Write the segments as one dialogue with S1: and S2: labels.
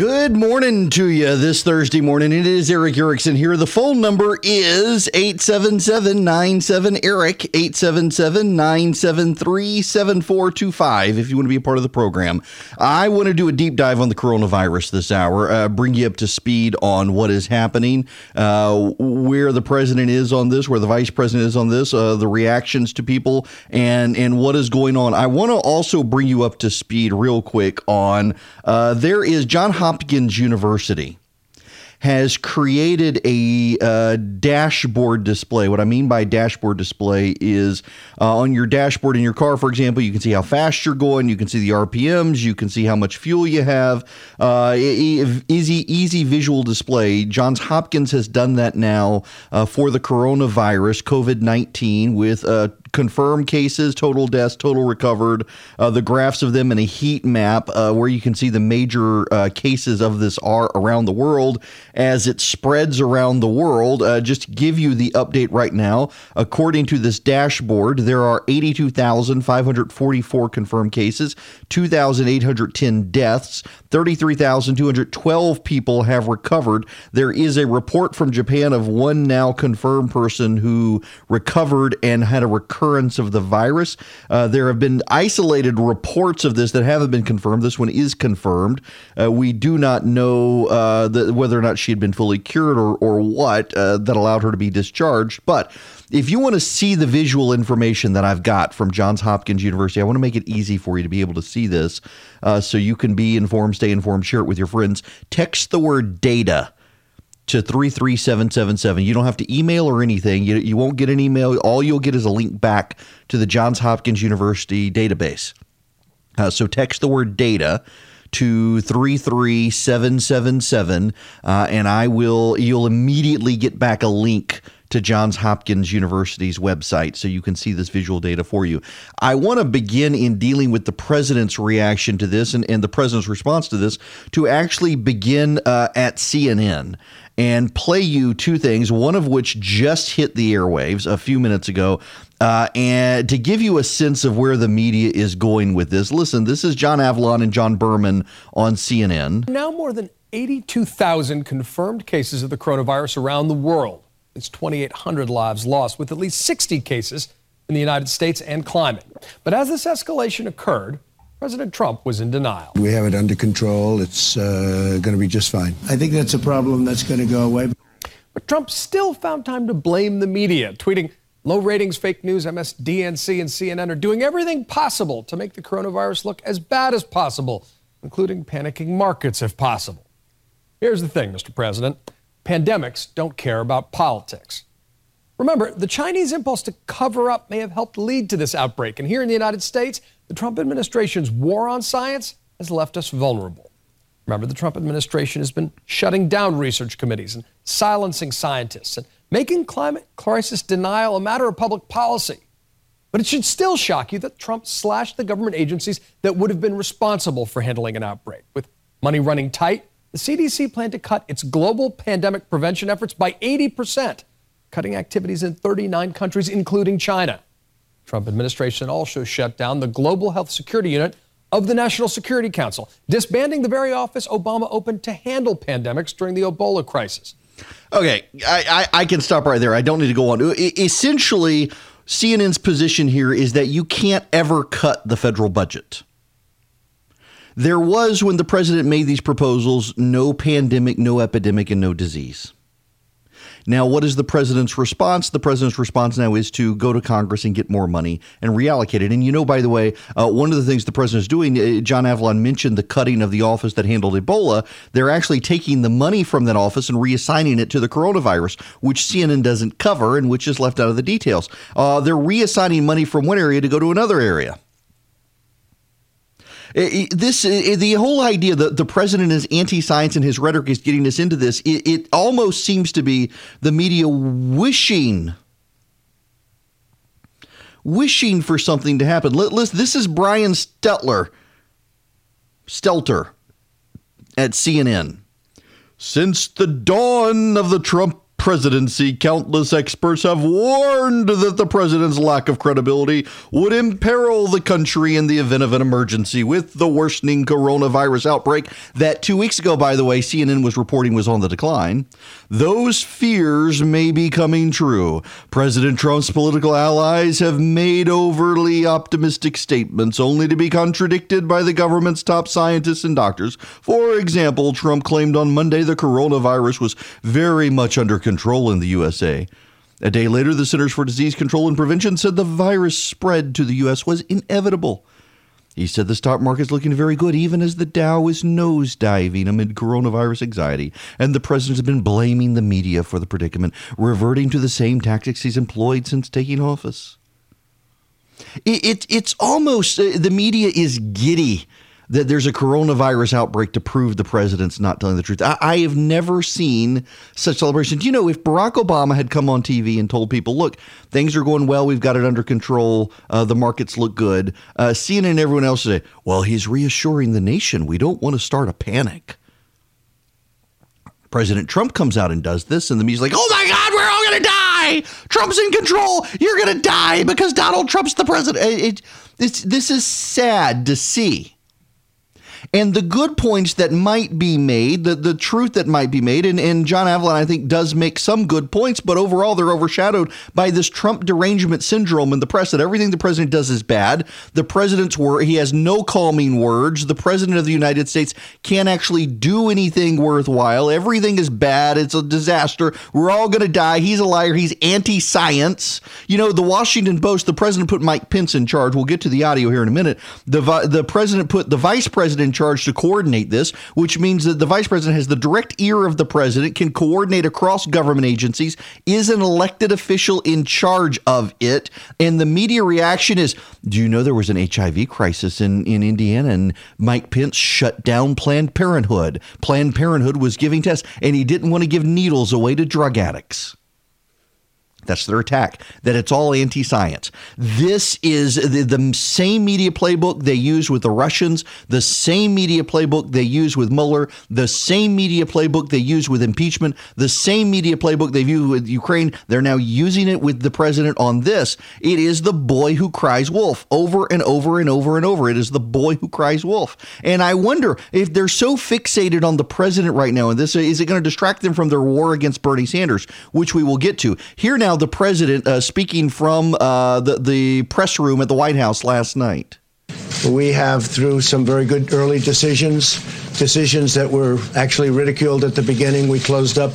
S1: Good morning to you this Thursday morning. It is Erick Erickson here. The phone number is 877-97-ERIC, 877-973-7425 if you want to be a part of the program. I want to do a deep dive on the coronavirus this hour, uh, bring you up to speed on what is happening, uh, where the president is on this, where the vice president is on this, uh, the reactions to people, and, and what is going on. I want to also bring you up to speed real quick on uh, there is John Hopkins University has created a uh, dashboard display. What I mean by dashboard display is uh, on your dashboard in your car, for example, you can see how fast you're going, you can see the RPMs, you can see how much fuel you have. Uh, easy, easy visual display. Johns Hopkins has done that now uh, for the coronavirus, COVID 19, with uh, confirmed cases, total deaths, total recovered, uh, the graphs of them, and a heat map uh, where you can see the major uh, cases of this are around the world as it spreads around the world. Uh, just to give you the update right now, according to this dashboard, there are 82,544 confirmed cases, 2,810 deaths, 33,212 people have recovered. There is a report from Japan of one now confirmed person who recovered and had a recurrence of the virus. Uh, there have been isolated reports of this that haven't been confirmed. This one is confirmed. Uh, we do not know uh, the, whether or not she had been fully cured or, or what uh, that allowed her to be discharged. But if you want to see the visual information that I've got from Johns Hopkins University, I want to make it easy for you to be able to see this uh, so you can be informed, stay informed, share it with your friends. Text the word data to 33777. You don't have to email or anything. You, you won't get an email. All you'll get is a link back to the Johns Hopkins University database. Uh, so text the word data to 33777 uh, and I will you'll immediately get back a link to Johns Hopkins University's website so you can see this visual data for you. I want to begin in dealing with the president's reaction to this and, and the president's response to this to actually begin uh, at CNN and play you two things, one of which just hit the airwaves a few minutes ago. Uh, and to give you a sense of where the media is going with this, listen, this is John Avlon and John Berman on CNN.
S2: Now, more than 82,000 confirmed cases of the coronavirus around the world. It's 2,800 lives lost, with at least 60 cases in the United States and climbing. But as this escalation occurred, President Trump was in denial.
S3: We have it under control. It's uh, going to be just fine.
S4: I think that's a problem that's going to go away.
S2: But Trump still found time to blame the media, tweeting, Low ratings, fake news, MSDNC, and CNN are doing everything possible to make the coronavirus look as bad as possible, including panicking markets if possible. Here's the thing, Mr. President pandemics don't care about politics. Remember, the Chinese impulse to cover up may have helped lead to this outbreak. And here in the United States, the Trump administration's war on science has left us vulnerable. Remember, the Trump administration has been shutting down research committees and silencing scientists and making climate crisis denial a matter of public policy. But it should still shock you that Trump slashed the government agencies that would have been responsible for handling an outbreak. With money running tight, the CDC planned to cut its global pandemic prevention efforts by 80%, cutting activities in 39 countries, including China. Trump administration also shut down the Global Health Security Unit of the National Security Council, disbanding the very office Obama opened to handle pandemics during the Ebola crisis.
S1: Okay, I, I, I can stop right there. I don't need to go on. Essentially, CNN's position here is that you can't ever cut the federal budget. There was, when the president made these proposals, no pandemic, no epidemic, and no disease. Now, what is the president's response? The president's response now is to go to Congress and get more money and reallocate it. And you know, by the way, uh, one of the things the president is doing, uh, John Avlon mentioned the cutting of the office that handled Ebola. They're actually taking the money from that office and reassigning it to the coronavirus, which CNN doesn't cover and which is left out of the details. Uh, they're reassigning money from one area to go to another area Eh, eh, this eh, the whole idea that the president is anti-science and his rhetoric is getting us into this it, it almost seems to be the media wishing wishing for something to happen. Listen, this is brian stelter stelter at cnn since the dawn of the trump presidency, countless experts have warned that the president's lack of credibility would imperil the country in the event of an emergency with the worsening coronavirus outbreak that two weeks ago, by the way, CNN was reporting was on the decline. Those fears may be coming true. President Trump's political allies have made overly optimistic statements only to be contradicted by the government's top scientists and doctors. For example, Trump claimed on Monday the coronavirus was very much under control in the USA. A day later, the Centers for Disease Control and Prevention said the virus spread to the U.S. was inevitable. He said the stock market is looking very good, even as the Dow is nosediving amid coronavirus anxiety. And the president has been blaming the media for the predicament, reverting to the same tactics he's employed since taking office. It, it it's almost uh, the media is giddy that there's a coronavirus outbreak to prove the president's not telling the truth. I, I have never seen such celebrations. You know, if Barack Obama had come on TV and told people, look, things are going well, we've got it under control, uh, the markets look good, uh, CNN and everyone else say, well, he's reassuring the nation. We don't want to start a panic. President Trump comes out and does this, and the media's like, oh my God, we're all going to die. Trump's in control. You're going to die because Donald Trump's the president. It, it, this is sad to see and the good points that might be made, the, the truth that might be made. And, and John Avlon, I think, does make some good points, but overall they're overshadowed by this Trump derangement syndrome in the press that everything the president does is bad. The president's word, he has no calming words. The president of the United States can't actually do anything worthwhile. Everything is bad. It's a disaster. We're all going to die. He's a liar. He's anti science. You know, the Washington Post, the president put Mike Pence in charge. We'll get to the audio here in a minute. The, the president put the vice president charge to coordinate this, which means that the vice president has the direct ear of the president, can coordinate across government agencies, is an elected official in charge of it. And the media reaction is do you know there was an HIV crisis in, in Indiana and Mike Pence shut down Planned Parenthood? Planned Parenthood was giving tests and he didn't want to give needles away to drug addicts. That's their attack, that it's all anti science. This is the, the, same media playbook they use with the Russians, the same media playbook they use with Mueller, the same media playbook they use with impeachment, the same media playbook they've used with Ukraine. They're now using it with the president on this. It is the boy who cries wolf over and over and over and over. It is the boy who cries wolf. And I wonder if they're so fixated on the president right now, and this is it going to distract them from their war against Bernie Sanders, which we will get to. Here now, the president uh, speaking from uh, the, the press room at the White House last night.
S3: We have, through some very good early decisions, decisions that were actually ridiculed at the beginning, we closed up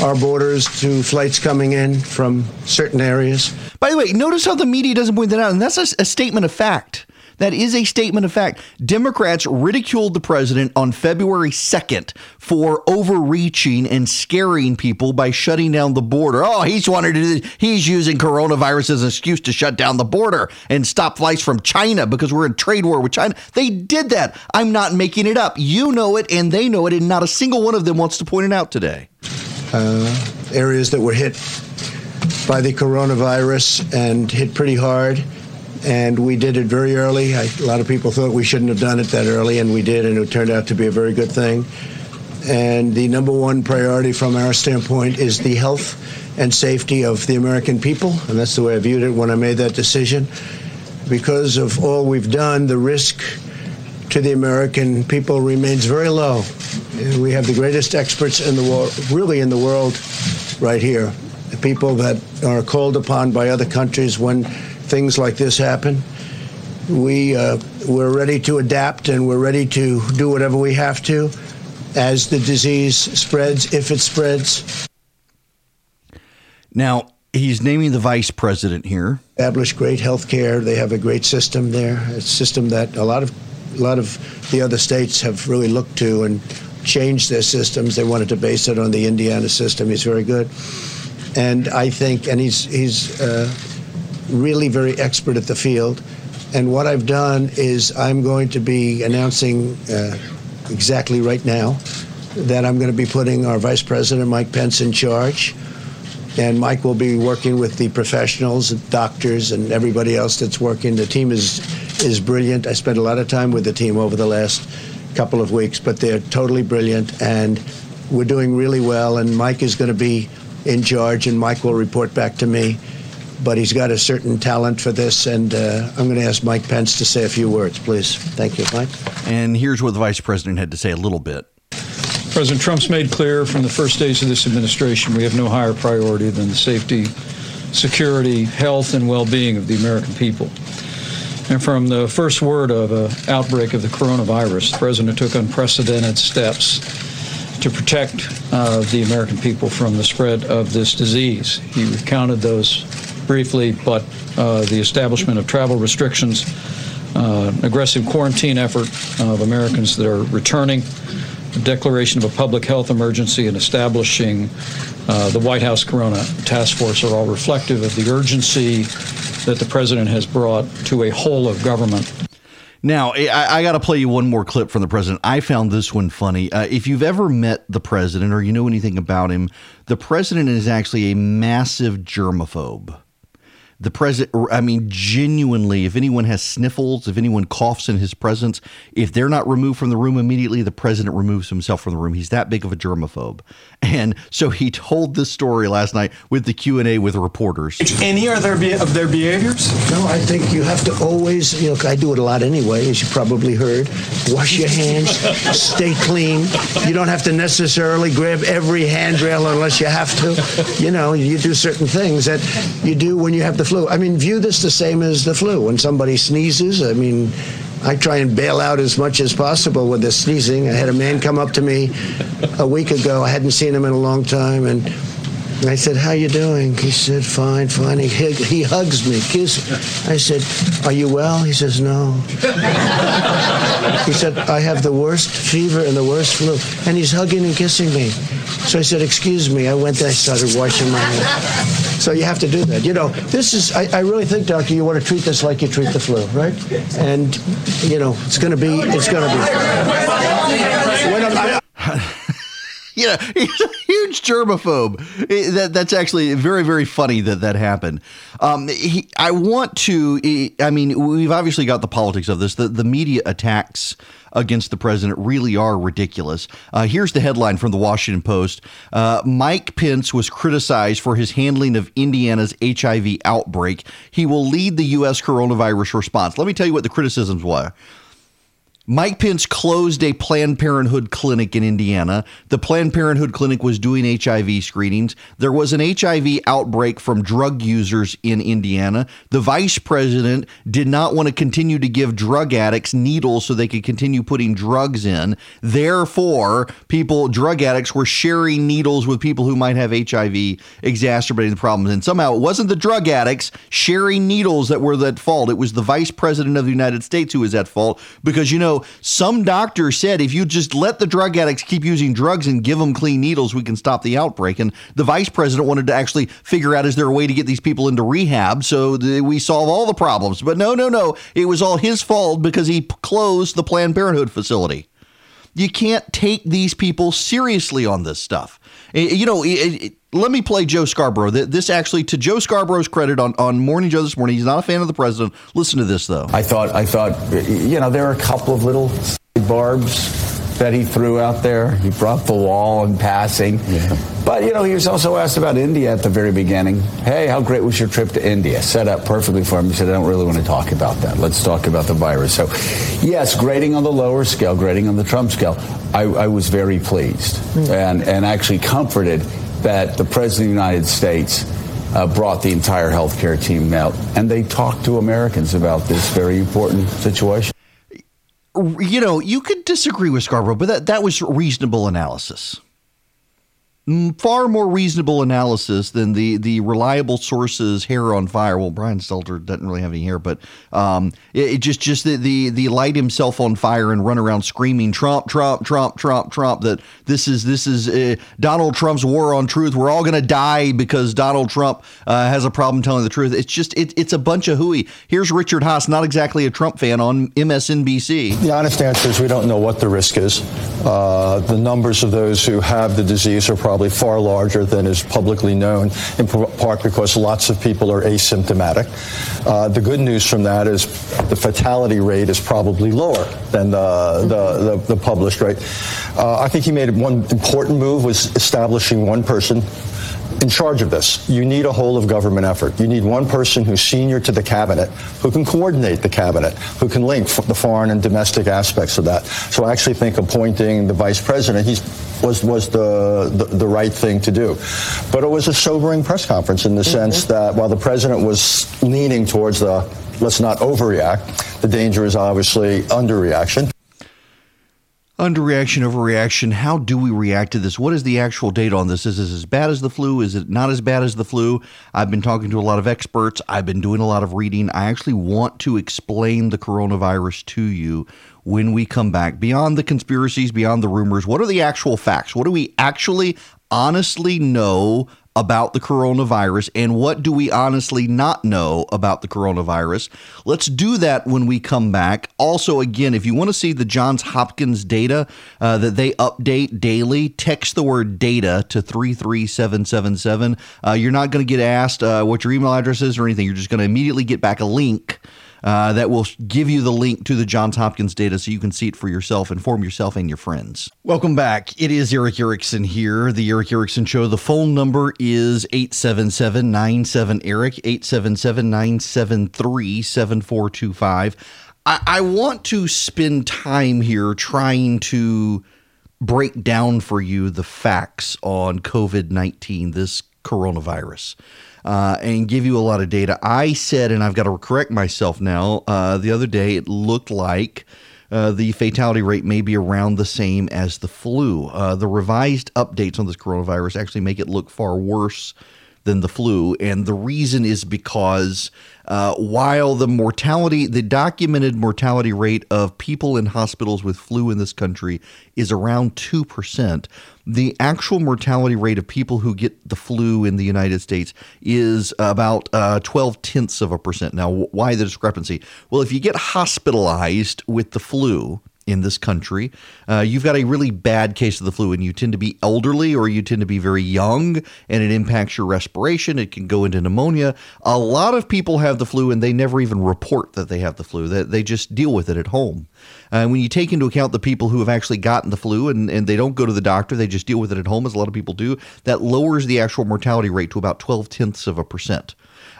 S3: our borders to flights coming in from certain areas.
S1: By the way, notice how the media doesn't point that out, and that's a, a statement of fact. That is a statement of fact. Democrats ridiculed the president on February 2nd for overreaching and scaring people by shutting down the border. Oh, he's wanted to he's using coronavirus as an excuse to shut down the border and stop flights from China because we're in trade war with China. They did that. I'm not making it up. You know it and they know it and not a single one of them wants to point it out today.
S3: Uh, areas that were hit by the coronavirus and hit pretty hard and we did it very early. I, a lot of people thought we shouldn't have done it that early, and we did, and it turned out to be a very good thing. And the number one priority from our standpoint is the health and safety of the American people, and that's the way I viewed it when I made that decision. Because of all we've done, the risk to the American people remains very low. We have the greatest experts in the world, really in the world, right here. The people that are called upon by other countries when things like this happen. We, uh, we're ready to adapt and we're ready to do whatever we have to as the disease spreads, if it spreads.
S1: Now, he's naming the vice president here.
S3: Establish great health care. They have a great system there, a system that a lot of a lot of the other states have really looked to and changed their systems. They wanted to base it on the Indiana system. He's very good, and I think, and he's he's uh, really very expert at the field. And what I've done is I'm going to be announcing uh, exactly right now that I'm going to be putting our Vice President Mike Pence in charge. And Mike will be working with the professionals, doctors, and everybody else that's working. The team is is brilliant. I spent a lot of time with the team over the last couple of weeks, but they're totally brilliant, and we're doing really well. And Mike is going to be in charge, and Mike will report back to me. But he's got a certain talent for this, and uh, I'm going to ask Mike Pence to say a few words, please. Thank you, Mike.
S1: And here's what the vice president had to say a little bit.
S5: President Trump's made clear from the first days of this administration we have no higher priority than the safety, security, health, and well being of the American people. And from the first word of an outbreak of the coronavirus, the president took unprecedented steps to protect uh, the American people from the spread of this disease. He recounted those briefly, but uh, the establishment of travel restrictions, uh, aggressive quarantine effort of Americans that are returning, declaration of a public health emergency, and establishing uh, the White House Corona Task Force are all reflective of the urgency that the president has brought to a whole of government.
S1: Now, I, I got to play you one more clip from the president. I found this one funny. Uh, if you've ever met the president or you know anything about him, the president is actually a massive germaphobe the president, I mean, genuinely, if anyone has sniffles, if anyone coughs in his presence, if they're not removed from the room immediately, the president removes himself from the room. He's that big of a germaphobe. And so he told this story last night with the Q&A with reporters.
S6: Any other their, of their behaviors?
S3: No, I think you have to always, you know, I do it a lot anyway, as you probably heard. Wash your hands, stay clean. You don't have to necessarily grab every handrail unless you have to. You know, you do certain things that you do when you have the flu. I mean, view this the same as the flu. When somebody sneezes, I mean, I try and bail out as much as possible with the sneezing. I had a man come up to me a week ago. I hadn't seen him in a long time, and I said, "How you doing?" He said, "Fine, fine." He he hugs me, kisses. I said, "Are you well?" He says, "No." he said, "I have the worst fever and the worst flu," and he's hugging and kissing me. So I said, "Excuse me." I went there. I started washing my hands. So you have to do that. You know, this is, I, I really think, Doctor, you want to treat this like you treat the flu, right? And, you know, it's going to be, it's going to
S1: be. Yeah, he's a huge germaphobe. That that's actually very very funny that that happened. Um, he, I want to. I mean, we've obviously got the politics of this. The the media attacks against the president really are ridiculous. Uh, here's the headline from the Washington Post: uh, Mike Pence was criticized for his handling of Indiana's HIV outbreak. He will lead the U.S. coronavirus response. Let me tell you what the criticisms were. Mike Pence closed a Planned Parenthood clinic in Indiana. The Planned Parenthood clinic was doing HIV screenings. There was an HIV outbreak from drug users in Indiana. The vice president did not want to continue to give drug addicts needles so they could continue putting drugs in. Therefore, people, drug addicts, were sharing needles with people who might have HIV, exacerbating the problems. And somehow it wasn't the drug addicts sharing needles that were at fault. It was the vice president of the United States who was at fault because, you know, some doctor said if you just let the drug addicts keep using drugs and give them clean needles, we can stop the outbreak. And the vice president wanted to actually figure out is there a way to get these people into rehab so we solve all the problems. But no, no, no. It was all his fault because he closed the Planned Parenthood facility. You can't take these people seriously on this stuff. Eh, you know, it, it, let me play Joe Scarborough. This actually, to Joe Scarborough's credit, on, on Morning Joe this morning, he's not a fan of the president. Listen to this, though.
S7: I thought, I thought, you know, there are a couple of little barbs that he threw out there. He brought the wall in passing. Yeah. But, you know, he was also asked about India at the very beginning. Hey, how great was your trip to India? Set up perfectly for him. He said, I don't really want to talk about that. Let's talk about the virus. So, yes, grading on the lower scale, grading on the Trump scale, I, I was very pleased mm. and, and actually comforted that the President of the United States uh, brought the entire healthcare team out and they talked to Americans about this very important situation
S1: you know, you could disagree with Scarborough, but that, that was reasonable analysis far more reasonable analysis than the the reliable sources hair on fire. Well, Brian Stelter doesn't really have any hair, but um, it, it, just just the, the the light himself on fire and run around screaming Trump, Trump, Trump, Trump, Trump. That this is this is uh, Donald Trump's war on truth. We're all going to die because Donald Trump uh, has a problem telling the truth. It's just it, it's a bunch of hooey. Here's Richard Haass, not exactly a Trump fan, on MSNBC.
S8: The honest answer is we don't know what the risk is. Uh, the numbers of those who have the disease are probably probably far larger than is publicly known, in part because lots of people are asymptomatic. Uh, the good news from that is the fatality rate is probably lower than the, the, the, the published rate. Uh, I think he made one important move was establishing one person in charge of this. You need a whole of government effort. You need one person who's senior to the cabinet, who can coordinate the cabinet, who can link the foreign and domestic aspects of that. So I actually think appointing the vice president he's, was was the, the, the right thing to do. But it was a sobering press conference in the mm-hmm. sense that while the president was leaning towards the let's not overreact, the danger is obviously underreaction.
S1: Underreaction, overreaction. How do we react to this? What is the actual data on this? Is this as bad as the flu? Is it not as bad as the flu? I've been talking to a lot of experts. I've been doing a lot of reading. I actually want to explain the coronavirus to you when we come back. Beyond the conspiracies, beyond the rumors, what are the actual facts? What do we actually honestly know about the coronavirus and what do we honestly not know about the coronavirus. Let's do that when we come back. Also, again, if you want to see the Johns Hopkins data uh, that they update daily, text the word data to 33777. Uh, you're not going to get asked uh, what your email address is or anything. You're just going to immediately get back a link uh, that will give you the link to the Johns Hopkins data so you can see it for yourself, inform yourself and your friends. Welcome back. It is Erick Erickson here, the Erick Erickson Show. The phone number is 877 97 Eric, 877 973 7425. I want to spend time here trying to break down for you the facts on COVID 19, this coronavirus uh, and give you a lot of data. I said, and I've got to correct myself now, uh, the other day it looked like. Uh, the fatality rate may be around the same as the flu. Uh, the revised updates on this coronavirus actually make it look far worse than the flu. And the reason is because uh, while the mortality, the documented mortality rate of people in hospitals with flu in this country is around 2%, the actual mortality rate of people who get the flu in the United States is about uh, 12 tenths of a percent. Now, why the discrepancy? Well, if you get hospitalized with the flu, in this country. Uh, you've got a really bad case of the flu, and you tend to be elderly or you tend to be very young, and it impacts your respiration. It can go into pneumonia. A lot of people have the flu, and they never even report that they have the flu. They, they just deal with it at home. Uh, when you take into account the people who have actually gotten the flu and, and they don't go to the doctor, they just deal with it at home, as a lot of people do, that lowers the actual mortality rate to about 12 tenths of a percent.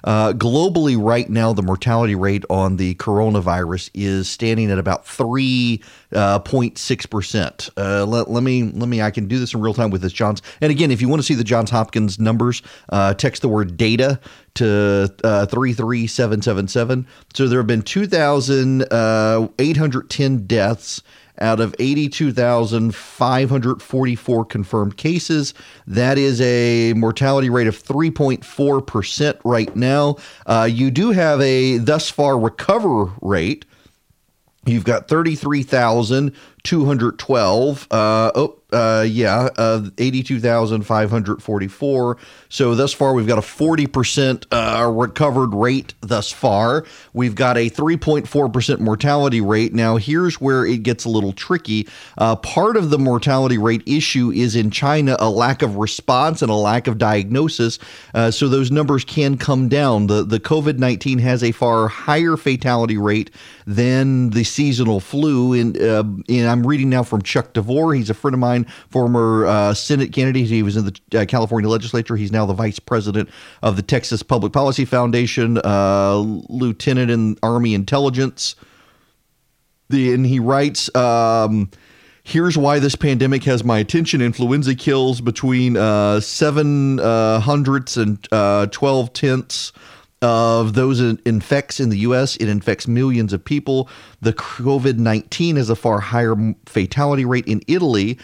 S1: Uh, globally, right now, the mortality rate on the coronavirus is standing at about 3.6%. Uh, uh, let, let, me, let me, I can do this in real time with this, Johns. And again, if you want to see the Johns Hopkins numbers, uh, text the word data to uh, 33777. So there have been 2,810 uh, deaths out of 82,544 confirmed cases. That is a mortality rate of 3.4% right now. Uh, you do have a thus far recover rate. You've got 33,212. Uh, oh, uh, yeah, uh, 82,544. So thus far, we've got a 40% uh, recovered rate thus far. We've got a 3.4% mortality rate. Now, here's where it gets a little tricky. Uh, part of the mortality rate issue is in China a lack of response and a lack of diagnosis. Uh, so those numbers can come down. The, the COVID 19 has a far higher fatality rate than the seasonal flu. And, uh, and I'm reading now from Chuck DeVore. He's a friend of mine former uh, Senate candidate. He was in the uh, California legislature. He's now the vice president of the Texas Public Policy Foundation, uh, lieutenant in Army intelligence. The, and he writes. Um, Here's why this pandemic has my attention. Influenza kills between uh, seven uh, hundredths and uh, twelve tenths of those it infects in the US. It infects millions of people. The COVID 19 has a far higher fatality rate in Italy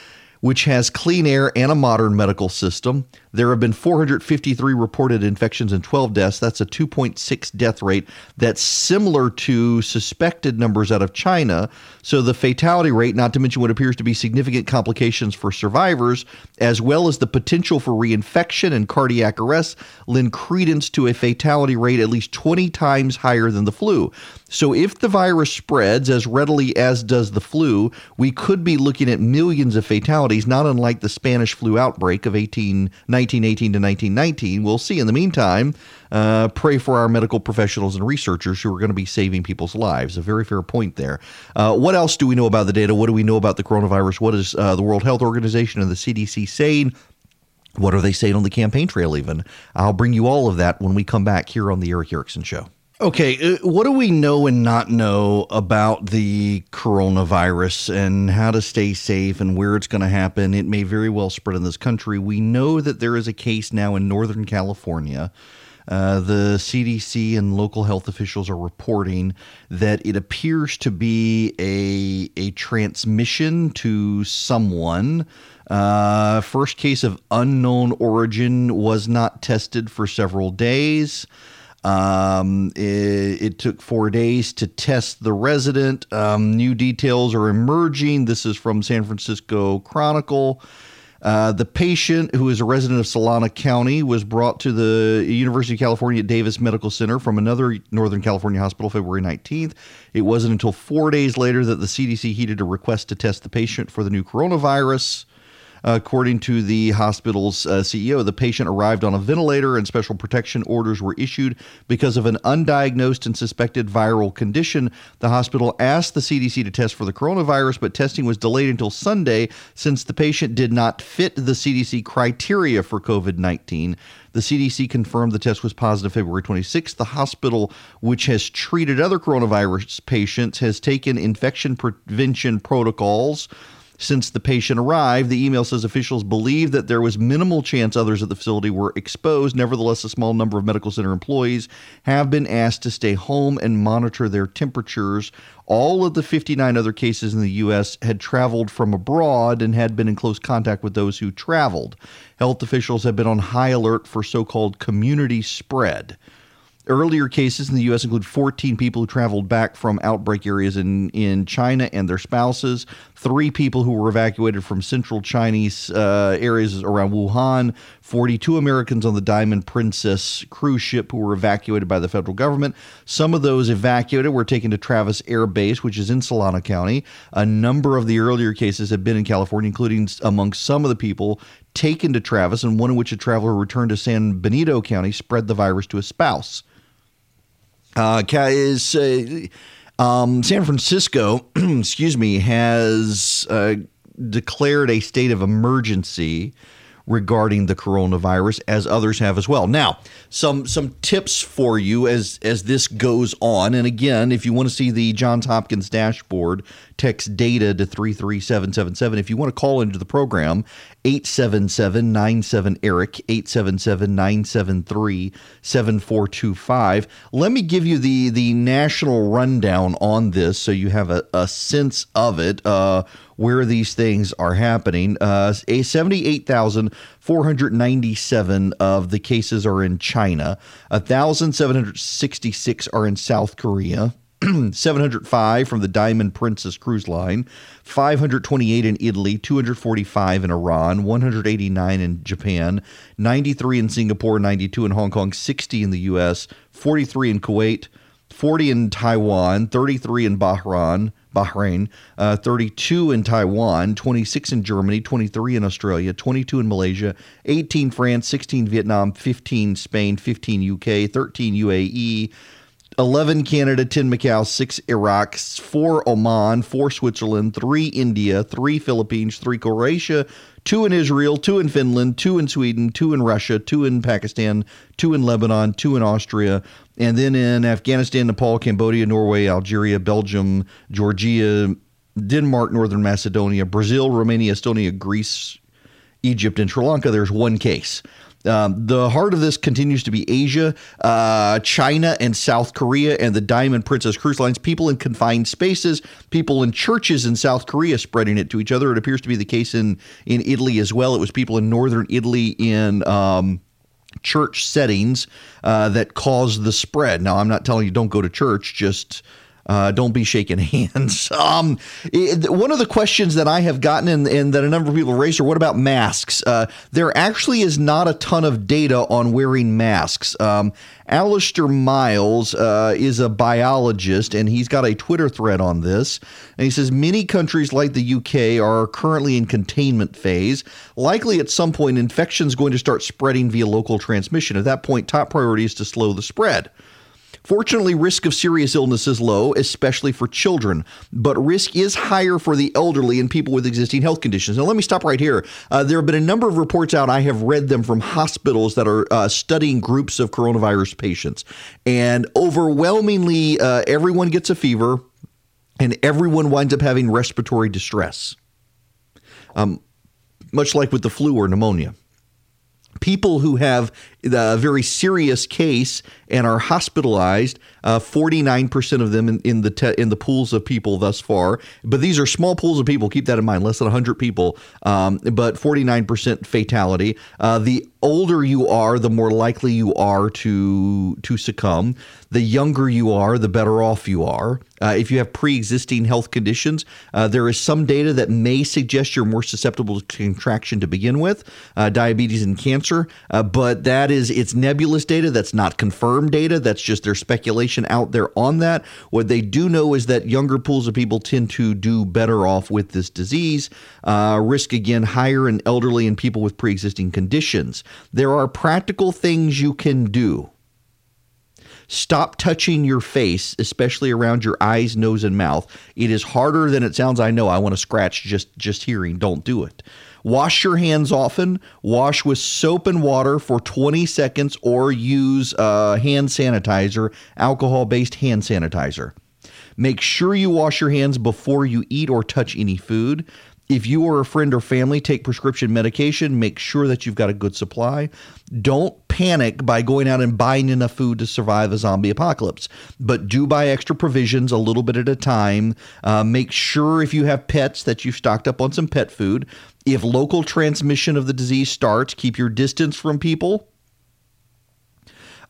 S1: which has clean air and a modern medical system. There have been 453 reported infections and 12 deaths. That's a 2.6 death rate. That's similar to suspected numbers out of China. So the fatality rate, not to mention what appears to be significant complications for survivors, as well as the potential for reinfection and cardiac arrest, lend credence to a fatality rate at least 20 times higher than the flu. So if the virus spreads as readily as does the flu, we could be looking at millions of fatalities, not unlike the Spanish flu outbreak of 18, 1918 to 1919. We'll see. In the meantime, uh, pray for our medical professionals and researchers who are going to be saving people's lives. A very fair point there. Uh, what else do we know about the data? What do we know about the coronavirus? What is uh, the World Health Organization and the CDC saying? What are they saying on the campaign trail, even? I'll bring you all of that when we come back here on The Erick Erickson Show. Okay, uh, what do we know and not know about the coronavirus and how to stay safe and where it's going to happen? It may very well spread in this country. We know that there is a case now in Northern California. Uh, the CDC and local health officials are reporting that it appears to be a, a transmission to someone. Uh, first case of unknown origin was not tested for several days. Um, it, it, took four days to test the resident. Um, new details are emerging. This is from San Francisco Chronicle. Uh, the patient, who is a resident of Solano County, was brought to the University of California at Davis Medical Center from another Northern California hospital February 19th. It wasn't until four days later that the CDC heeded a request to test the patient for the new coronavirus. According to the hospital's uh, CEO, the patient arrived on a ventilator and special protection orders were issued because of an undiagnosed and suspected viral condition. The hospital asked the CDC to test for the coronavirus, but testing was delayed until Sunday since the patient did not fit the CDC criteria for COVID 19. The CDC confirmed the test was positive February 26th. The hospital, which has treated other coronavirus patients, has taken infection prevention protocols since the patient arrived. The email says officials believe that there was minimal chance others at the facility were exposed. Nevertheless, a small number of medical center employees have been asked to stay home and monitor their temperatures. All of the 59 other cases in the U.S. had traveled from abroad and had been in close contact with those who traveled. Health officials have been on high alert for so called community spread. Earlier cases in the U.S. include 14 people who traveled back from outbreak areas in, in China and their spouses, three people who were evacuated from central Chinese uh, areas around Wuhan, 42 Americans on the Diamond Princess cruise ship who were evacuated by the federal government. Some of those evacuated were taken to Travis Air Base, which is in Solano County. A number of the earlier cases have been in California, including among some of the people taken to Travis, and one in which a traveler returned to San Benito County spread the virus to a spouse. Uh, is uh, um, San Francisco, excuse me, has uh, declared a state of emergency regarding the coronavirus, as others have as well. Now, some some tips for you as as this goes on. And again, if you want to see the Johns Hopkins dashboard, text data to 33777. If you want to call into the program, 877 Eric, 877 973 7425. Let me give you the, the national rundown on this so you have a, a sense of it. Uh, where these things are happening. Uh, 78,497 of the cases are in China, 1,766 are in South Korea. 705 from the Diamond Princess cruise line, 528 in Italy, 245 in Iran, 189 in Japan, 93 in Singapore, 92 in Hong Kong, 60 in the US, 43 in Kuwait, 40 in Taiwan, 33 in Bahrain, Bahrain, uh, 32 in Taiwan, 26 in Germany, 23 in Australia, 22 in Malaysia, 18 France, 16 Vietnam, 15 Spain, 15 UK, 13 UAE, 11 Canada, 10 Macau, 6 Iraq, 4 Oman, 4 Switzerland, 3 India, 3 Philippines, 3 Croatia, 2 in Israel, 2 in Finland, 2 in Sweden, 2 in Russia, 2 in Pakistan, 2 in Lebanon, 2 in Austria, and then in Afghanistan, Nepal, Cambodia, Norway, Algeria, Belgium, Georgia, Denmark, Northern Macedonia, Brazil, Romania, Estonia, Greece, Egypt, and Sri Lanka, there's one case. Um, the heart of this continues to be Asia, uh, China, and South Korea, and the Diamond Princess cruise lines. People in confined spaces, people in churches in South Korea spreading it to each other. It appears to be the case in in Italy as well. It was people in northern Italy in. Um, church settings uh, that caused the spread. Now, I'm not telling you don't go to church, just uh, don't be shaking hands. Um, it, one of the questions that I have gotten and, and, that a number of people raised are what about masks? Uh, there actually is not a ton of data on wearing masks. Um, Alistair Miles uh, is a biologist and he's got a Twitter thread on this. And he says many countries like the UK are currently in containment phase. Likely at some point, infection is going to start spreading via local transmission. At that point, top priority is to slow the spread. Fortunately, risk of serious illness is low, especially for children, but risk is higher for the elderly and people with existing health conditions. Now, let me stop right here. Uh, there have been a number of reports out. I have read them from hospitals that are uh, studying groups of coronavirus patients, and overwhelmingly, uh, everyone gets a fever, and everyone winds up having respiratory distress. Um, much like with the flu or pneumonia people who have a very serious case and are hospitalized. Uh, 49% of them in, in the te- in the pools of people thus far. But these are small pools of people. Keep that in mind. Less than 100 people, um, but 49% fatality. Uh, the older you are, the more likely you are to to succumb. The younger you are, the better off you are. Uh, if you have pre-existing health conditions, uh, there is some data that may suggest you're more susceptible to contraction to begin with, uh, diabetes and cancer. Uh, but that is it's nebulous data. That's not confirmed data. That's just their speculation out there on that. What they do know is that younger pools of people tend to do better off with this disease. Uh, risk again higher in elderly and people with pre-existing conditions. There are practical things you can do. Stop touching your face, especially around your eyes, nose, and mouth. It is harder than it sounds. I know. I want to scratch just just hearing. Don't do it. Wash your hands often. Wash with soap and water for 20 seconds, or use uh, hand sanitizer, alcohol-based hand sanitizer. Make sure you wash your hands before you eat or touch any food. If you or a friend or family take prescription medication, make sure that you've got a good supply. Don't panic by going out and buying enough food to survive a zombie apocalypse, but do buy extra provisions a little bit at a time. Uh, make sure if you have pets that you've stocked up on some pet food. If local transmission of the disease starts, keep your distance from people.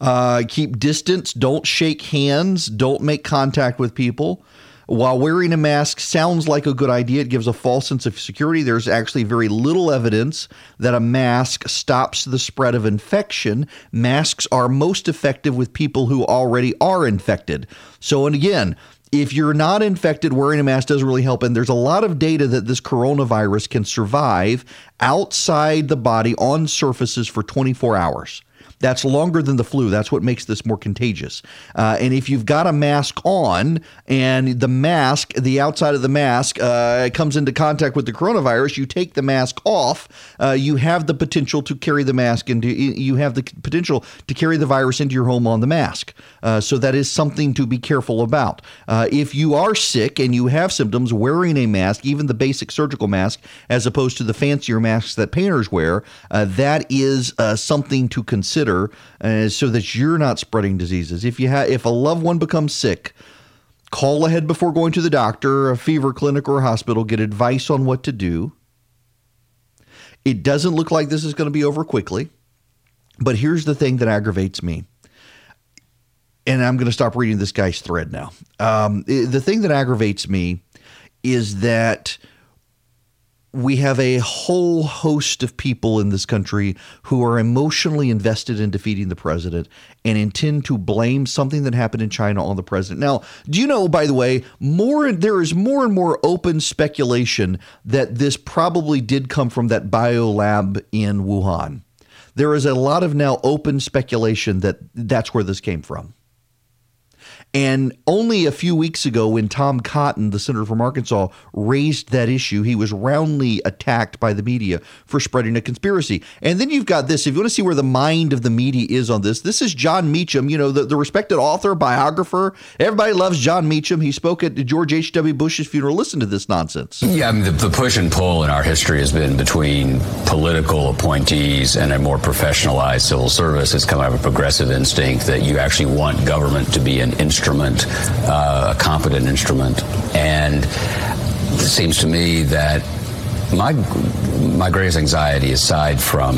S1: Uh, keep distance. Don't shake hands. Don't make contact with people. While wearing a mask sounds like a good idea, it gives a false sense of security. There's actually very little evidence that a mask stops the spread of infection. Masks are most effective with people who already are infected. So, and again, if you're not infected, wearing a mask doesn't really help. And there's a lot of data that this coronavirus can survive outside the body on surfaces for 24 hours. That's longer than the flu. That's what makes this more contagious. Uh, and if you've got a mask on and the mask, the outside of the mask, uh, comes into contact with the coronavirus, you take the mask off, uh, you have the potential to carry the mask into, you have the potential to carry the virus into your home on the mask. Uh, so that is something to be careful about. Uh, if you are sick and you have symptoms, wearing a mask, even the basic surgical mask, as opposed to the fancier masks that painters wear, uh, that is something to consider uh, so that you're not spreading diseases. If you have, if a loved one becomes sick, call ahead before going to the doctor, a fever clinic, or a hospital. Get advice on what to do. It doesn't look like this is going to be over quickly, but here's the thing that aggravates me. And I'm going to stop reading this guy's thread now. Um, the thing that aggravates me is that we have a whole host of people in this country who are emotionally invested in defeating the president and intend to blame something that happened in China on the president. Now, do you know, by the way, more there is more and more open speculation that this probably did come from that bio lab in Wuhan. There is a lot of now open speculation that that's where this came from. And only a few weeks ago, when Tom Cotton, the senator from Arkansas, raised that issue, he was roundly attacked by the media for spreading a conspiracy. And then you've got this if you want to see where the mind of the media is on this, this is Jon Meacham, you know, the, the respected author, biographer. Everybody loves Jon Meacham. He spoke at George H.W. Bush's funeral. Listen to this nonsense.
S9: Yeah, I mean, the, the push and pull in our history has been between political appointees and a more professionalized civil service. It's come out of a progressive instinct that you actually want government to be an instrument instrument, uh, a competent instrument. And it seems to me that my my greatest anxiety, aside from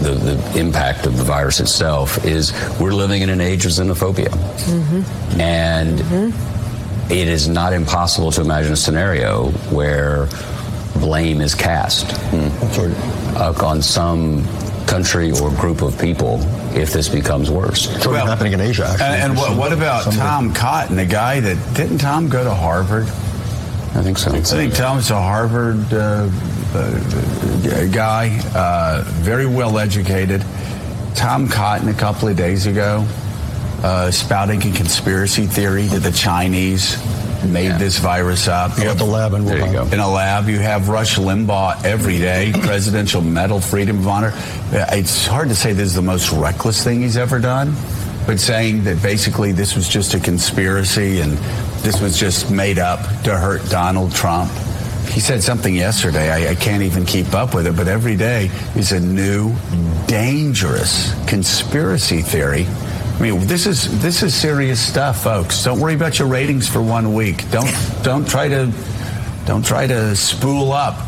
S9: the, the, impact of the virus itself is we're living in an age of xenophobia. Mm-hmm. And mm-hmm. It is not impossible to imagine a scenario where blame is cast mm. uh, on some country or group of people if this becomes worse.
S10: It's well, happening in Asia, actually.
S11: And, and what, what, about Somebody. Tom Cotton, the guy that didn't Tom go to Harvard?
S9: I think so.
S11: I think Tom's a Harvard uh, uh, guy, uh, very well educated. Tom Cotton a couple of days ago
S7: uh, spouting a conspiracy theory that the Chinese made yeah. this virus up.
S8: You have the lab in Wuhan.
S7: In a lab, you have Rush Limbaugh every day, Presidential Medal, Freedom of Honor. It's hard to say this is the most reckless thing he's ever done, but saying that basically this was just a conspiracy and this was just made up to hurt Donald Trump. He said something yesterday. I, I, can't even keep up with it, but every day is a new, dangerous conspiracy theory I mean, this is this is serious stuff, folks. Don't worry about your ratings for one week. Don't don't try to don't try to spool up.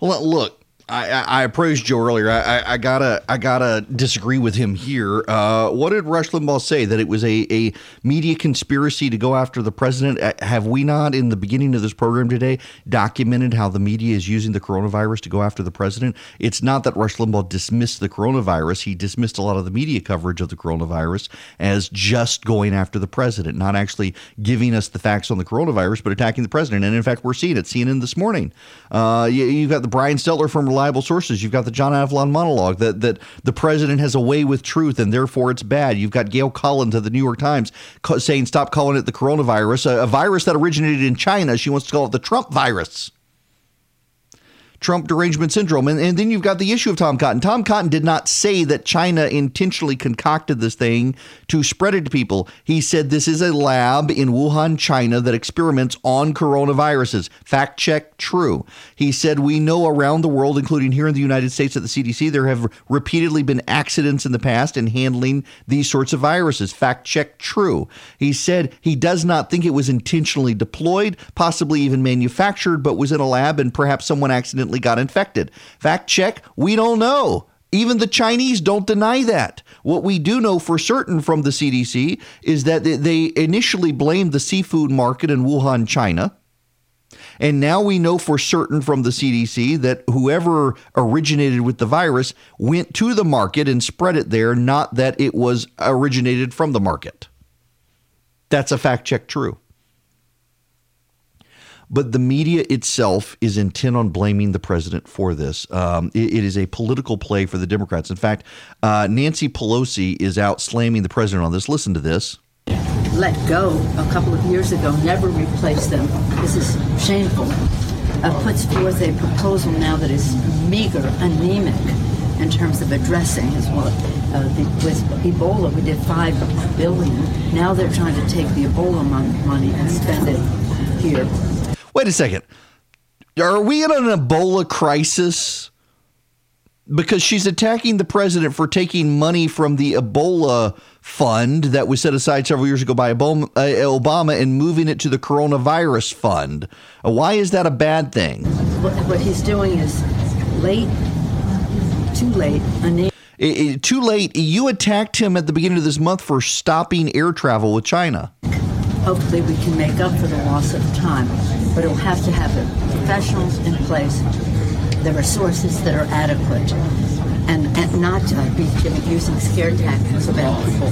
S1: Well, look, I, I, Joe earlier. I, I, gotta I gotta disagree with him here. Uh, what did Rush Limbaugh say? That it was a, a media conspiracy to go after the president? Uh, have we not, in the beginning of this program today, documented how the media is using the coronavirus to go after the president? It's not that Rush Limbaugh dismissed the coronavirus. He dismissed a lot of the media coverage of the coronavirus as just going after the president, not actually giving us the facts on the coronavirus, but attacking the president. And in fact, we're seeing it. CNN this morning. Uh, you, you've got the Brian Stelter from reliable sources. You've got the John Avlon monologue that that the president has a way with truth and therefore it's bad. You've got Gail Collins of the New York Times saying stop calling it the coronavirus, a, a virus that originated in China. She wants to call it the Trump virus. Trump derangement syndrome. And, and then you've got the issue of Tom Cotton. Tom Cotton did not say that China intentionally concocted this thing to spread it to people. He said this is a lab in Wuhan, China that experiments on coronaviruses. Fact check, true. He said we know around the world, including here in the United States at the CDC, there have repeatedly been accidents in the past in handling these sorts of viruses. Fact check, true. He said he does not think it was intentionally deployed, possibly even manufactured, but was in a lab and perhaps someone accidentally got infected. Fact check, we don't know. Even the Chinese don't deny that. What we do know for certain from the CDC is that they initially blamed the seafood market in Wuhan, China. And now we know for certain from the CDC that whoever originated with the virus went to the market and spread it there, not that it was originated from the market. That's a fact check true but the media itself is intent on blaming the president for this. Um, it, it is a political play for the Democrats. In fact, uh, Nancy Pelosi is out slamming the president on this. Listen to this.
S10: Let go a couple of years ago, never replace them. This is shameful. Uh, puts forth a proposal now that is meager, anemic in terms of addressing as well. Uh, the, with Ebola, we did five billion. Now they're trying to take the Ebola money and spend it here
S1: Wait a second. Are we in an Ebola crisis? Because she's attacking the president for taking money from the Ebola fund that was set aside several years ago by Obama uh, and moving it to the coronavirus fund. Uh, why is that a bad thing?
S10: What, he's doing is late, too late.
S1: It, it, too late. You attacked him at the beginning of this month for stopping air travel with China.
S10: Hopefully, we can make up for the loss of time but it'll have to have the professionals in place, the resources that are adequate, not uh, be using scare tactics about people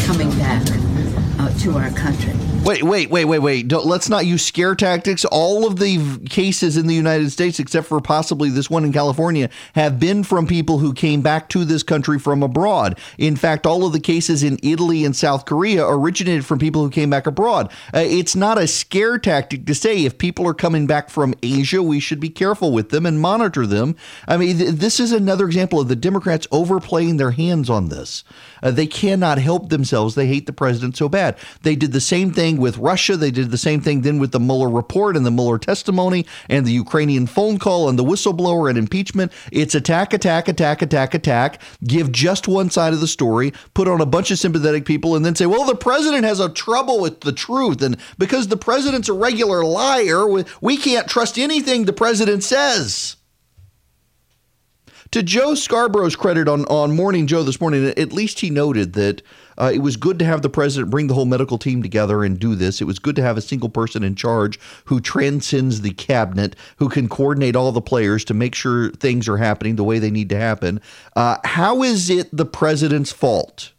S10: coming back uh, to our country.
S1: Wait, wait, wait, wait, wait. Don't, let's not use scare tactics. All of the cases in the United States, except for possibly this one in California, have been from people who came back to this country from abroad. In fact, all of the cases in Italy and South Korea originated from people who came back abroad. Uh, it's not a scare tactic to say if people are coming back from Asia, we should be careful with them and monitor them. I mean, th- this is another example of the Democrats overplaying their hands on this. Uh, they cannot help themselves. They hate the president so bad. They did the same thing with Russia. They did the same thing then with the Mueller report and the Mueller testimony and the Ukrainian phone call and the whistleblower and impeachment. It's attack, attack, attack, attack, attack. Give just one side of the story, put on a bunch of sympathetic people, and then say, well, the president has a trouble with the truth. And because the president's a regular liar, we can't trust anything the president says. To Joe Scarborough's credit on, on Morning Joe this morning, at least he noted that uh, it was good to have the president bring the whole medical team together and do this. It was good to have a single person in charge who transcends the cabinet, who can coordinate all the players to make sure things are happening the way they need to happen. Uh, how is it the president's fault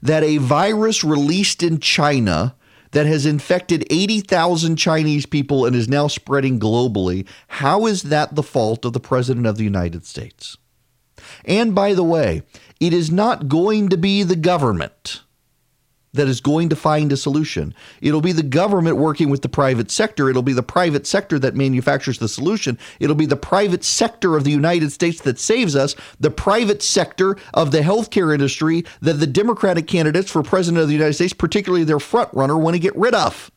S1: that a virus released in China? That has infected 80,000 Chinese people and is now spreading globally. How is that the fault of the President of the United States? And by the way, it is not going to be the government that is going to find a solution. It'll be the government working with the private sector. It'll be the private sector that manufactures the solution. It'll be the private sector of the United States that saves us, the private sector of the healthcare industry that the Democratic candidates for president of the United States, particularly their front runner, want to get rid of.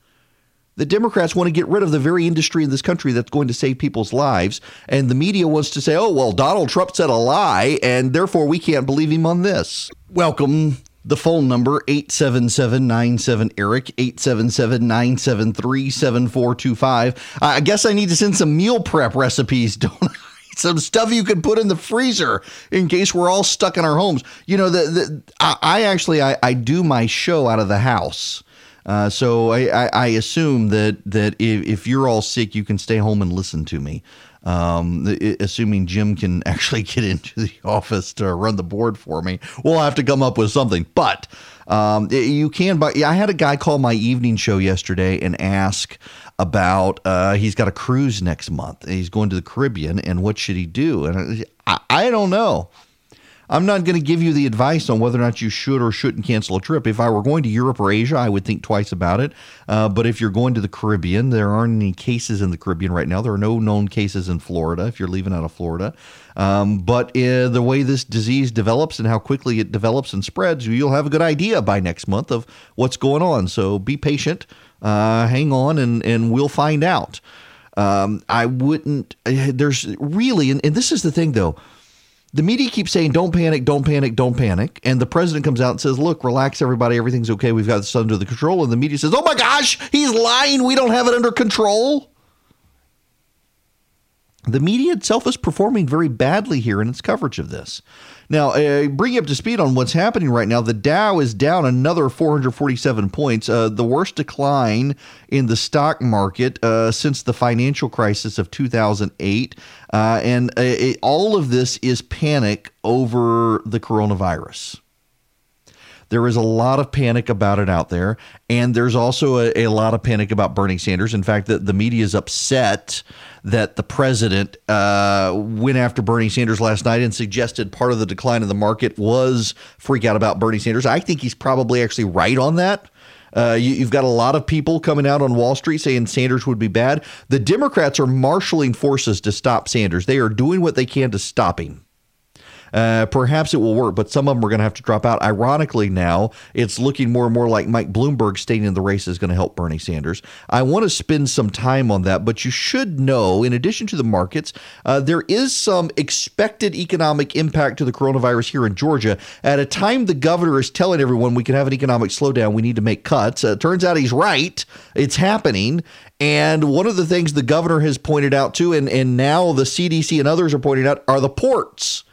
S1: The Democrats want to get rid of the very industry in this country that's going to save people's lives. And the media wants to say, oh, well, Donald Trump said a lie, and therefore we can't believe him on this. Welcome the phone number 877 Erick 877-973-7425. I guess I need to send some meal prep recipes, don't I? Some stuff you can put in the freezer in case we're all stuck in our homes. You know, the, the I, I actually I, I do my show out of the house. Uh, so I, I, I, assume that that if, if, you're all sick, you can stay home and listen to me um, assuming Jim can actually get into the office to run the board for me. We'll have to come up with something. But um, you can. But I had a guy call my evening show yesterday and ask about uh, he's got a cruise next month. He's going to the Caribbean, and what should he do? And I, I don't know. I'm not going to give you the advice on whether or not you should or shouldn't cancel a trip. If I were going to Europe or Asia, I would think twice about it. Uh, but if you're going to the Caribbean, there aren't any cases in the Caribbean right now. There are no known cases in Florida if you're leaving out of Florida. Um, but uh, the way this disease develops and how quickly it develops and spreads, you'll have a good idea by next month of what's going on. So be patient, uh, hang on, and, and we'll find out. Um, I wouldn't, uh, there's really, and, and this is the thing though the media keeps saying, don't panic, don't panic, don't panic. And the president comes out and says, look, relax, everybody, everything's okay. We've got this under the control. And the media says, oh my gosh, he's lying. We don't have it under control. The media itself is performing very badly here in its coverage of this. Now, uh, bring you up to speed on what's happening right now. The Dow is down another 447 points, uh, the worst decline in the stock market uh, since the financial crisis of 2008. Uh, and uh, it, all of this is panic over the coronavirus. There is a lot of panic about it out there. And there's also a, a lot of panic about Bernie Sanders. In fact, the, the media is upset that the president uh, went after Bernie Sanders last night and suggested part of the decline in the market was freak out about Bernie Sanders. I think he's probably actually right on that. Uh, you, have got a lot of people coming out on Wall Street saying Sanders would be bad. The Democrats are marshaling forces to stop Sanders. They are doing what they can to stop him. Uh, perhaps it will work, but some of them are going to have to drop out. Ironically, now it's looking more and more like Mike Bloomberg staying in the race is going to help Bernie Sanders. I want to spend some time on that, but you should know, in addition to the markets, uh, there is some expected economic impact to the coronavirus here in Georgia. At a time the governor is telling everyone we can have an economic slowdown, we need to make cuts. Uh, turns out he's right. It's happening. And one of the things the governor has pointed out too, and, and now the CDC and others are pointing out, are the ports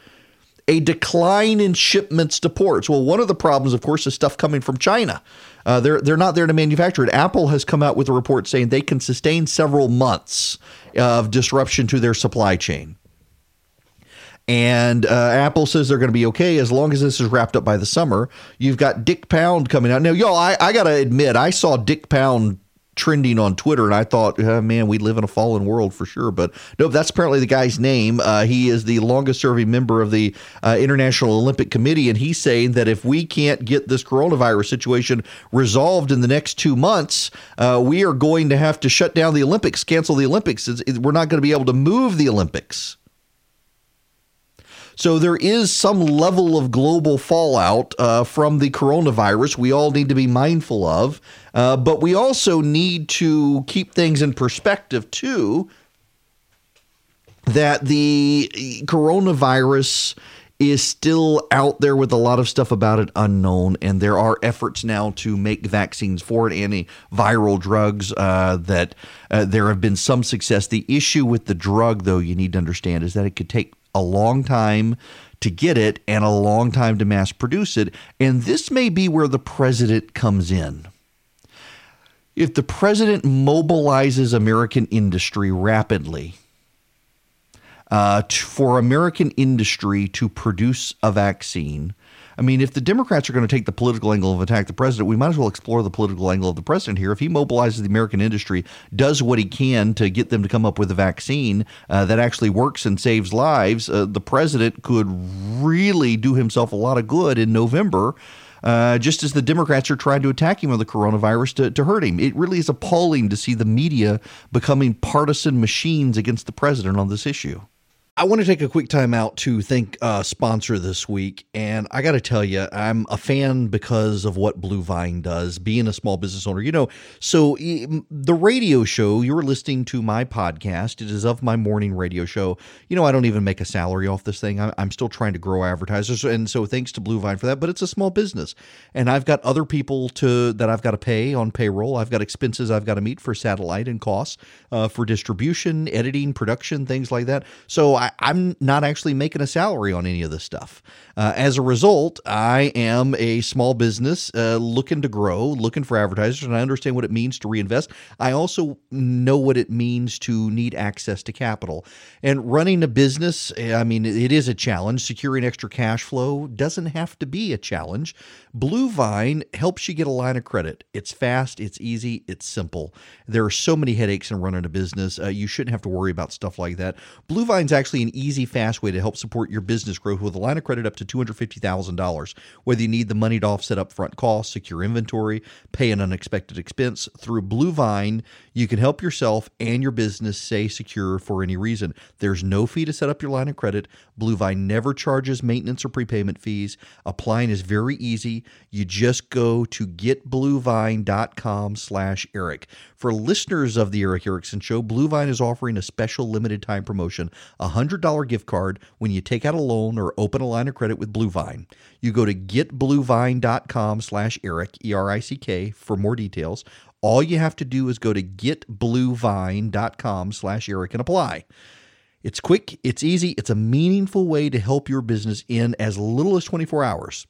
S1: a decline in shipments to ports. Well, one of the problems, of course, is stuff coming from China. Uh, they're they're not there to manufacture it. Apple has come out with a report saying they can sustain several months of disruption to their supply chain. And uh, Apple says they're going to be okay as long as this is wrapped up by the summer. You've got Dick Pound coming out. Now, y'all, I, I got to admit, I saw Dick Pound trending on Twitter, and I thought, oh, man, we live in a fallen world for sure. But no, that's apparently the guy's name. Uh, he is the longest serving member of the uh, International Olympic Committee, and he's saying that if we can't get this coronavirus situation resolved in the next two months, uh, we are going to have to shut down the Olympics, cancel the Olympics. It's, we're not going to be able to move the Olympics. So there is some level of global fallout uh, from the coronavirus we all need to be mindful of. Uh, but we also need to keep things in perspective, too, that the coronavirus is still out there with a lot of stuff about it unknown, and there are efforts now to make vaccines for it, antiviral drugs. Uh, that uh, there have been some success. The issue with the drug, though, you need to understand, is that it could take a long time to get it and a long time to mass produce it. And this may be where the president comes in. If the president mobilizes American industry rapidly uh, for American industry to produce a vaccine, I mean, if the Democrats are going to take the political angle of attack the president, we might as well explore the political angle of the president here. If he mobilizes the American industry, does what he can to get them to come up with a vaccine uh, that actually works and saves lives, uh, the president could really do himself a lot of good in November. Uh, just as the Democrats are trying to attack him on the coronavirus to, to hurt him. It really is appalling to see the media becoming partisan machines against the president on this issue. I want to take a quick time out to thank a sponsor this week. And I got to tell you, I'm a fan because of what Blue Vine does, being a small business owner. You know, so the radio show, you're listening to my podcast. It is of my morning radio show. You know, I don't even make a salary off this thing. I'm still trying to grow advertisers. And so thanks to Blue Vine for that. But it's a small business. And I've got other people to that I've got to pay on payroll. I've got expenses I've got to meet for satellite and costs uh, for distribution, editing, production, things like that. So I, am not actually making a salary on any of this stuff. Uh, as a result, I am a small business uh, looking to grow, looking for advertisers, and I understand what it means to reinvest. I also know what it means to need access to capital. And running a business, I mean, it is a challenge. Securing extra cash flow doesn't have to be a challenge. Bluevine helps you get a line of credit. It's fast, it's easy, it's simple. There are so many headaches in running a business. Uh, you shouldn't have to worry about stuff like that. Blue Vine's actually an easy, fast way to help support your business growth with a line of credit up to $250,000. Whether you need the money to offset upfront costs, secure inventory, pay an unexpected expense, through Blue Vine, you can help yourself and your business stay secure for any reason. There's no fee to set up your line of credit. Blue Vine never charges maintenance or prepayment fees. Applying is very easy. You just go to getbluevine.com slash Erick. For listeners of the Erick Erickson Show, Blue Vine is offering a special limited time promotion, a $100 gift card when you take out a loan or open a line of credit with Blue Vine. You go to getbluevine.com slash Erick, E-R-I-C-K, for more details. All you have to do is go to getbluevine.com slash Erick and apply. It's quick, it's easy, it's a meaningful way to help your business in as little as 24 hours.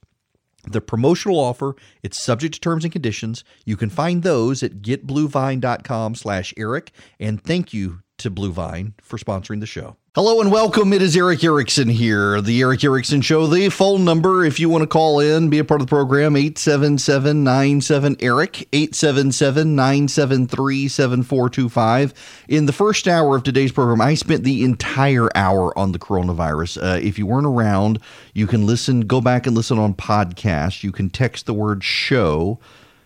S1: The promotional offer, it's subject to terms and conditions. You can find those at getbluevine.com slash Erick. And thank you to Blue Vine for sponsoring the show. Hello and welcome. It is Erick Erickson here, the Erick Erickson Show. The phone number, if you want to call in, be a part of the program, 877 97 Erick, 877 973 7425. In the first hour of today's program, I spent the entire hour on the coronavirus. Uh, if you weren't around, you can listen, go back and listen on podcast. You can text the word show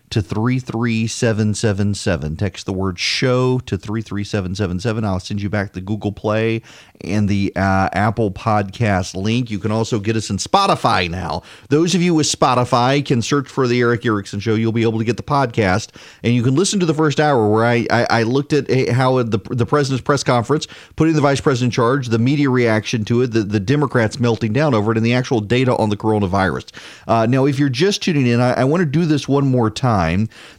S1: to 33777. Text the word show to 33777. I'll send you back the Google Play and the uh, Apple Podcast link. You can also get us in Spotify now. Those of you with Spotify can search for the Erick Erickson Show. You'll be able to get the podcast, and you can listen to the first hour where I, I, I looked at eh, how the, the president's press conference, putting the vice president in charge, the media reaction to it, the, the Democrats melting down over it, and the actual data on the coronavirus. Uh, now, if you're just tuning in, I, I want to do this one more time.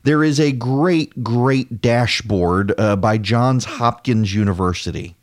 S1: There is a great, great dashboard uh, by Johns Hopkins University.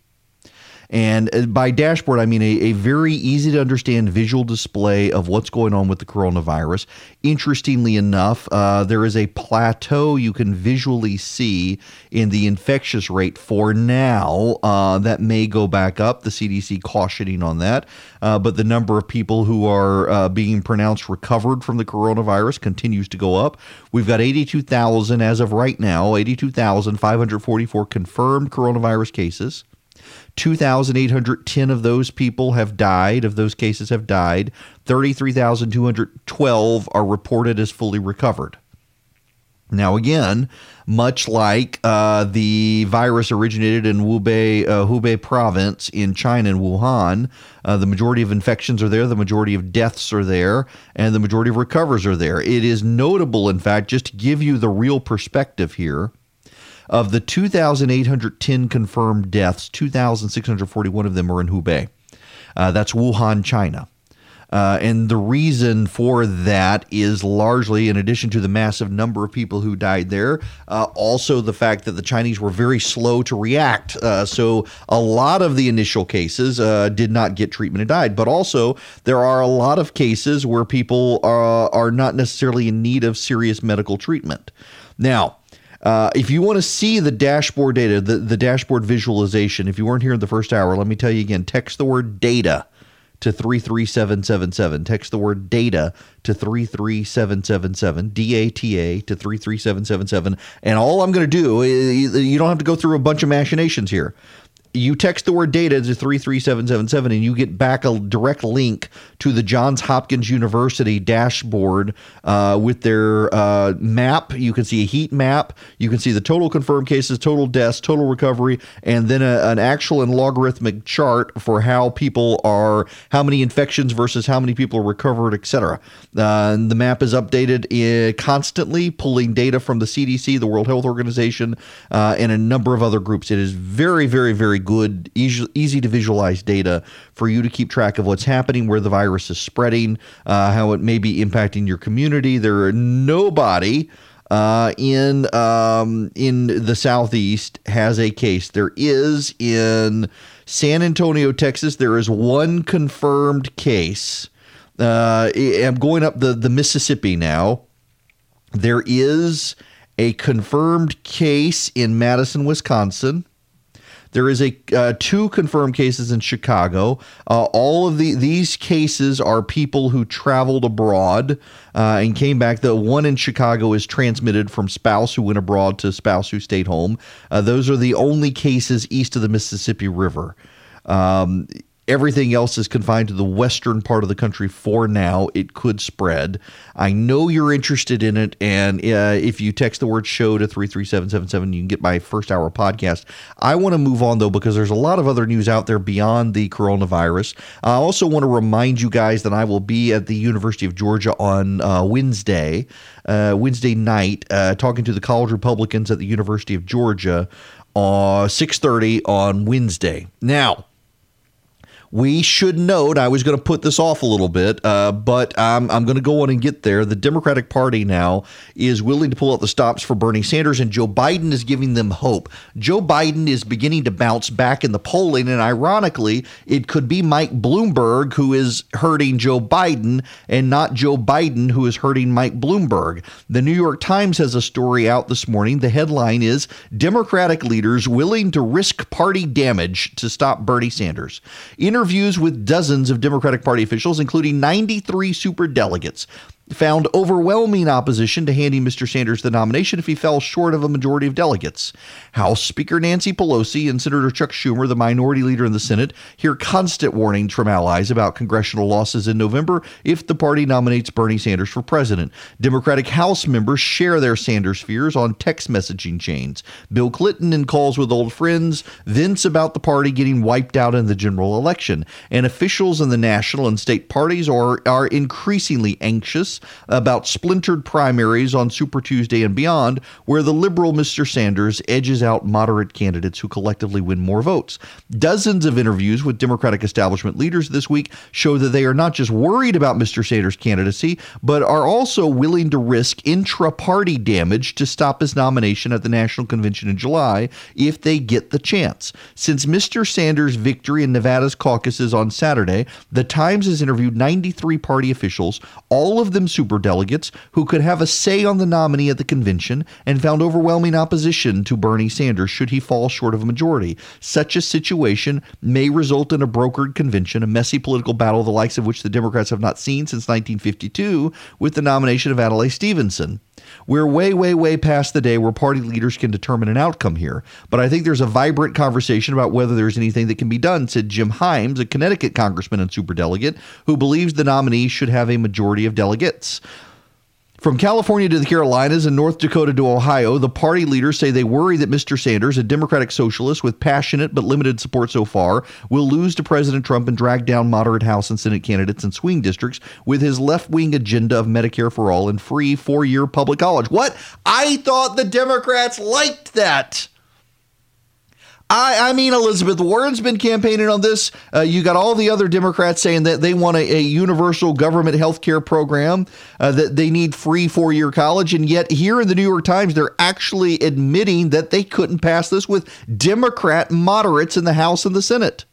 S1: And uh, by dashboard, I mean a, a very easy to understand visual display of what's going on with the coronavirus. Interestingly enough, uh, there is a plateau you can visually see in the infectious rate for now. Uh, that may go back up, the CDC cautioning on that. Uh, but the number of people who are uh, being pronounced recovered from the coronavirus continues to go up. We've got 82,000 as of right now, 82,544 confirmed coronavirus cases. 2,810 of those people have died, of those cases have died. 33,212 are reported as fully recovered. Now, again, much like uh, the virus originated in Hubei, uh, Hubei province in China, in Wuhan, uh, the majority of infections are there, the majority of deaths are there, and the majority of recovers are there. It is notable, in fact, just to give you the real perspective here of the 2,810 confirmed deaths, 2,641 of them are in Hubei. Uh, that's Wuhan, China. Uh, and the reason for that is largely, in addition to the massive number of people who died there, uh, also the fact that the Chinese were very slow to react. Uh, so a lot of the initial cases uh, did not get treatment and died. But also, there are a lot of cases where people are, are not necessarily in need of serious medical treatment. Now, uh, if you want to see the dashboard data, the, the dashboard visualization, if you weren't here in the first hour, let me tell you again text the word data to 33777. Text the word data to 33777, D A T A to 33777. And all I'm going to do, is, you don't have to go through a bunch of machinations here you text the word data to 33777 and you get back a direct link to the Johns Hopkins University dashboard uh, with their uh, map. You can see a heat map. You can see the total confirmed cases, total deaths, total recovery, and then a, an actual and logarithmic chart for how people are, how many infections versus how many people are recovered, etc. Uh, the map is updated uh, constantly, pulling data from the CDC, the World Health Organization, uh, and a number of other groups. It is very, very, very good, easy, easy to visualize data for you to keep track of what's happening, where the virus is spreading, uh, how it may be impacting your community. There are nobody uh, in um, in the southeast has a case. There is in San Antonio, Texas. There is one confirmed case. Uh, I'm going up the the Mississippi now. There is a confirmed case in Madison, Wisconsin. There is a uh, two confirmed cases in Chicago. Uh, all of the these cases are people who traveled abroad uh, and came back. The one in Chicago is transmitted from spouse who went abroad to spouse who stayed home. Uh, those are the only cases east of the Mississippi River. Um, Everything else is confined to the western part of the country for now. It could spread. I know you're interested in it. And uh, if you text the word show to 33777, you can get my first hour podcast. I want to move on, though, because there's a lot of other news out there beyond the coronavirus. I also want to remind you guys that I will be at the University of Georgia on uh, Wednesday, uh, Wednesday night, uh, talking to the college Republicans at the University of Georgia. Uh, 6.30 on Wednesday. Now, we should note, I was going to put this off a little bit, uh, but I'm, I'm going to go on and get there. The Democratic Party now is willing to pull out the stops for Bernie Sanders, and Joe Biden is giving them hope. Joe Biden is beginning to bounce back in the polling, and ironically, it could be Mike Bloomberg who is hurting Joe Biden and not Joe Biden who is hurting Mike Bloomberg. The New York Times has a story out this morning. The headline is Democratic leaders willing to risk party damage to stop Bernie Sanders. In interviews with dozens of Democratic Party officials, including 93 super delegates found overwhelming opposition to handing Mr. Sanders the nomination if he fell short of a majority of delegates. House Speaker Nancy Pelosi and Senator Chuck Schumer, the minority leader in the Senate, hear constant warnings from allies about congressional losses in November if the party nominates Bernie Sanders for president. Democratic House members share their Sanders fears on text messaging chains. Bill Clinton in calls with old friends, Vince about the party getting wiped out in the general election. And officials in the national and state parties are, are increasingly anxious about splintered primaries on Super Tuesday and beyond, where the liberal Mr. Sanders edges out moderate candidates who collectively win more votes. Dozens of interviews with Democratic establishment leaders this week show that they are not just worried about Mr. Sanders' candidacy, but are also willing to risk intra party damage to stop his nomination at the National Convention in July if they get the chance. Since Mr. Sanders' victory in Nevada's caucuses on Saturday, The Times has interviewed 93 party officials, all of them super superdelegates who could have a say on the nominee at the convention and found overwhelming opposition to Bernie Sanders should he fall short of a majority. Such a situation may result in a brokered convention, a messy political battle the likes of which the Democrats have not seen since 1952 with the nomination of Adlai Stevenson. We're way, way, way past the day where party leaders can determine an outcome here. But I think there's a vibrant conversation about whether there's anything that can be done, said Jim Himes, a Connecticut congressman and superdelegate, who believes the nominee should have a majority of delegates. From California to the Carolinas and North Dakota to Ohio, the party leaders say they worry that Mr. Sanders, a Democratic socialist with passionate but limited support so far, will lose to President Trump and drag down moderate House and Senate candidates in swing districts with his left wing agenda of Medicare for all and free four year public college. What? I thought the Democrats liked that. I, I mean, Elizabeth Warren's been campaigning on this. Uh, you got all the other Democrats saying that they want a, a universal government health care program, uh, that they need free four year college. And yet, here in the New York Times, they're actually admitting that they couldn't pass this with Democrat moderates in the House and the Senate.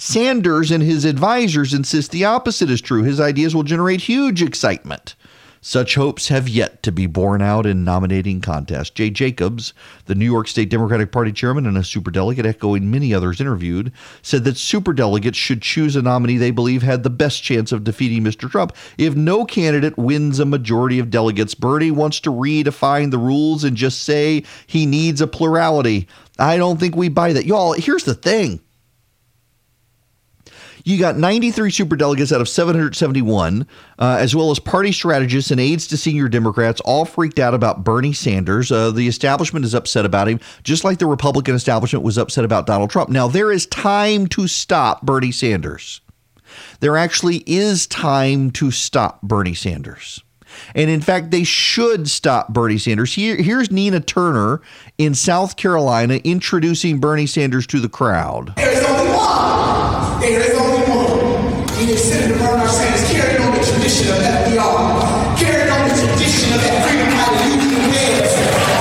S1: Sanders and his advisors insist the opposite is true. His ideas will generate huge excitement. Such hopes have yet to be borne out in nominating contests. Jay Jacobs, the New York State Democratic Party chairman and a superdelegate, echoing many others interviewed, said that superdelegates should choose a nominee they believe had the best chance of defeating Mr. Trump. If no candidate wins a majority of delegates, Bernie wants to redefine the rules and just say he needs a plurality. I don't think we buy that. Y'all, here's the thing. You got 93 superdelegates out of 771, uh, as well as party strategists and aides to senior Democrats, all freaked out about Bernie Sanders. Uh, the establishment is upset about him, just like the Republican establishment was upset about Donald Trump. Now, there is time to stop Bernie Sanders. There actually is time to stop Bernie Sanders. And in fact, they should stop Bernie Sanders. Here, here's Nina Turner in South Carolina introducing Bernie Sanders to the crowd.
S12: Only one. There is the tradition of FDR, carrying on the tradition of that freedom hallelujah dance,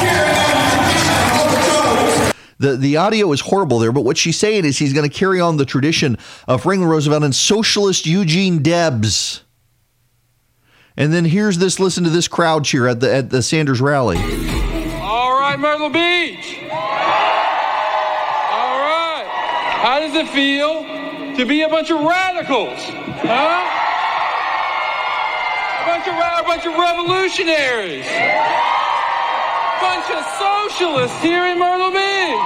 S12: carrying on the tradition of overthrows.
S1: The, the audio is horrible there, but what she's saying is he's going to carry on the tradition of Franklin Roosevelt and socialist Eugene Debs. And then here's this listen to this crowd cheer at the at the Sanders rally.
S13: All right, Myrtle Beach. All right. How does it feel to be a bunch of radicals? Huh? Bunch of a bunch of revolutionaries. Bunch of socialists here in Myrtle Beach.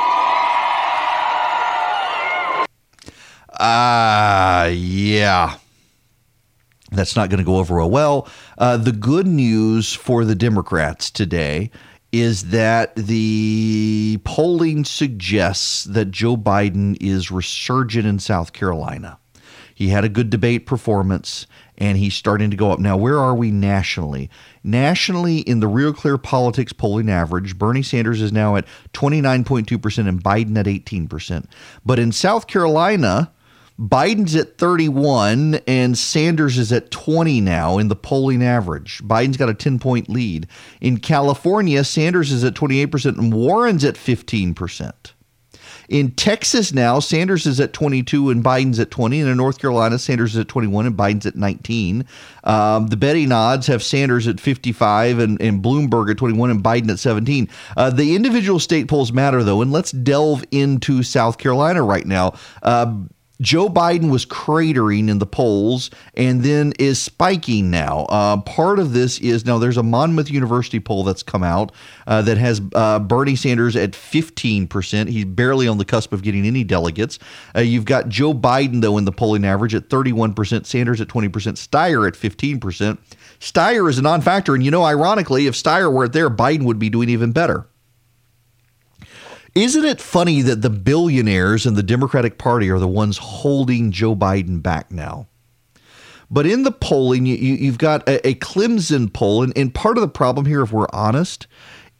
S1: Ah, uh, yeah. That's not going to go over well. Uh, the good news for the Democrats today is that the polling suggests that Joe Biden is resurgent in South Carolina. He had a good debate performance and he's starting to go up. Now, where are we nationally? Nationally, in the Real Clear Politics polling average, Bernie Sanders is now at 29.2% and Biden at 18%. But in South Carolina, Biden's at 31 and Sanders is at 20 now in the polling average. Biden's got a 10 point lead. In California, Sanders is at 28% and Warren's at 15%. In Texas now, Sanders is at 22 and Biden's at 20. And in North Carolina, Sanders is at 21 and Biden's at 19. Um, the betting odds have Sanders at 55 and, and Bloomberg at 21 and Biden at 17. Uh, the individual state polls matter, though. And let's delve into South Carolina right now. Uh, Joe Biden was cratering in the polls and then is spiking now. Uh, part of this is now there's a Monmouth University poll that's come out uh, that has uh, Bernie Sanders at 15%. He's barely on the cusp of getting any delegates. Uh, you've got Joe Biden, though, in the polling average at 31%, Sanders at 20%, Steyer at 15%. Steyer is a non factor. And, you know, ironically, if Steyer weren't there, Biden would be doing even better. Isn't it funny that the billionaires in the Democratic Party are the ones holding Joe Biden back now? But in the polling, you, have got a, a Clemson poll, and, and part of the problem here, if we're honest,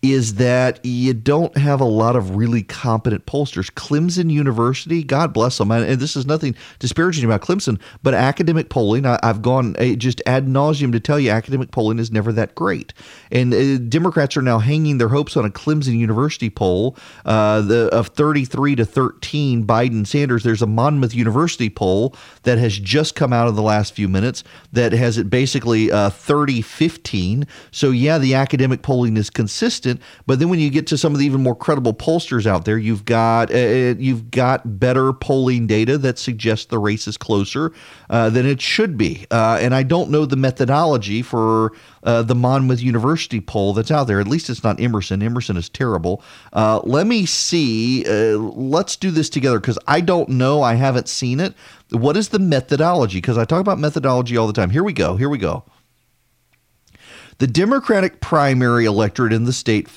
S1: is that you don't have a lot of really competent pollsters. Clemson University, God bless them, and this is nothing disparaging about Clemson, but academic polling, I, have gone uh, just ad nauseum to tell you, academic polling is never that great. And uh, Democrats are now hanging their hopes on a Clemson University poll uh, the, of 33 to 13, Biden Sanders. There's a Monmouth University poll that has just come out in the last few minutes that has it basically uh, 30 15. So, yeah, the academic polling is consistent but then when you get to some of the even more credible pollsters out there, you've got uh, uh, you've got better polling data that suggests the race is closer uh, than it should be. Uh, and I don't know the methodology for uh, the Monmouth University poll that's out there. At least it's not Emerson. Emerson is terrible. Uh, let me see. let's do this together because I don't know. I haven't seen it. What is the methodology? Because I talk about methodology all the time. Here we go. Here we go. The Democratic primary electorate in the state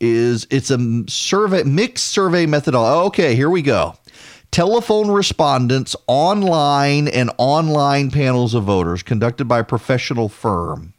S1: is it's a survey mixed survey methodology. Okay, here we go. Telephone respondents, online and online panels of voters conducted by a professional firm.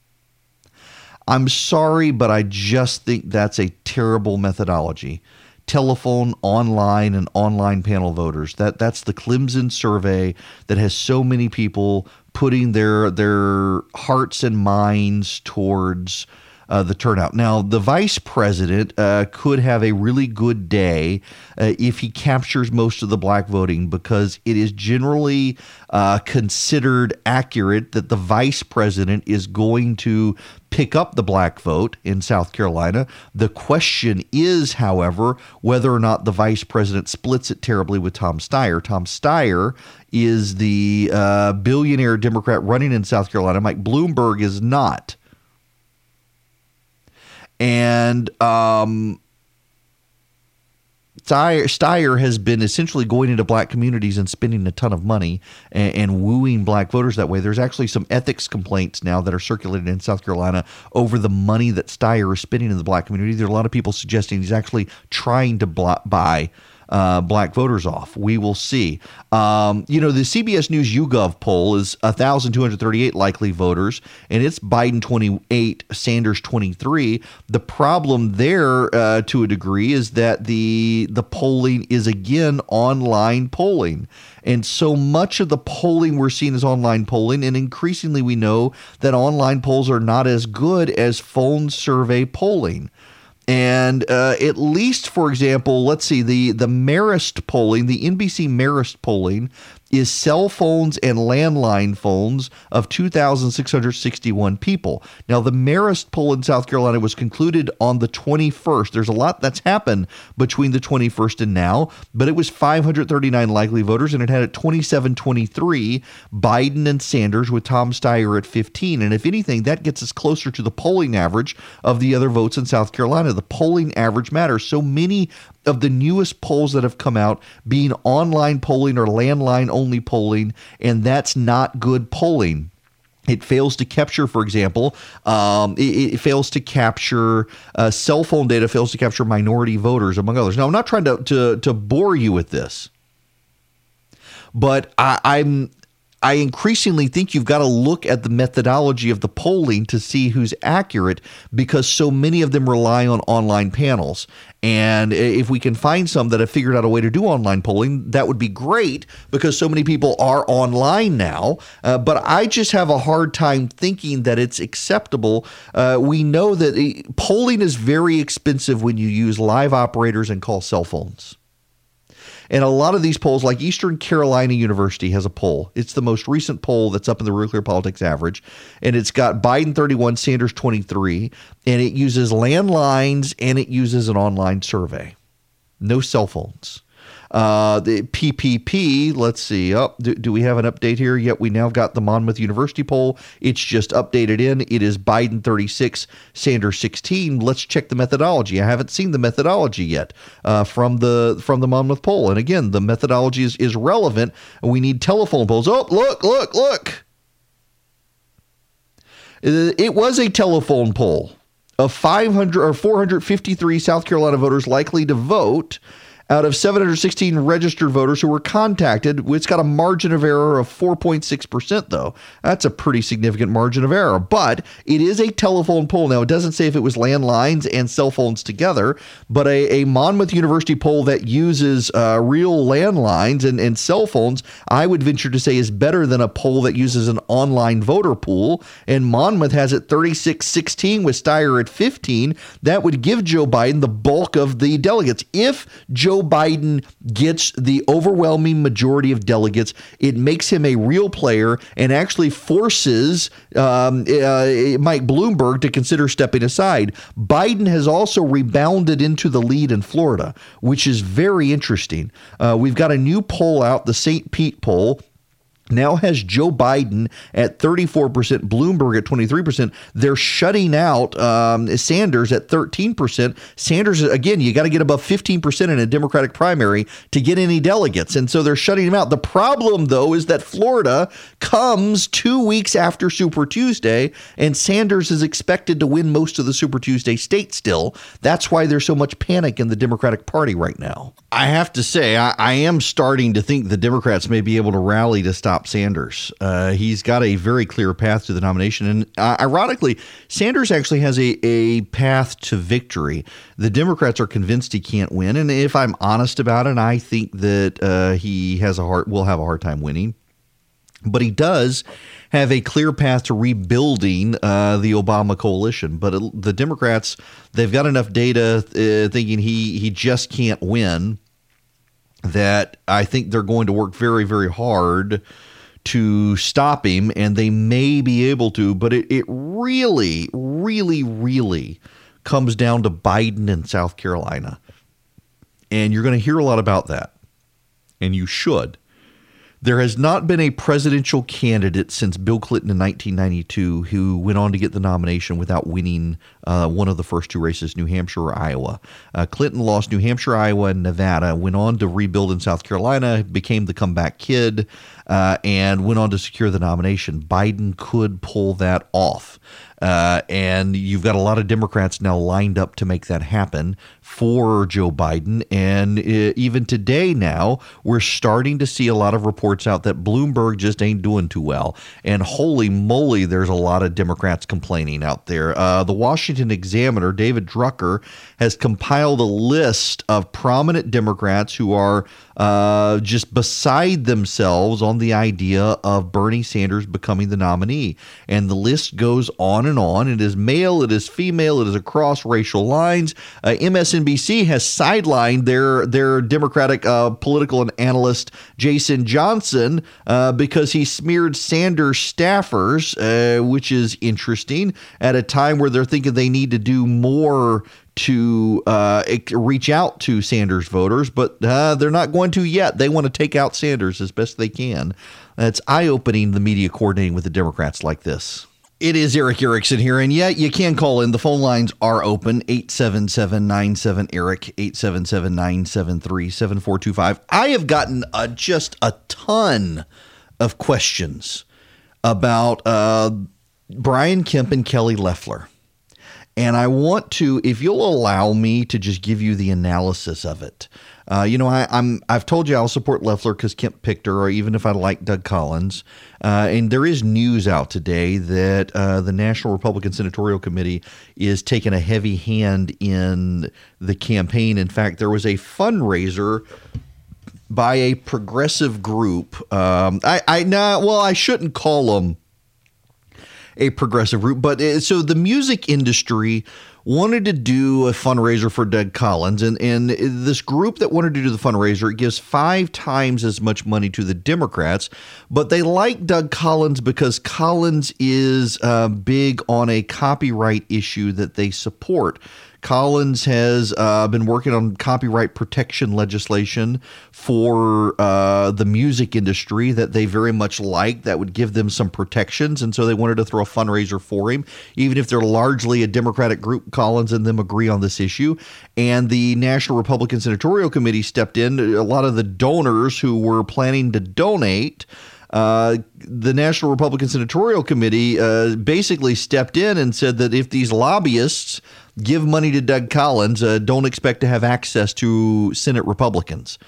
S1: I'm sorry, but I just think that's a terrible methodology. Telephone, online, and online panel voters. That that's the Clemson survey that has so many people putting their their hearts and minds towards uh, the turnout. Now, the vice president uh, could have a really good day uh, if he captures most of the black voting because it is generally uh, considered accurate that the vice president is going to pick up the black vote in South Carolina. The question is, however, whether or not the vice president splits it terribly with Tom Steyer. Tom Steyer is the uh, billionaire Democrat running in South Carolina. Mike Bloomberg is not. And um, Steyer, Steyer has been essentially going into black communities and spending a ton of money and, and, wooing black voters that way. There's actually some ethics complaints now that are circulated in South Carolina over the money that Steyer is spending in the black community. There are a lot of people suggesting he's actually trying to buy uh, black voters off. We will see. Um, you know, the CBS News YouGov poll is 1,238 likely voters, and it's Biden 28, Sanders 23. The problem there, uh, to a degree, is that the the polling is again online polling. And so much of the polling we're seeing is online polling, and increasingly we know that online polls are not as good as phone survey polling. And uh, at least, for example, let's see the the Marist polling, the NBC Marist polling is cell phones and landline phones of 2,661 people. Now, the Marist poll in South Carolina was concluded on the 21st. There's a lot that's happened between the 21st and now, but it was 539 likely voters, and it had at 2723 Biden and Sanders with Tom Steyer at 15. And if anything, that gets us closer to the polling average of the other votes in South Carolina. The polling average matters. So many of the newest polls that have come out being online polling or landline only polling, and that's not good polling. It fails to capture, for example, um, it, it, fails to capture uh, cell phone data, fails to capture minority voters, among others. Now, I'm not trying to, to, to bore you with this, but I, I'm I increasingly think you've got to look at the methodology of the polling to see who's accurate because so many of them rely on online panels. And if we can find some that have figured out a way to do online polling, that would be great because so many people are online now. Uh, but I just have a hard time thinking that it's acceptable. Uh, we know that uh, polling is very expensive when you use live operators and call cell phones. And a lot of these polls, like Eastern Carolina University has a poll. It's the most recent poll that's up in the Real Clear Politics average. And it's got Biden 31, Sanders 23. And it uses landlines and it uses an online survey. No cell phones. Uh, the PPP, let's see. Oh, do, do, we have an update here? Yet we now got the Monmouth University poll. It's just updated in. It is Biden 36, Sanders 16. Let's check the methodology. I haven't seen the methodology yet uh, from the from the Monmouth poll. And again, the methodology is, is relevant. We need telephone polls. Oh, look, look, look. Uh, it was a telephone poll of 500 or 453 South Carolina voters likely to vote out of 716 registered voters who were contacted. It's got a margin of error of 4.6%, though. That's a pretty significant margin of error, but it is a telephone poll. Now, it doesn't say if it was landlines and cell phones together, but a, a Monmouth University poll that uses uh, real landlines and, and cell phones, I would venture to say is better than a poll that uses an online voter pool. And Monmouth has it 36 16 with Steyer at 15. That would give Joe Biden the bulk of the delegates. If Joe Joe Biden gets the overwhelming majority of delegates, it makes him a real player and actually forces um, uh, Mike Bloomberg to consider stepping aside. Biden has also rebounded into the lead in Florida, which is very interesting. Uh, we've got a new poll out, the St. Pete poll now has Joe Biden at 34%, Bloomberg at 23%. They're shutting out um, Sanders at 13%. Sanders, again, you got to get above 15% in a Democratic primary to get any delegates. And so they're shutting him out. The problem, though, is that Florida comes two weeks after Super Tuesday, and Sanders is expected to win most of the Super Tuesday state still. That's why there's so much panic in the Democratic Party right now. I have to say, I, I am starting to think the Democrats may be able to rally to stop stop Sanders. Uh, he's got a very clear path to the nomination. And uh, ironically, Sanders actually has a, a path to victory. The Democrats are convinced he can't win. And if I'm honest about it, I think that uh, he has a hard, will have a hard time winning. But he does have a clear path to rebuilding uh, the Obama coalition. But it, the Democrats, they've got enough data uh, thinking he he just can't win that I think they're going to work very, very hard to stop him, and they may be able to, but it, it really, really, really comes down to Biden in South Carolina. And you're going to hear a lot about that, and you should. There has not been a presidential candidate since Bill Clinton in 1992 who went on to get the nomination without winning uh, one of the first two races, New Hampshire or Iowa. Uh, Clinton lost New Hampshire, Iowa, and Nevada, went on to rebuild in South Carolina, became the comeback kid, uh, and went on to secure the nomination. Biden could pull that off. Uh, and you've got a lot of Democrats now lined up to make that happen for Joe Biden. And uh, even today, now, we're starting to see a lot of reports out that Bloomberg just ain't doing too well. And holy moly, there's a lot of Democrats complaining out there. Uh, the Washington Examiner, David Drucker, has compiled a list of prominent Democrats who are uh, just beside themselves on the idea of Bernie Sanders becoming the nominee. And the list goes on and on. It is male, it is female, it is across racial lines. Uh, MSNBC has sidelined their their Democratic uh, political analyst Jason Johnson uh, because he smeared Sanders staffers, uh, which is interesting at a time where they're thinking they need to do more to uh, reach out to Sanders voters, but uh, they're not going to yet. They want to take out Sanders as best they can. It's eye opening the media coordinating with the Democrats like this. It is Erick Erickson here, and yeah, you can call in. The phone lines are open 877 97 Erick, 877 973 7425. I have gotten a, just a ton of questions about uh, Brian Kemp and Kelly Loeffler. And I want to, if you'll allow me to just give you the analysis of it. Uh, you know, I, am I've told you I'll support Loeffler because Kemp picked her, or even if I like Doug Collins. Uh, and there is news out today that uh, the National Republican Senatorial Committee is taking a heavy hand in the campaign. In fact, there was a fundraiser by a progressive group. Um, I, I nah, well, I shouldn't call them a progressive group, But uh, so the music industry wanted to do a fundraiser for Doug Collins, and and this group that wanted to do the fundraiser gives five times as much money to the Democrats, but they like Doug Collins because Collins is uh, big on a copyright issue that they support. Collins has uh, been working on copyright protection legislation for uh, the music industry that they very much like that would give them some protections. And so they wanted to throw a fundraiser for him, even if they're largely a Democratic group. Collins and them agree on this issue. And the National Republican Senatorial Committee stepped in. A lot of the donors who were planning to donate. Uh, the National Republican Senatorial Committee uh, basically stepped in and said that if these lobbyists give money to Doug Collins, uh, don't expect to have access to Senate Republicans.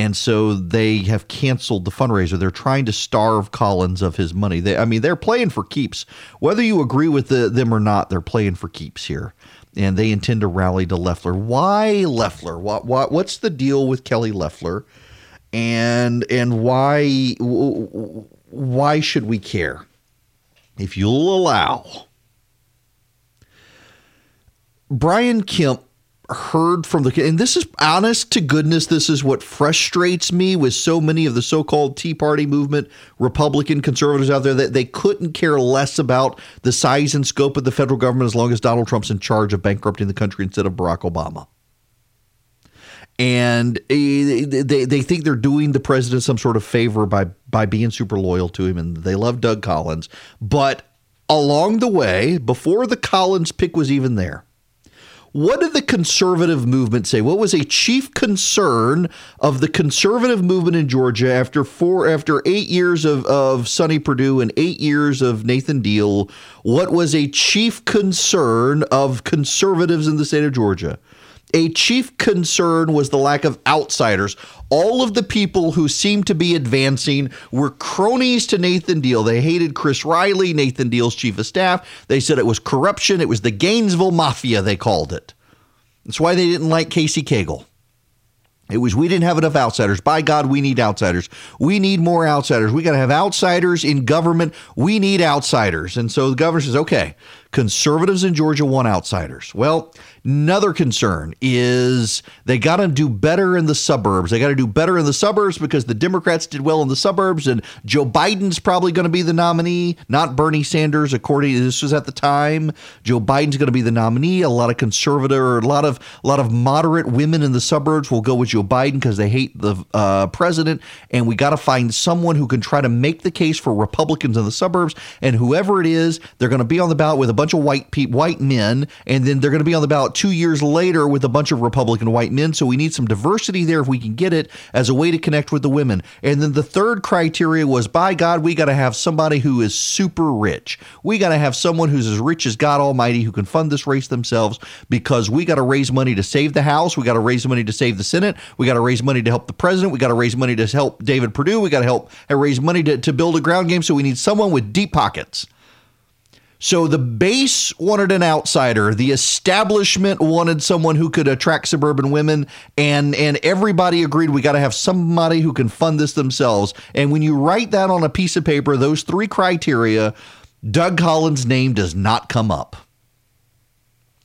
S1: And so they have canceled the fundraiser. They're trying to starve Collins of his money. They, I mean, they're playing for keeps. Whether you agree with the, them or not, they're playing for keeps here. And they intend to rally to Loeffler. Why Loeffler? What, what, what's the deal with Kelly Loeffler? And and why why should we care? If you'll allow, Brian Kemp heard from the and this is honest to goodness this is what frustrates me with so many of the so-called tea party movement republican conservatives out there that they couldn't care less about the size and scope of the federal government as long as donald trump's in charge of bankrupting the country instead of barack obama. And eh, they, they think they're doing the president some sort of favor by by being super loyal to him and they love doug collins. But along the way before the collins pick was even there what did the conservative movement say? What was a chief concern of the conservative movement in Georgia after four after eight years of, of Sonny Perdue and eight years of Nathan Deal? What was a chief concern of conservatives in the state of Georgia? A chief concern was the lack of outsiders. All of the people who seemed to be advancing were cronies to Nathan Deal. They hated Chris Riley, Nathan Deal's chief of staff. They said it was corruption. It was the Gainesville Mafia, they called it. That's why they didn't like Casey Cagle. It was we didn't have enough outsiders. By God, we need outsiders. We need more outsiders. We got to have outsiders in government. We need outsiders. And so the governor says, okay, conservatives in Georgia want outsiders. Well, another concern is they got to do better in the suburbs. They got to do better in the suburbs because the Democrats did well in the suburbs, and Joe Biden's probably going to be the nominee, not Bernie Sanders. According to this was at the time, Joe Biden's going to be the nominee. A lot of conservative or a lot of a lot of moderate women in the suburbs will go with Joe Biden because they hate the uh, president, and we got to find someone who can try to make the case for Republicans in the suburbs, and whoever it is, they're going to be on the ballot with a bunch of white pe- white men, and then they're going to be on the ballot two years later with a bunch of Republican white men. So we need some diversity there if we can get it as a way to connect with the women. And then the third criteria was, by God, we got to have somebody who is super rich. We got to have someone who's as rich as God Almighty who can fund this race themselves because we got to raise money to save the House. We got to raise money to save the Senate. We got to raise money to help the president. We got to raise money to help David Perdue. We got to help raise money to, to build a ground game. So we need someone with deep pockets. So the base wanted an outsider. The establishment wanted someone who could attract suburban women, and and everybody agreed we got to have somebody who can fund this themselves. And when you write that on a piece of paper, those three criteria, Doug Collins' name does not come up.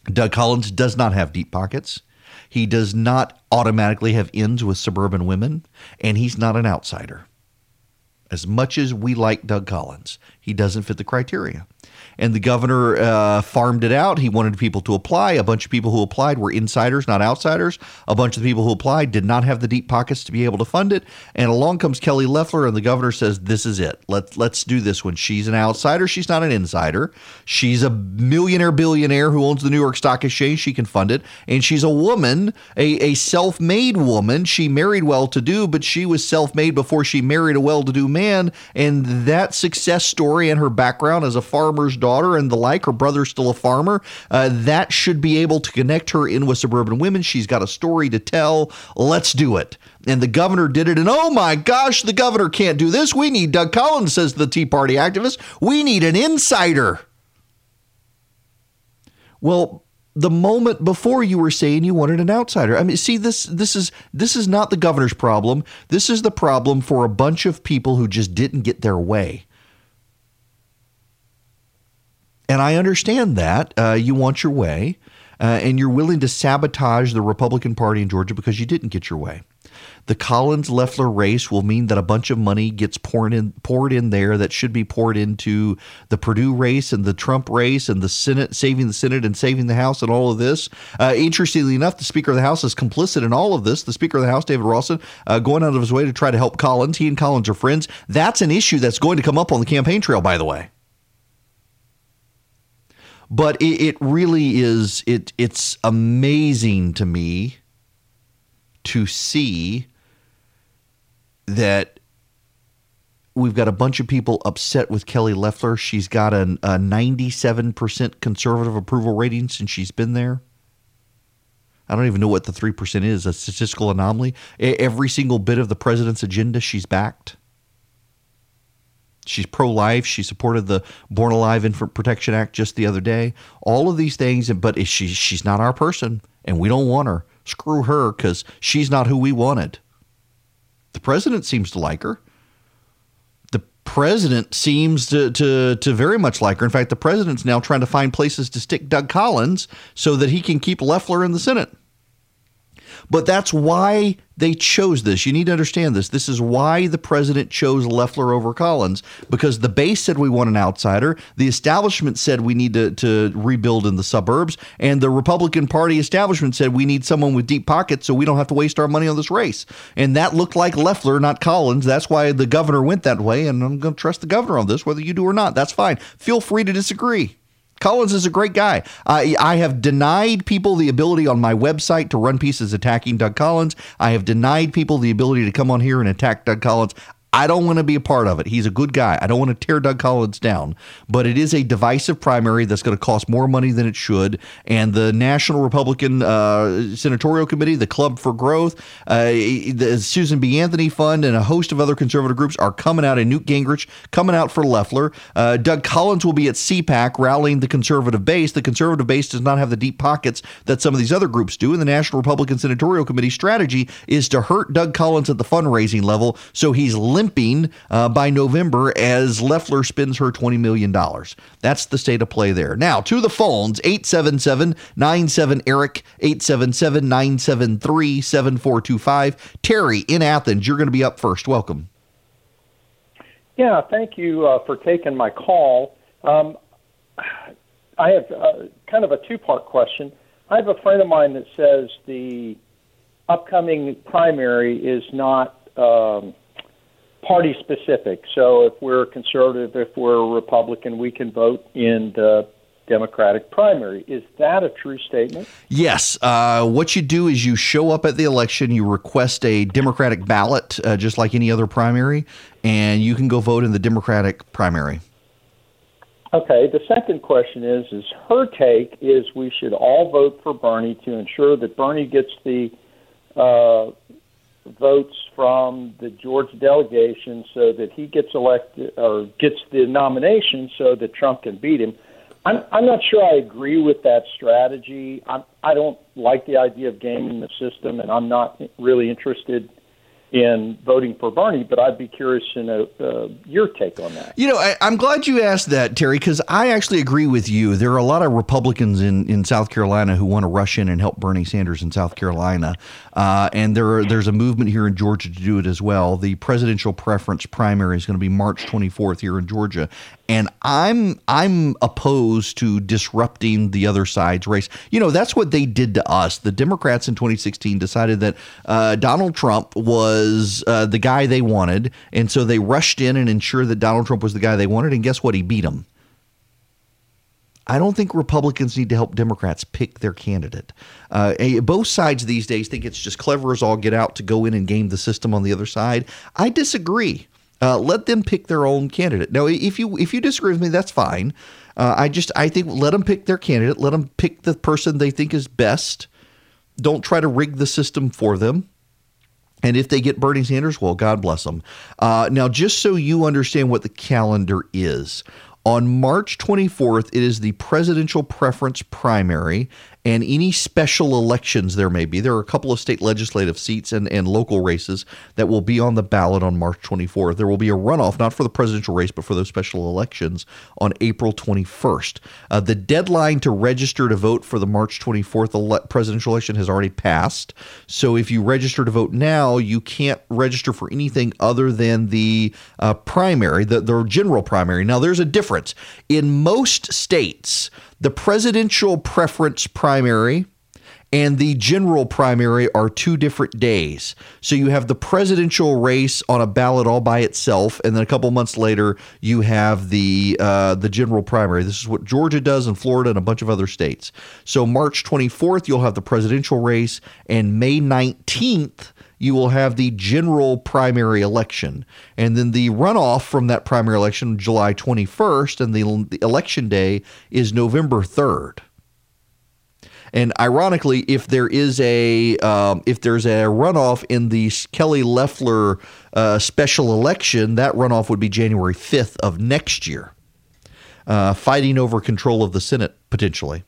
S1: Doug Collins does not have deep pockets. He does not automatically have ends with suburban women, and he's not an outsider. As much as we like Doug Collins, he doesn't fit the criteria and the governor uh, farmed it out. He wanted people to apply. A bunch of people who applied were insiders, not outsiders. A bunch of the people who applied did not have the deep pockets to be able to fund it. And along comes Kelly Loeffler, and the governor says, "This is it. Let's let's do this one." She's an outsider. She's not an insider. She's a millionaire billionaire who owns the New York Stock Exchange. She can fund it, and she's a woman, a, a self-made woman. She married well-to-do, but she was self-made before she married a well-to-do man, and that success story and her background as a farmer's daughter and the like. Her brother's still a farmer. Uh, that should be able to connect her in with suburban women. She's got a story to tell. Let's do it. And the governor did it. And oh my gosh, the governor can't do this. We need Doug Collins, says the Tea Party activist. We need an insider. Well, the moment before you were saying you wanted an outsider. I mean, see this this is this is not the governor's problem. This is the problem for a bunch of people who just didn't get their way. And I understand that uh, you want your way, uh, and you're willing to sabotage the Republican Party in Georgia because you didn't get your way. The Collins Loeffler race will mean that a bunch of money gets poured in poured in there that should be poured into the Perdue race and the Trump race and the Senate, saving the Senate and saving the House and all of this. Uh, interestingly enough, the Speaker of the House is complicit in all of this. The Speaker of the House, David Ralston, uh, going out of his way to try to help Collins. He and Collins are friends. That's an issue that's going to come up on the campaign trail, by the way but it, really is it it's amazing to me to see that we've got a bunch of people upset with Kelly Loeffler. She's got a, a 97% conservative approval rating since she's been there. I don't even know she's pro life. She supported the Born Alive Infant Protection Act just the other day. All of these things, but she, she's not our person, and we don't want her. Screw her because she's not who we wanted. The president seems to like her. The president seems to, to, to very much like her. In fact, the president's now trying to find places to stick Doug Collins so that he can keep Loeffler in the Senate. But that's why they chose this. You need to understand this. This is why the president chose Loeffler over Collins because the base said we want an outsider. The establishment said we need to, to rebuild in the suburbs. And the Republican Party establishment said we need someone with deep pockets so we don't have to waste our money on this race. And that looked like Loeffler, not Collins. That's why the governor went that way. And I'm going to trust the governor on this, whether you do or not. That's fine. Feel free to disagree. Collins is a great guy. I, I have denied people the ability on my website to run pieces attacking Doug Collins. I have denied people the ability to come on here and attack Doug Collins. I don't want to be a part of it. He's a good guy. I don't want to tear Doug Collins down, but it is a divisive primary that's going to cost more money than it should. And the National Republican uh, Senatorial Committee, the Club for Growth, uh, the Susan B. Anthony Fund, and a host of other conservative groups are coming out, and Newt Gingrich coming out for Loeffler. Uh, Doug Collins will be at CPAC rallying the conservative base. The conservative base does not have the deep pockets that some of these other groups do. And the National Republican Senatorial Committee strategy is to hurt Doug Collins at the fundraising level so he's limping uh, by November as Loeffler spends her $20 million. That's the state of play there. Now, to the phones 877 97 Erick, 877 973 7425. Terry in Athens, you're going to be up first. Welcome.
S14: Yeah, thank you uh, for taking my call. Um, I have uh, kind of a two part question. I have a friend of mine that says the upcoming primary is not um, party specific. So if we're conservative, if we're a Republican, we can vote in the Democratic primary. Is that a true statement?
S1: Yes. Uh, what you do is you show up at the election, you request a Democratic ballot, uh, just like any other primary, and you can go vote in the Democratic primary.
S14: Okay. The second question is: is her take is we should all vote for Bernie to ensure that Bernie gets the uh, votes from the Georgia delegation, so that he gets elected or gets the nomination, so that Trump can beat him. I'm, I'm not sure I agree with that strategy. I'm, I don't like the idea of gaming the system, and I'm not really interested in voting for Bernie, but I'd be curious to know uh, your take on that.
S1: You know, I, am glad you asked that, Terry, because I actually agree with you. There are a lot of Republicans in, in South Carolina who want to rush in and help Bernie Sanders in South Carolina. Uh, and there are, there's a movement here in Georgia to do it as well. The presidential preference primary is going to be March 24th here in Georgia and I'm I'm opposed to disrupting the other side's race. You know, that's what they did to us. The Democrats in 2016 decided that uh, Donald Trump was uh, the guy they wanted, and so they rushed in and ensured that Donald Trump was the guy they wanted. And guess what? He beat them. I don't think Republicans need to help Democrats pick their candidate. Uh, both sides these days think it's just clever as all get out to go in and game the system on the other side. I disagree. Uh, let them pick their own candidate. Now, if you if you disagree with me, that's fine. Uh, I just I think let them pick their candidate. Let them pick the person they think is best. Don't try to rig the system for them. And if they get Bernie Sanders, well, God bless them. Uh, now, just so you understand what the calendar is, on March 24th, it is the presidential preference primary and any special elections there may be. There are a couple of state legislative seats and, and local races that will be on the ballot on March 24th. There will be a runoff, not for the presidential race, but for those special elections on April 21st. Uh, the deadline to register to vote for the March 24th ele- presidential election has already passed. So if you register to vote now, you can't register for anything other than the uh, primary, the, the general primary. Now, there's a difference. In most states, the presidential preference primary and the general primary are two different days. So you have the presidential race on a ballot all by itself, and then a couple months later you have the uh, the general primary. This is what Georgia does, and Florida, and a bunch of other states. So March 24th you'll have the presidential race, and May 19th you will have the general primary election. And then the runoff from that primary election, July 21st, and the, the election day is November 3rd. And ironically, if there is a um, if there's a runoff in the Kelly Loeffler uh, special election, that runoff would be January 5th of next year, uh, fighting over control of the Senate potentially.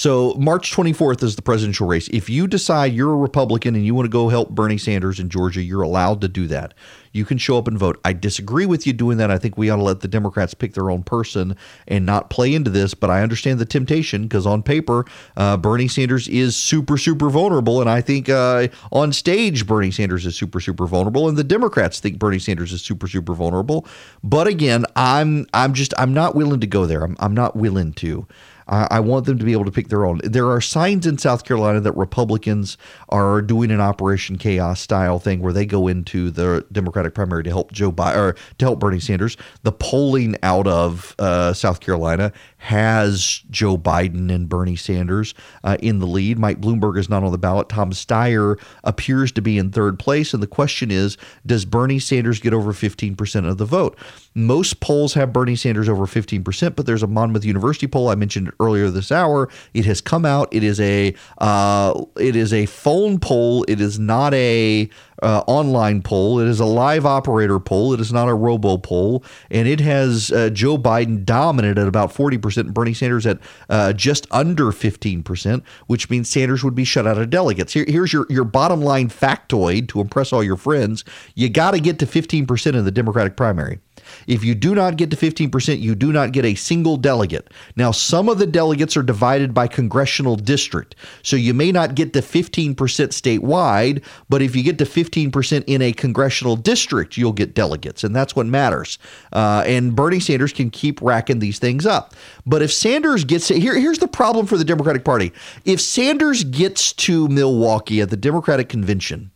S1: So March 24th is the presidential race. If you decide you're a Republican and you want to go help Bernie Sanders in Georgia, you're allowed to do that. You can show up and vote. I disagree with you doing that. I think we ought to let the Democrats pick their own person and not play into this. But I understand the temptation because on paper, uh, Bernie Sanders is super, super vulnerable. And I think uh, on stage, Bernie Sanders is super, super vulnerable. And the Democrats think Bernie Sanders is super, super vulnerable. But again, I'm I'm just I'm not willing to go there. I'm, I'm not willing to. I, I want them to be able to pick their own. There are signs in South Carolina that Republicans are doing an Operation Chaos style thing where they go into the Democratic primary to help Joe Biden or to help Bernie Sanders. The polling out of uh, South Carolina has Joe Biden and Bernie Sanders uh, in the lead. Mike Bloomberg is not on the ballot. Tom Steyer appears to be in third place. And the question is does Bernie Sanders get over 15% of the vote? Most polls have Bernie Sanders over 15%, but there's a Monmouth University poll I mentioned earlier this hour. It has come out. It is a uh, it is a phone poll. It is not a uh, online poll. It is a live operator poll. It is not a robo poll, and it has uh, Joe Biden dominant at about 40%, and Bernie Sanders at uh, just under 15%, which means Sanders would be shut out of delegates. Here, here's your, your bottom line factoid to impress all your friends. You got to get to 15% in the Democratic primary. If you do not get to 15%, you do not get a single delegate. Now, some of the delegates are divided by congressional district. So you may not get to 15% statewide, but if you get to 15% in a congressional district, you'll get delegates. And that's what matters. Uh, and Bernie Sanders can keep racking these things up. But if Sanders gets here, here's the problem for the Democratic Party. If Sanders gets to Milwaukee at the Democratic convention,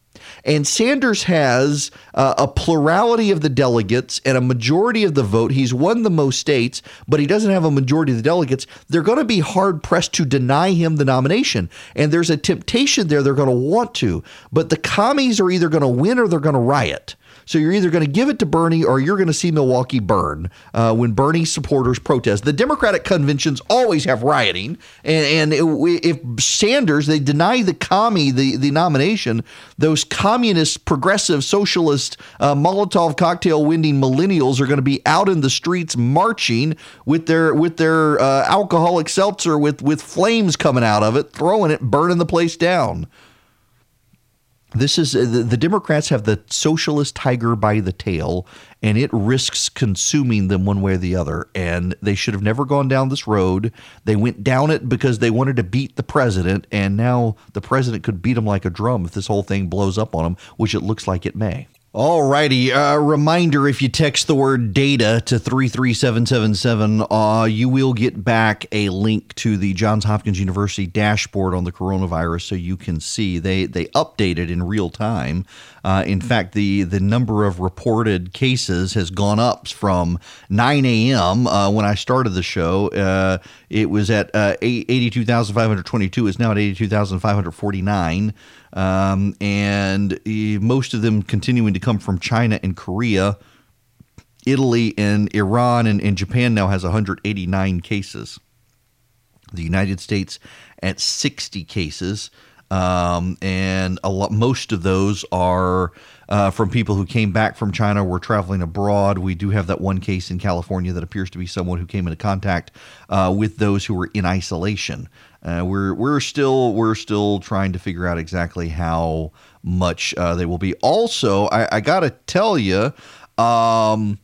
S1: and Sanders has uh, a plurality of the delegates and a majority of the vote. He's won the most states, but he doesn't have a majority of the delegates. They're going to be hard pressed to deny him the nomination. And there's a temptation there they're going to want to. But the commies are either going to win or they're going to riot. So you're either going to give it to Bernie or you're going to see Milwaukee burn uh, when Bernie supporters protest. The Democratic conventions always have rioting, and, and if Sanders they deny the commie the the nomination, those communist, progressive, socialist, uh, Molotov cocktail winning millennials are going to be out in the streets marching with their with their uh, alcoholic seltzer with with flames coming out of it, throwing it, burning the place down. This is uh, the, the, Democrats have the socialist tiger by the tail, and it risks consuming them one way or the other. And they should have never gone down this road. They went down it because they wanted to beat the president, and now the president could beat them like a drum if this whole thing blows up on them, which it looks like it may. All righty. Uh, reminder if you text the word data to 33777, uh, you will get back a link to the Johns Hopkins University dashboard on the coronavirus so you can see. They, they update it in real time. Uh, in fact, the, the number of reported cases has gone up from 9 a.m. Uh, when I started the show. Uh, it was at uh, 82,522. It's now at 82,549 um, and most of them continuing to come from China and Korea. Italy and Iran and, and Japan now has 189 cases. The United States at 60 cases. Um, and a lot, most of those are uh, from people who came back from China, were traveling abroad. We do have that one case in California that appears to be someone who came into contact uh, with those who were in isolation. Uh, we're we're still we're still trying to figure out exactly how much uh, they will be. Also, I, I got to tell you, um,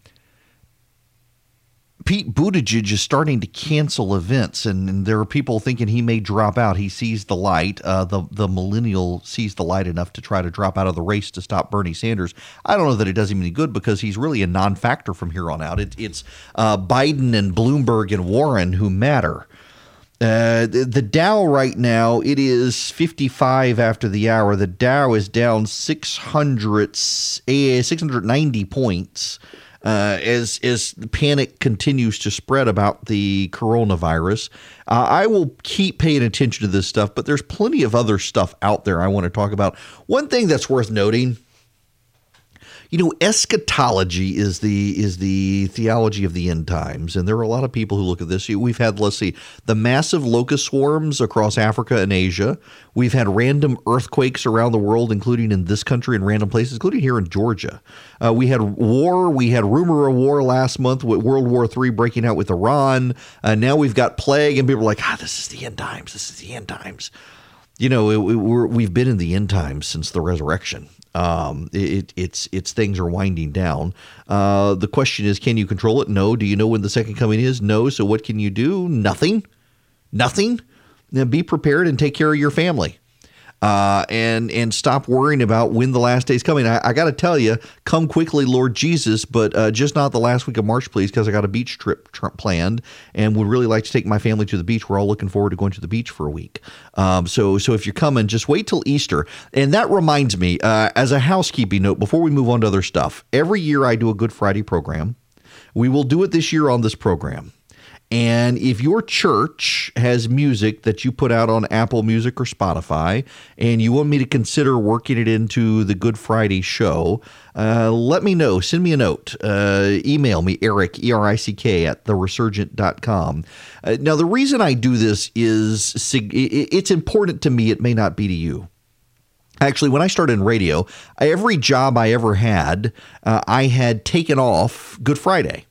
S1: Pete Buttigieg is starting to cancel events, and, and, there are people thinking he may drop out. He sees the light. Uh, the the millennial sees the light enough to try to drop out of the race to stop Bernie Sanders. I don't know that it does him any good because he's really a non-factor from here on out. It, it's uh, Biden and Bloomberg and Warren who matter. Uh, the, the Dow right now it is 55 after the hour. The Dow is down 600 eh, 690 points uh, as as panic continues to spread about the coronavirus. Uh, I will keep paying attention to this stuff, but there's plenty of other stuff out there I want to talk about. One thing that's worth noting you know, eschatology is the is the theology of the end times, and there are a lot of people who look at this. We've had, let's see, the massive locust swarms across Africa and Asia. We've had random earthquakes around the world, including in this country and random places, including here in Georgia. Uh, we had war. We had rumor of war last month with World War III breaking out with Iran. Uh, now we've got plague, and people are like, ah, this is the end times. This is the end times you know, we have been in the end times since the resurrection. Um, it, it's it's things are winding down. Uh, the question is, can you control it? No. Do you know when the second coming is? No. So what can you do? Nothing. Nothing. Now be prepared and take care of your family. Uh, and and stop worrying about when the last day is coming. I, I got to tell you, come quickly, Lord Jesus, but uh, just not the last week of March, please, because I got a beach trip tr- planned and would really like to take my family to the beach. We're all looking forward to going to the beach for a week. Um, so so if you're coming, just wait till Easter. And that reminds me, uh, as a housekeeping note, before we move on to other stuff, every year I do a Good Friday program. We will do it this year on this program. And if your church has music that you put out on Apple Music or Spotify, and you want me to consider working it into the Good Friday show, uh, let me know. Send me a note. Uh, email me, Erick, E R I C K, at theresurgent.com. Uh, now, the reason I do this is it's important to me. It may not be to you. Actually, when I started in radio, every job I ever had, uh, I had taken off Good Friday.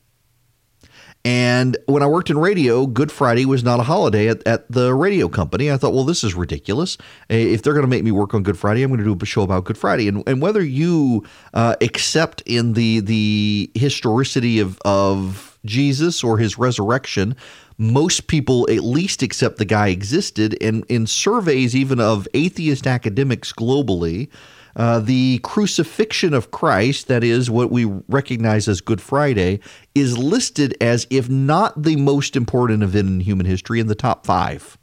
S1: And when I worked in radio, Good Friday was not a holiday at, at the radio company. I thought, well, this is ridiculous. If they're going to make me work on Good Friday, I'm going to do a show about Good Friday. And, and whether you uh, accept in the the historicity of, of Jesus or his resurrection, most people at least accept the guy existed. And in surveys, even of atheist academics globally, uh, the crucifixion of Christ, that is what we recognize as Good Friday, is listed as, if not the most important event in human history, in the top five.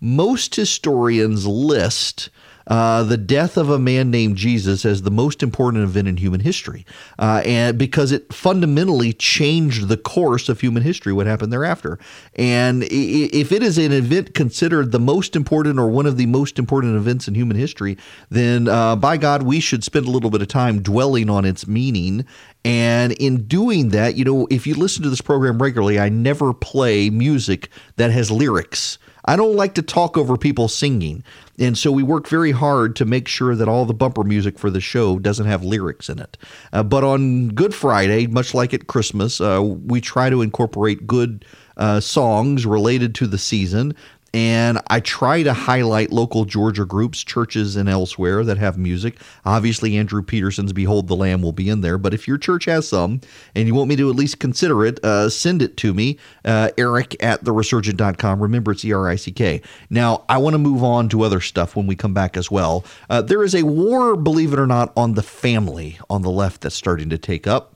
S1: Most historians list uh, the death of a man named Jesus as the most important event in human history, uh, and because it fundamentally changed the course of human history, what happened thereafter. And if it is an event considered the most important or one of the most important events in human history, then uh, by God, we should spend a little bit of time dwelling on its meaning and in doing that, you know, if you listen to this program regularly, I never play music that has lyrics. I don't like to talk over people singing. And so we work very hard to make sure that all the bumper music for the show doesn't have lyrics in it. Uh, but on Good Friday, much like at Christmas, uh, we try to incorporate good uh, songs related to the season and I try to highlight local Georgia groups, churches, and elsewhere that have music. Obviously, Andrew Peterson's Behold the Lamb will be in there, but if your church has some and you want me to at least consider it, uh, send it to me, uh, Erick at theresurgent.com. Remember, it's E R I C K. Now, I want to move on to other stuff when we come back as well. Uh, there is a war, believe it or not, on the family on the left that's starting to take up.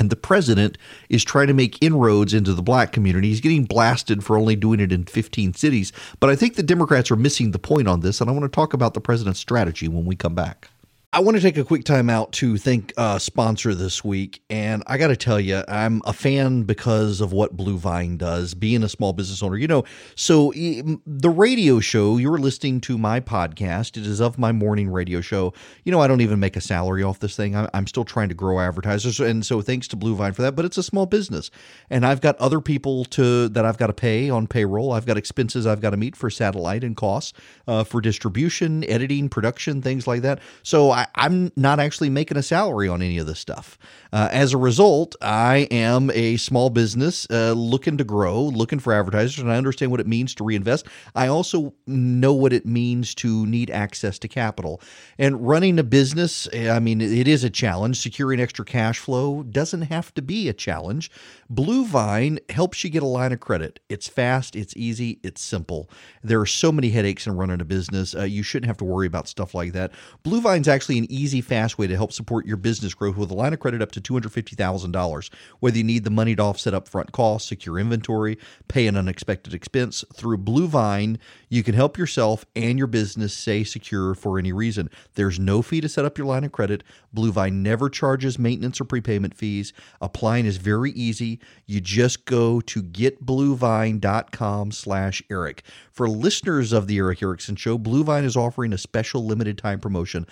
S1: And the president is trying to make inroads into the black community. He's getting blasted for only doing it in 15 cities. But I think the Democrats are missing the point on this. And I want to talk about the president's strategy when we come back. I want to take a quick time out to thank a sponsor this week. And I got to tell you, I'm a fan because of what Blue Vine does, being a small business owner. You know, so the radio show, you're listening to my podcast. It is of my morning radio show. You know, I don't even make a salary off this thing. I'm still trying to grow advertisers. And so thanks to Blue Vine for that. But it's a small business. And I've got other people to that I've got to pay on payroll. I've got expenses I've got to meet for satellite and costs uh, for distribution, editing, production, things like that. So am not actually making a salary on any of this stuff. Uh, as a result, I am a small business uh, looking to grow, looking for advertisers, and I understand what it means to reinvest. I also know what it means to need access to capital. And running a business, I mean, it is a challenge. Securing extra cash flow doesn't have to be a challenge. Bluevine helps you get a line of credit. It's fast, it's easy, it's simple. There are so many headaches in running a business. Uh, you shouldn't have to worry about stuff like that. Blue Vine's actually an easy, fast way to help support your business growth with a line of credit up to $250,000. Whether you need the money to offset upfront costs, secure inventory, pay an unexpected expense, through Blue Vine, you can help yourself and your business stay secure for any reason. There's no fee to set up your line of credit. Blue Vine never charges maintenance or prepayment fees. Applying is very easy you just go to getbluevine.com slash Erick. For listeners of the Erick Erickson Show, Bluevine is offering a special limited time promotion,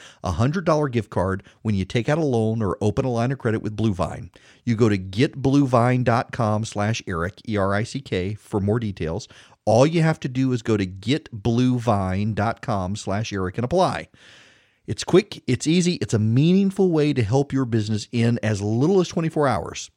S1: $100 gift card when you take out a loan or open a line of credit with Bluevine. You go to getbluevine.com slash Erick, E-R-I-C-K, for more details. All you have to do is go to getbluevine.com slash Erick and apply. It's quick, it's easy, it's a meaningful way to help your business in as little as 24 hours.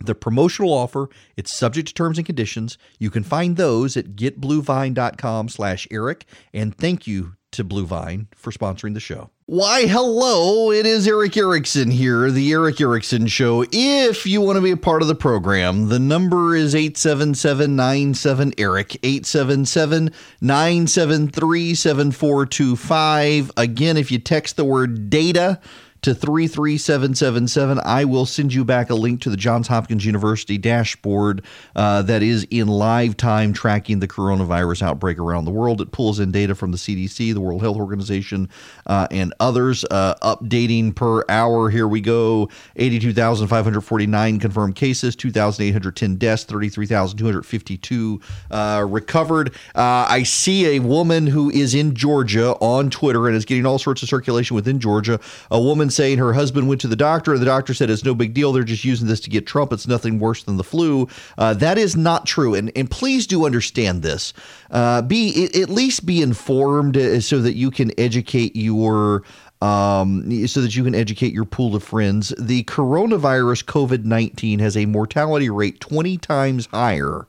S1: The promotional offer, it's subject to terms and conditions. You can find those at getbluevine.com slash Erick. And thank you to Blue Vine for sponsoring the show. Why, hello, it is Erick Erickson here, the Erick Erickson Show. If you want to be a part of the program, the number is 877 Eric, 877 973 7425. Again, if you text the word data, to 33777. I will send you back a link to the Johns Hopkins University dashboard uh, that is in live time tracking the coronavirus outbreak around the world. It pulls in data from the CDC, the World Health Organization, uh, and others, uh, updating per hour. Here we go 82,549 confirmed cases, 2,810 deaths, 33,252 uh, recovered. Uh, I see a woman who is in Georgia on Twitter and is getting all sorts of circulation within Georgia. A woman saying her husband went to the doctor and the doctor said it's no big deal. They're just using this to get Trump. It's nothing worse than the flu. Uh, that is not true. And, and please do understand this. Uh, be at least be informed uh, so that you can educate your um, so that you can educate your pool of friends. The coronavirus COVID 19 has a mortality rate 20 times higher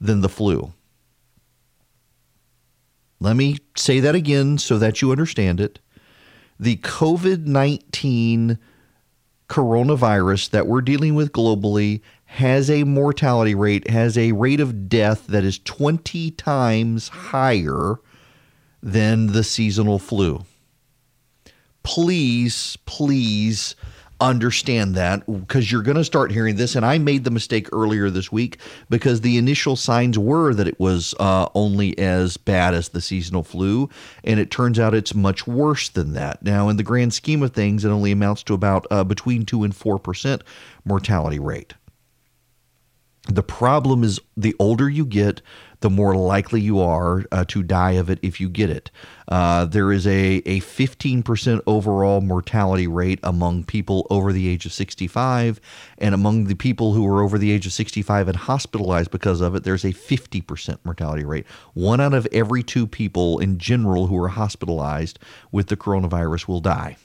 S1: than the flu. Let me say that again so that you understand it the COVID 19 coronavirus that we're dealing with globally has a mortality rate, has a rate of death that is 20 times higher than the seasonal flu. Please, please understand that because you're going to start hearing this. And I made the mistake earlier this week because the initial signs were that it was uh, only as bad as the seasonal flu. And it turns out it's much worse than that. Now, in the grand scheme of things, it only amounts to about uh, between 2 and 4% mortality rate. The problem is the older you get, the more likely you are uh, to die of it if you get it. Uh, there is a, a 15% overall mortality rate among people over the age of 65. And among the people who are over the age of 65 and hospitalized because of it, there's a 50% mortality rate. One out of every two people in general who are hospitalized with the coronavirus will die.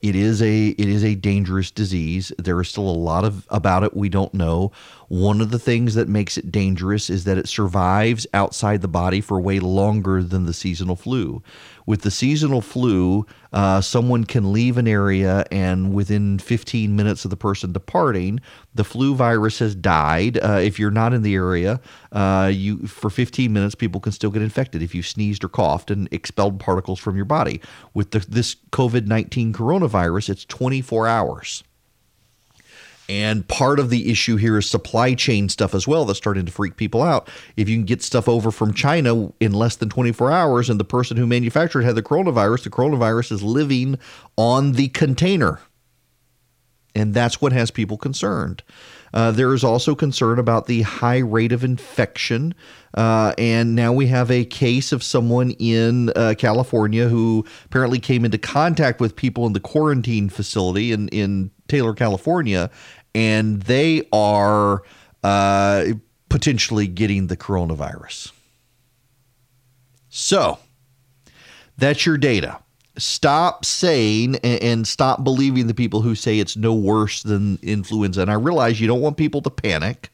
S1: It is a it is a dangerous disease. There is still a lot of about it we don't know. One of the things that makes it dangerous is that it survives outside the body for way longer than the seasonal flu. With the seasonal flu, uh, someone can leave an area and within 15 minutes of the person departing, the flu virus has died. Uh, if you're not in the area, uh, you for 15 minutes, people can still get infected if you sneezed or coughed and expelled particles from your body. With the, this COVID 19 coronavirus, it's 24 hours. And part of the issue here is supply chain stuff as well that's starting to freak people out. If you can get stuff over from China in less than 24 hours and the person who manufactured had the coronavirus, the coronavirus is living on the container. And that's what has people concerned. Uh, there is also concern about the high rate of infection. Uh, and now we have a case of someone in uh, California who apparently came into contact with people in the quarantine facility in, in Taylor, California, and they are uh, potentially getting the coronavirus. So that's your data. Stop saying and stop believing the people who say it's no worse than influenza. And I realize you don't want people to panic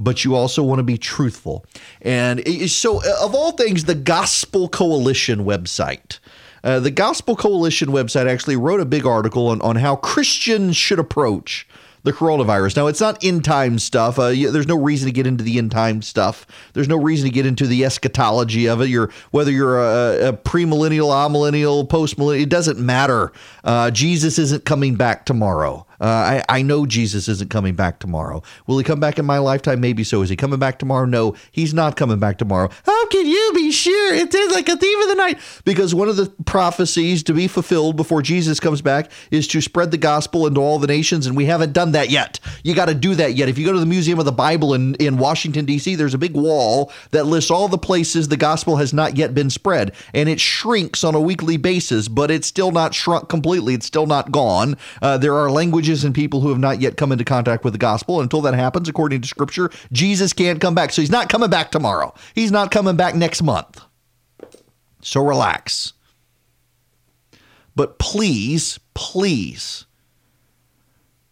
S1: but you also want to be truthful. And so, uh, of all things, the Gospel Coalition website. Uh, the Gospel Coalition website actually wrote a big article on, on how Christians should approach the coronavirus. Now, it's not end time stuff. Uh, there's no reason to get into the end time stuff. There's no reason to get into the eschatology of it. You're whether you're a, a premillennial, amillennial, postmillennial. It doesn't matter. Uh, Jesus isn't coming back tomorrow. Uh, I, I know Jesus isn't coming back tomorrow. Will he come back in my lifetime? Maybe so. Is he coming back tomorrow? No, he's not coming back tomorrow. How can you be sure? It's like a thief of the night. Because one of the prophecies to be fulfilled before Jesus comes back is to spread the gospel into all the nations, and we haven't done that yet. You got to do that yet. If you go to the Museum of the Bible in, in Washington, D.C., there's a big wall that lists all the places the gospel has not yet been spread, and it shrinks on a weekly basis, but it's still not shrunk completely. It's still not gone. Uh, there are languages and people who have not yet come into contact with the gospel. Until that happens, according to scripture, Jesus can't come back. So he's not coming back tomorrow. He's not coming back next month. So relax. But please, please,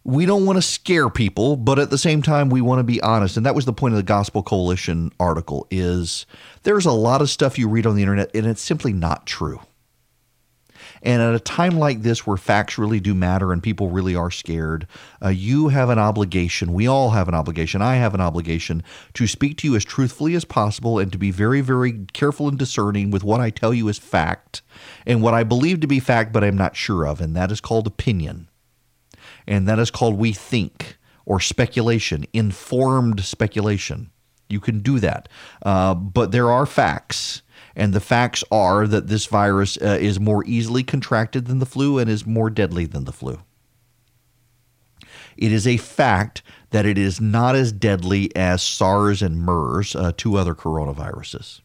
S1: we don't want to scare people, but at the same time, we want to be honest. And that was the point of the Gospel Coalition article is there's a lot of stuff you read on the internet and it's simply not true. And at a time like this where facts really do matter and people really are scared, uh, you have an obligation. We all have an obligation. I have an obligation to speak to you as truthfully as possible and to be very, very careful and discerning with what I tell you as fact and what I believe to be fact, but I'm not sure of. And that is called opinion. And that is called we think or speculation, informed speculation. You can do that. Uh, but there are facts. And the facts are that this virus uh, is more easily contracted than the flu and is more deadly than the flu. It is a fact that it is not as deadly as SARS and MERS, uh, two other coronaviruses.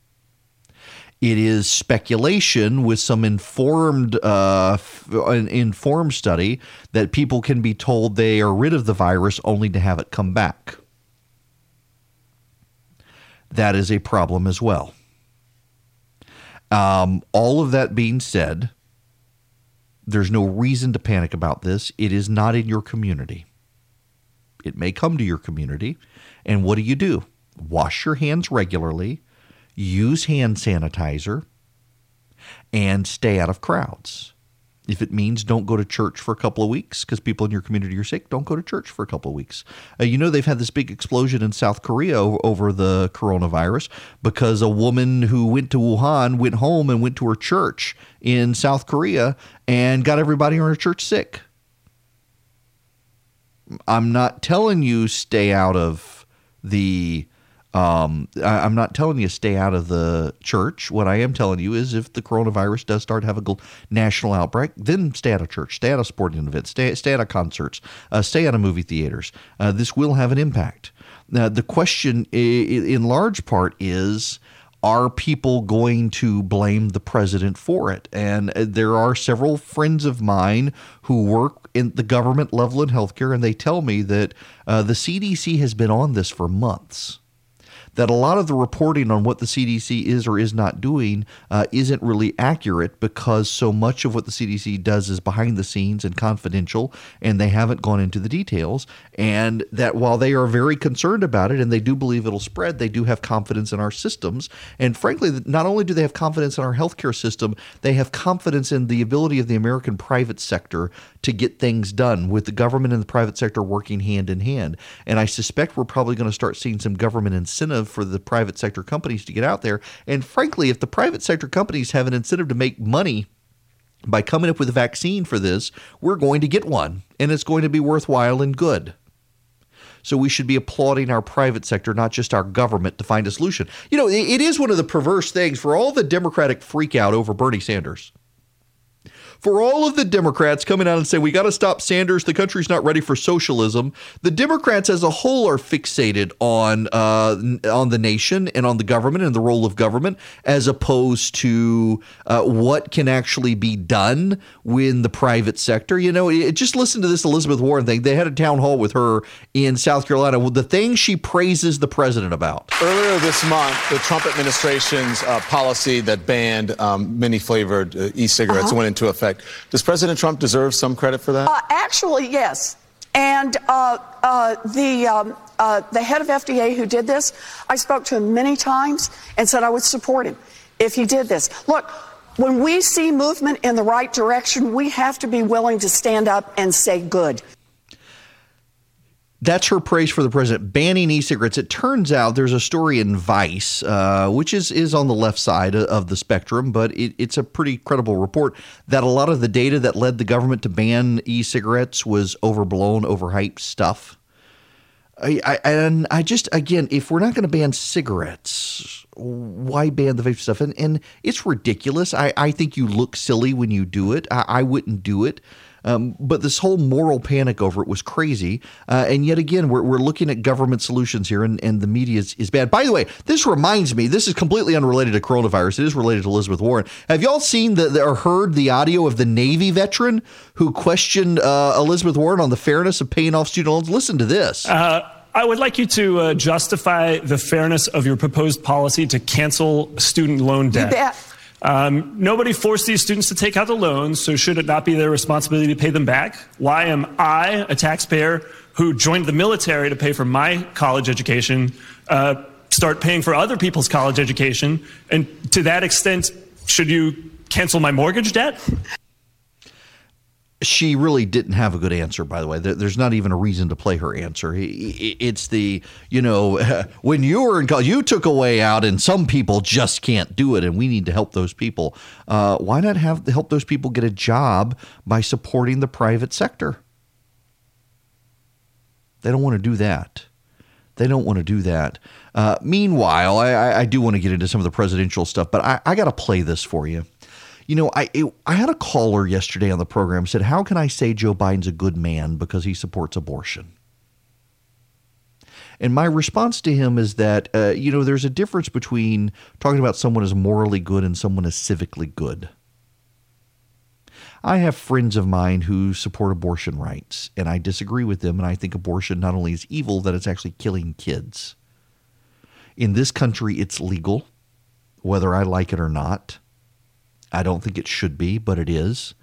S1: It is speculation with some informed uh, informed study that people can be told they are rid of the virus only to have it come back. That is a problem as well. Um, all of that being said, there's no reason to panic about this. It is not in your community. It may come to your community. And what do you do? Wash your hands regularly use hand sanitizer, and stay out of crowds. If it means don't go to church for a couple of weeks because people in your community are sick, don't go to church for a couple of weeks. Uh, you know, they've had this big explosion in South Korea over the coronavirus because a woman who went to Wuhan went home and went to her church in South Korea and got everybody in her church sick. I'm not telling you stay out of the um, I, am not telling you stay out of the church. What I am telling you is if the coronavirus does start to have a national outbreak, then stay out of church, stay out of sporting events, stay, stay out of concerts, uh, stay out of movie theaters. Uh, this will have an impact. Now, the question, in large part, is are people going to blame the president for it? And uh, there are several friends of mine who work in the government level in healthcare, and they tell me that uh, the CDC has been on this for months that a lot of the reporting on what the CDC is or is not doing uh, isn't really accurate because so much of what the CDC does is behind the scenes and confidential, and they haven't gone into the details. And that while they are very concerned about it and they do believe it'll spread, they do have confidence in our systems. And frankly, not only do they have confidence in our healthcare system, they have confidence in the ability of the American private sector to get things done with the government and the private sector working hand in hand. And I suspect we're probably going to start seeing some government incentive for the private sector companies to get out there. And frankly, if the private sector companies have an incentive to make money by coming up with a vaccine for this, we're going to get one and it's going to be worthwhile and good. So we should be applauding our private sector, not just our government, to find a solution. You know, it is one of the perverse things for all the Democratic freakout over Bernie Sanders for all of the Democrats coming out and saying, we got to stop Sanders, the country's not ready for socialism, the Democrats as a whole are fixated on, uh, on the nation and on the government and the role of government, as opposed to uh, what can actually be done in the private sector. You know, it, just listen to this Elizabeth Warren thing. They had a town hall with her in South Carolina. Well, the thing she praises the president about.
S15: Earlier this month, the Trump administration's uh, policy that banned um, many flavored uh, e cigarettes uh-huh. went into effect. Does President Trump deserve some credit for that?
S16: Uh, actually, yes. And uh, uh, the um, uh, the head of FDA who did this, I spoke to him many times and said I would support him if he did this. Look, when we see movement in the right direction, we have to be willing to stand up and say good.
S1: That's her praise for the president banning e-cigarettes. It turns out there's a story in Vice, uh, which is is on the left side of the spectrum, but it, it's a pretty credible report that a lot of the data that led the government to ban e-cigarettes was overblown, overhyped stuff. I, I, and I just again, if we're not going to ban cigarettes, why ban the vape stuff? And and it's ridiculous. I, I think you look silly when you do it. I, I wouldn't do it. Um, but this whole moral panic over it was crazy. Uh, and yet again, we're, we're looking at government solutions here, and, and the media is, is bad. By the way, this reminds me, this is completely unrelated to coronavirus. It is related to Elizabeth Warren. Have y'all seen the, or heard the audio of the Navy veteran who questioned uh, Elizabeth Warren on the fairness of paying off student loans? Listen to this.
S17: Uh, I would like you to uh, justify the fairness of your proposed policy to cancel student loan debt. Um, nobody forced these students to take out the loans, so should it not be their responsibility to pay them back? Why am I, a taxpayer who joined the military to pay for my college education, uh, start paying for other people's college education? And to that extent, should you cancel my mortgage debt?
S1: She really didn't have a good answer, by the way. There's not even a reason to play her answer. It's the, you know, when you were in college, you took a way out, and some people just can't do it, and we need to help those people. Uh, why not have help those people get a job by supporting the private sector? They don't want to do that. They don't want to do that. Uh, meanwhile, I, I, do want to get into some of the presidential stuff, but I, I got to play this for you. You know, I it, I had a caller yesterday on the program said, "How can I say Joe Biden's a good man because he supports abortion?" And my response to him is that, uh, you know, there's a difference between talking about someone as morally good and someone as civically good. I have friends of mine who support abortion rights, and I disagree with them. And I think abortion not only is evil, that it's actually killing kids. In this country, it's legal, whether I like it or not. I don't think it should be, but it is.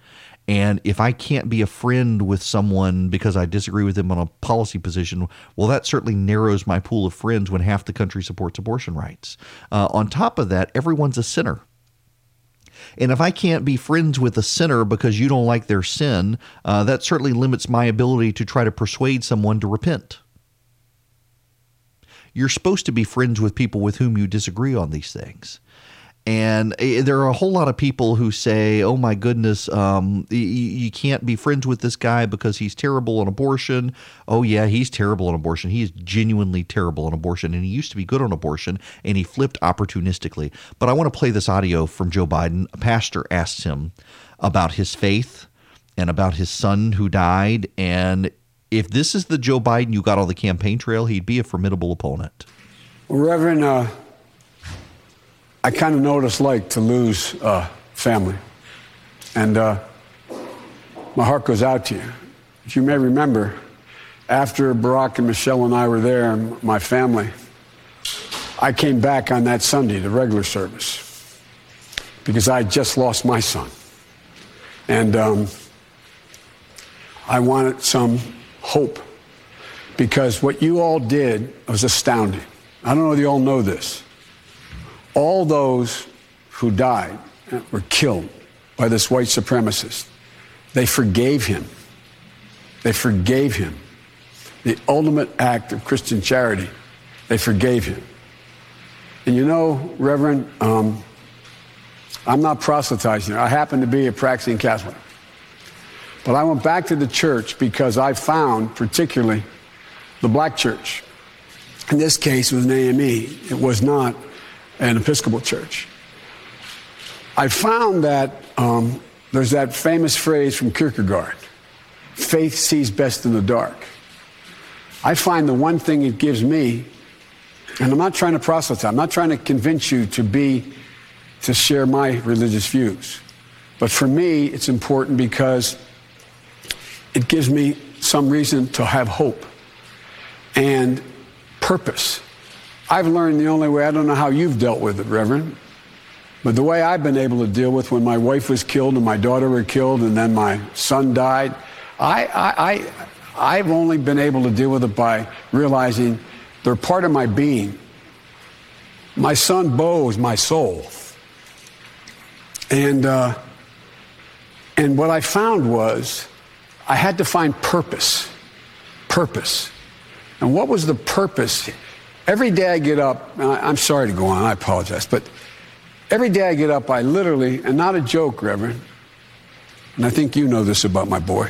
S1: And if I can't be a friend with someone because I disagree with them on a policy position, well, that certainly narrows my pool of friends when half the country supports abortion rights. Uh, on top of that, everyone's a sinner. And if I can't be friends with a sinner because you don't like their sin, uh, that certainly limits my ability to try to persuade someone to repent. You're supposed to be friends with people with whom you disagree on these things. And eh, there are a whole lot of people who say, "Oh my goodness, um, you, you, can't be friends with this guy because he's terrible on abortion." Oh yeah, he's terrible on abortion. He is genuinely terrible on abortion, and he used to be good on abortion, and he flipped opportunistically. But I want to play this audio from Joe Biden. A pastor asked him about his faith and about his son who died, and if this is the Joe Biden you got on the campaign trail, he'd be a formidable opponent.
S18: Reverend. Uh I kind of know what it's like to lose uh, family. And uh, my heart goes out to you. If you may remember, after Barack and Michelle and I were there, and my family, I came back on that Sunday, the regular service, because I just lost my son. And um, I wanted some hope because what you all did was astounding. I don't know if you all know this all those who died were killed by this white supremacist. They forgave him. They forgave him. The ultimate act of Christian charity. They forgave him. And you know, Reverend, um, I'm not proselytizing. I happen to be a practicing Catholic. But I went back to the church because I found, particularly, the black church. In this case, it was an AME. It was not an Episcopal church. I found that um, there's that famous phrase from Kierkegaard faith sees best in the dark. I find the one thing it gives me, and I'm not trying to proselytize, I'm not trying to convince you to be, to share my religious views. But for me, it's important because it gives me some reason to have hope and purpose. I've learned the only way, I don't know how you've dealt with it, Reverend, but the way I've been able to deal with when my wife was killed and my daughter were killed and then my son died, I, I, I, I've only been able to deal with it by realizing they're part of my being. My son Bo is my soul. And, uh, and what I found was I had to find purpose. Purpose. And what was the purpose? Every day I get up, I'm sorry to go on, I apologize, but every day I get up, I literally, and not a joke, Reverend, and I think you know this about my boy,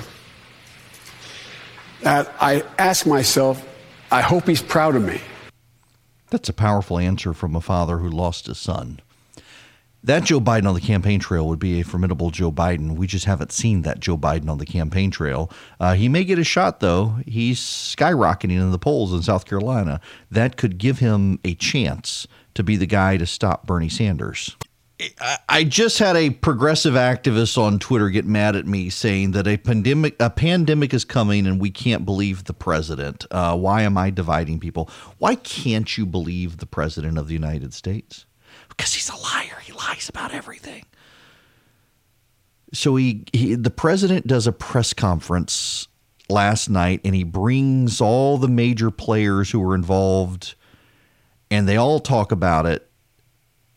S18: that I ask myself, I hope he's proud of me.
S1: That's a powerful answer from a father who lost his son that Joe Biden on the campaign trail would be a formidable Joe Biden. We just haven't seen that Joe Biden on the campaign trail. Uh, he may get a shot, though. He's skyrocketing in the polls in South Carolina. That could give him a chance to be the guy to stop Bernie Sanders. I just had a progressive activist on Twitter get mad at me saying that a pandemic a pandemic is coming and we can't believe the president. Uh, why am I dividing people? Why can't you believe the president of the United States? Because he's a liar He lies about everything. So he, he the president does a press conference last night and he brings all the major players who were involved and they all talk about it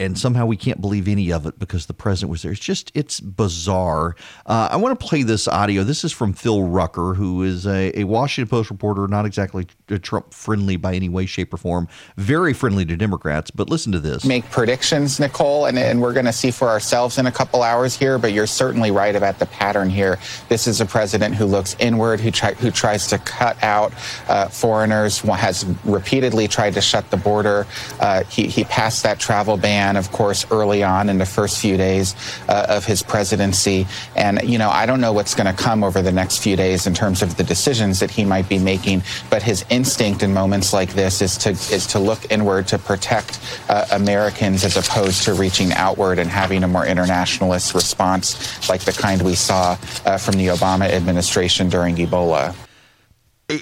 S1: and somehow we can't believe any of it because the president was there. It's just it's bizarre. Uh, I want to play this audio. This is from Phil Rucker, who is a, a Washington Post reporter, not exactly Trump friendly by any way, shape, or form. Very friendly to Democrats, but listen to this.
S19: Make predictions, Nicolle, and, and we're going to see for ourselves in a couple hours here. But you're certainly right about the pattern here. This is a president who looks inward, who try, who tries to cut out uh, foreigners, has repeatedly tried to shut the border. Uh, he, he passed that travel ban, of course, early on in the first few days uh, of his presidency. And, you know, I don't know what's going to come over the next few days in terms of the decisions that he might be making, but his instinct in moments like this is to, is to look inward to protect uh, Americans as opposed to reaching outward and having a more internationalist response like the kind we saw uh, from the Obama administration during Ebola.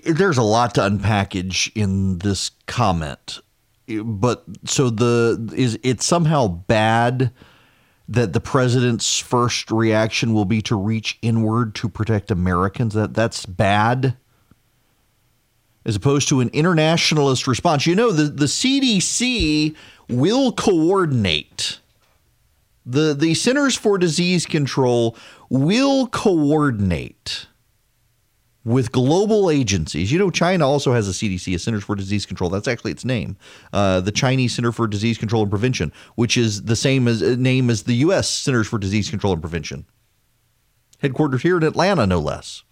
S1: There's a lot to unpackage in this comment but so the is it somehow bad that the president's first reaction will be to reach inward to protect Americans? That that's bad. As opposed to an internationalist response. You know, the, the CDC will coordinate. The the Centers for Disease Control will coordinate with global agencies. You know, China also has a CDC, a Centers for Disease Control. That's actually its name, uh, the Chinese Center for Disease Control and Prevention, which is the same as uh, name as the U.S. Centers for Disease Control and Prevention, headquartered here in Atlanta, no less.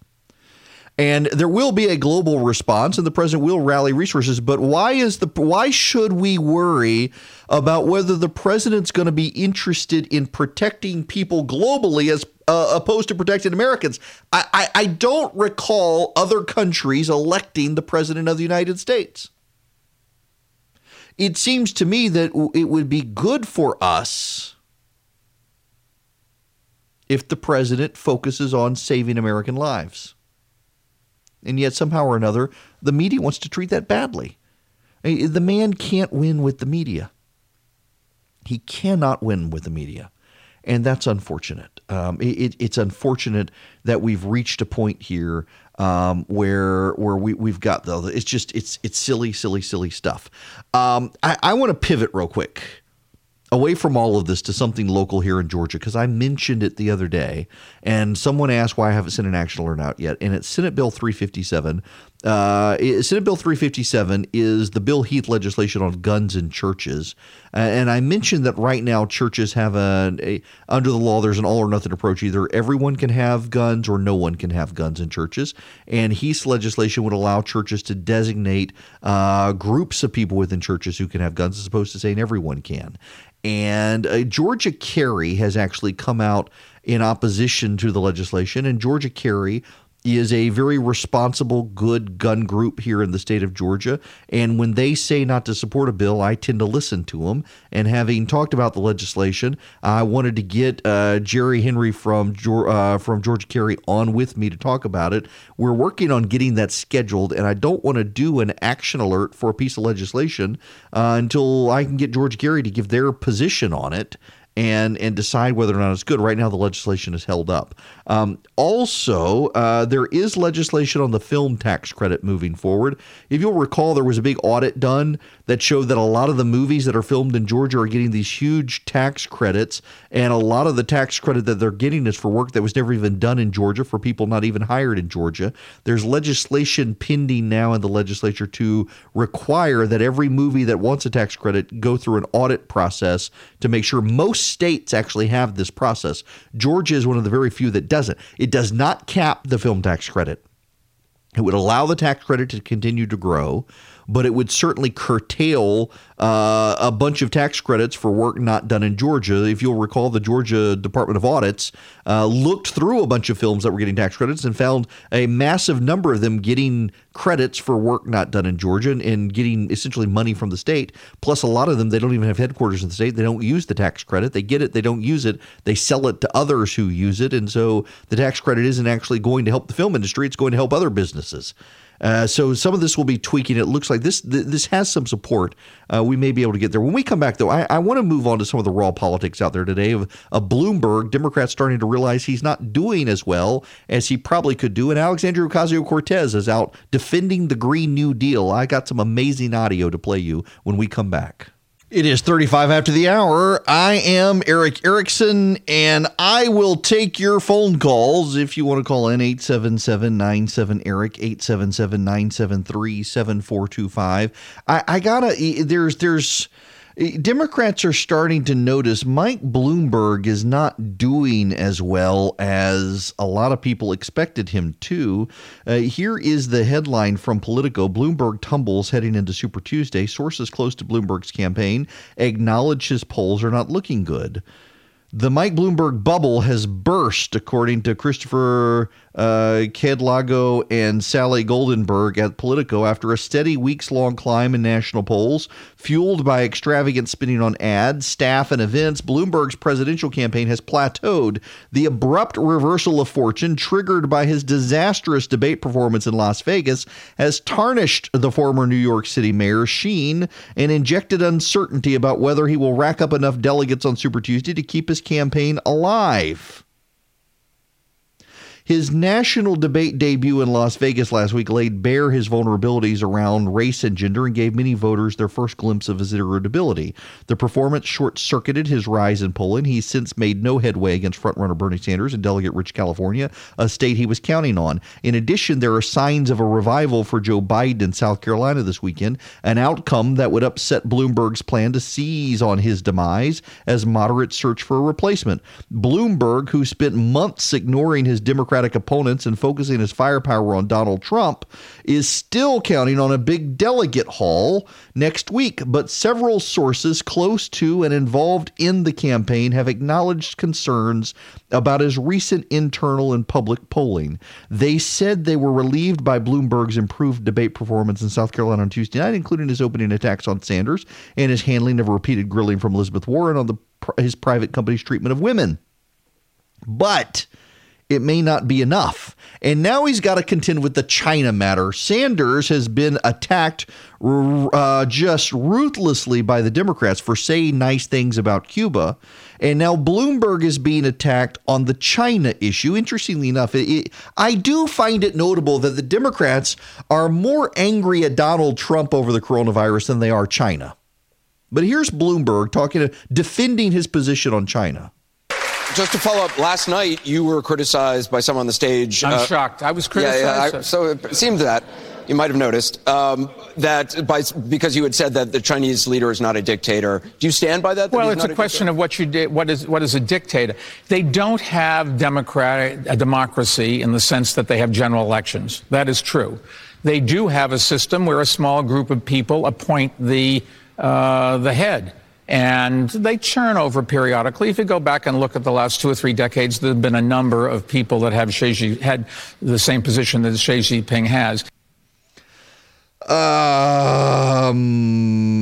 S1: And there will be a global response, and the president will rally resources. But why is the why should we worry about whether the president's going to be interested in protecting people globally as uh, opposed to protecting Americans. I, I, I don't recall other countries electing the president of the United States. It seems to me that it would be good for us if the president focuses on saving American lives. And yet, somehow or another, the media wants to treat that badly. The man can't win with the media. He cannot win with the media and that's unfortunate. Um, it, it's unfortunate that we've reached a point here um, where where we we've got though it's just it's it's silly, silly, silly stuff. Um, I, I want to pivot real quick away from all of this to something local here in Georgia because I mentioned it the other day, and someone asked why I haven't sent an action alert out yet, and it's Senate Bill 357. Uh, Senate Bill 357 is the Bill Heath legislation on guns in churches, and I mentioned that right now churches have a, a, under the law there's an all or nothing approach. Either everyone can have guns or no one can have guns in churches, and Heath's legislation would allow churches to designate uh, groups of people within churches who can have guns as opposed to saying everyone can. And uh, Georgia Carry has actually come out in opposition to the legislation, and Georgia Carry is a very responsible, good gun group here in the state of Georgia. And when they say not to support a bill, I tend to listen to them. And having talked about the legislation, I wanted to get uh, Jerry Henry from uh, from Georgia Carry on with me to talk about it. We're working on getting that scheduled, and I don't want to do an action alert for a piece of legislation uh, until I can get Georgia Carry to give their position on it and and decide whether or not it's good. Right now, the legislation is held up. Um, also, uh, there is legislation on the film tax credit moving forward. If you'll recall, there was a big audit done that showed that a lot of the movies that are filmed in Georgia are getting these huge tax credits, and a lot of the tax credit that they're getting is for work that was never even done in Georgia for people not even hired in Georgia. There's legislation pending now in the legislature to require that every movie that wants a tax credit go through an audit process to make sure most states actually have this process. Georgia is one of the very few that doesn't. It does not cap the film tax credit. It would allow the tax credit to continue to grow, but it would certainly curtail uh, a bunch of tax credits for work not done in Georgia. If you'll recall, the Georgia Department of Audits uh, looked through a bunch of films that were getting tax credits and found a massive number of them getting credits for work not done in Georgia and, and getting essentially money from the state. Plus, a lot of them, they don't even have headquarters in the state. They don't use the tax credit. They get it, they don't use it. They sell it to others who use it. And so the tax credit isn't actually going to help the film industry, it's going to help other businesses. Uh, so some of this will be tweaking. It looks like this th- this has some support. Uh, we may be able to get there. When we come back, though, I, I want to move on to some of the raw politics out there today of, of Bloomberg. Democrats starting to realize he's not doing as well as he probably could do. And Alexandria Ocasio Cortez is out defending the Green New Deal. I got some amazing audio to play you when we come back. It is 35 after the hour. I am Erick Erickson, and I will take your phone calls if you want to call in 877 97 Erick, 877 973 7425. I gotta, there's, there's, Democrats are starting to notice Mike Bloomberg is not doing as well as a lot of people expected him to. Uh, here is the headline from Politico Bloomberg tumbles heading into Super Tuesday. Sources close to Bloomberg's campaign acknowledge his polls are not looking good. The Mike Bloomberg bubble has burst, according to Christopher uh, Cadelago and Sally Goldenberg at Politico after a steady weeks long climb in national polls, fueled by extravagant spending on ads, staff, and events. Bloomberg's presidential campaign has plateaued. The abrupt reversal of fortune, triggered by his disastrous debate performance in Las Vegas, has tarnished the former New York City mayor Sheen and injected uncertainty about whether he will rack up enough delegates on Super Tuesday to keep his campaign alive. His national debate debut in Las Vegas last week laid bare his vulnerabilities around race and gender and gave many voters their first glimpse of his irritability. The performance short circuited his rise in polling. He's since made no headway against frontrunner Bernie Sanders in delegate rich California, a state he was counting on. In addition, there are signs of a revival for Joe Biden in South Carolina this weekend, an outcome that would upset Bloomberg's plan to seize on his demise as moderates search for a replacement. Bloomberg, who spent months ignoring his Democratic Democratic opponents and focusing his firepower on Donald Trump, is still counting on a big delegate haul next week. But several sources close to and involved in the campaign have acknowledged concerns about his recent internal and public polling. They said they were relieved by Bloomberg's improved debate performance in South Carolina on Tuesday night, including his opening attacks on Sanders and his handling of repeated grilling from Elizabeth Warren on the, his private company's treatment of women. But it may not be enough. And now he's got to contend with the China matter. Sanders has been attacked uh, just ruthlessly by the Democrats for saying nice things about Cuba. And now Bloomberg is being attacked on the China issue. Interestingly enough, it, it, I do find it notable that the Democrats are more angry at Donald Trump over the coronavirus than they are China. But here's Bloomberg talking, defending his position on China
S20: just to follow up, last night you were criticized by someone on the stage.
S21: I'm uh, shocked. I was criticized.
S20: Yeah, yeah, I, so it seemed that you might have noticed um, that by, because you had said that the Chinese leader is not a dictator. Do you stand by that? that
S21: well, it's a, a question of what you did. What is what is a dictator? They don't have democratic a democracy in the sense that they have general elections. That is true. They do have a system where a small group of people appoint the uh, the head and they churn over periodically. If you go back and look at the last two or three decades, there have been a number of people that have Xi, had the same position that Xi Jinping has.
S1: Um,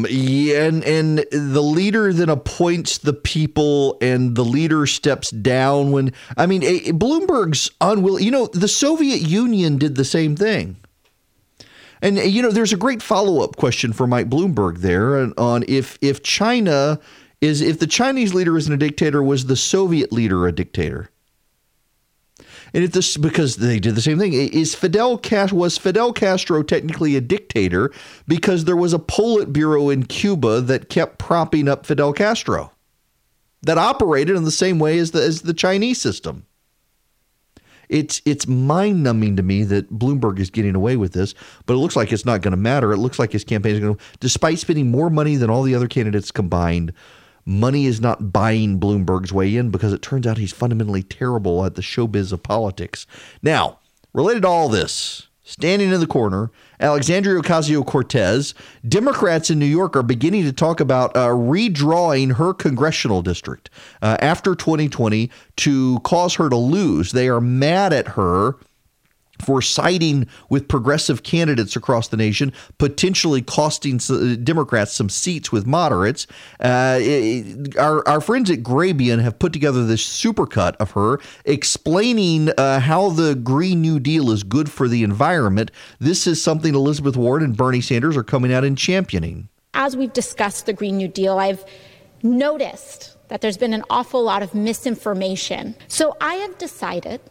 S1: and, and the leader then appoints the people, and the leader steps down when, I mean, Bloomberg's unwilling. You know, the Soviet Union did the same thing. And uh, you know, there's a great follow-up question for Mike Bloomberg there on if if China is if the Chinese leader isn't a dictator, was the Soviet leader a dictator? And if this because they did the same thing, is Fidel Castro was Fidel Castro technically a dictator because there was a Politburo in Cuba that kept propping up Fidel Castro that operated in the same way as the as the Chinese system. It's it's mind numbing to me that Bloomberg is getting away with this, but it looks like it's not going to matter. It looks like his campaign is going to, despite spending more money than all the other candidates combined, money is not buying Bloomberg's way in because it turns out he's fundamentally terrible at the showbiz of politics. Now, related to all this, standing in the corner, Alexandria Ocasio Cortez. Democrats in New York are beginning to talk about uh, redrawing her congressional district uh, after 2020 to cause her to lose. They are mad at her for siding with progressive candidates across the nation, potentially costing Democrats some seats with moderates. Uh, our, our friends at Grabien have put together this supercut of her explaining uh, how the Green New Deal is good for the environment. This is something Elizabeth Warren and Bernie Sanders are coming out and championing.
S22: As we've discussed the Green New Deal, I've noticed that there's been an awful lot of misinformation. So I have decided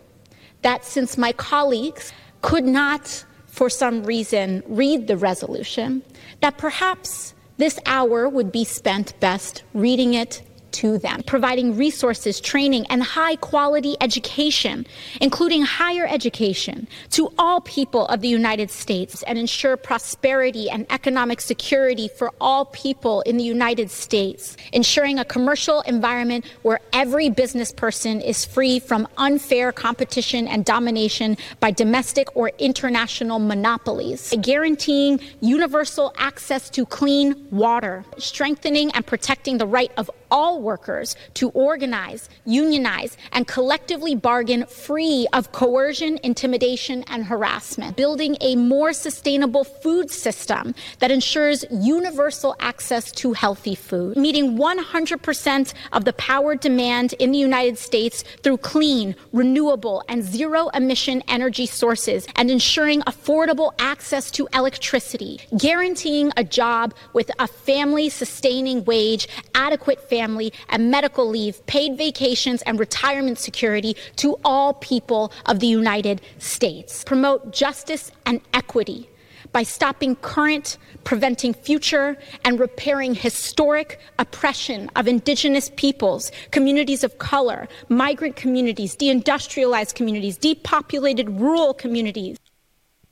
S22: that since my colleagues could not, for some reason, read the resolution, that perhaps This hour would be spent best reading it to them, providing resources, training, and high quality education, including higher education, to all people of the United States and ensure prosperity and economic security for all people in the United States, ensuring a commercial environment where every business person is free from unfair competition and domination by domestic or international monopolies, guaranteeing universal access to clean water, strengthening and protecting the right of all workers to organize, unionize, and collectively bargain free of coercion, intimidation, and harassment. Building a more sustainable food system that ensures universal access to healthy food. Meeting 100% of the power demand in the United States through clean, renewable, and zero emission energy sources and ensuring affordable access to electricity. Guaranteeing a job with a family sustaining wage, adequate family and medical leave, paid vacations, and retirement security to all people of the United States. Promote justice and equity by stopping current, preventing future, and repairing historic oppression of indigenous peoples, communities of color, migrant communities, deindustrialized communities, depopulated rural communities.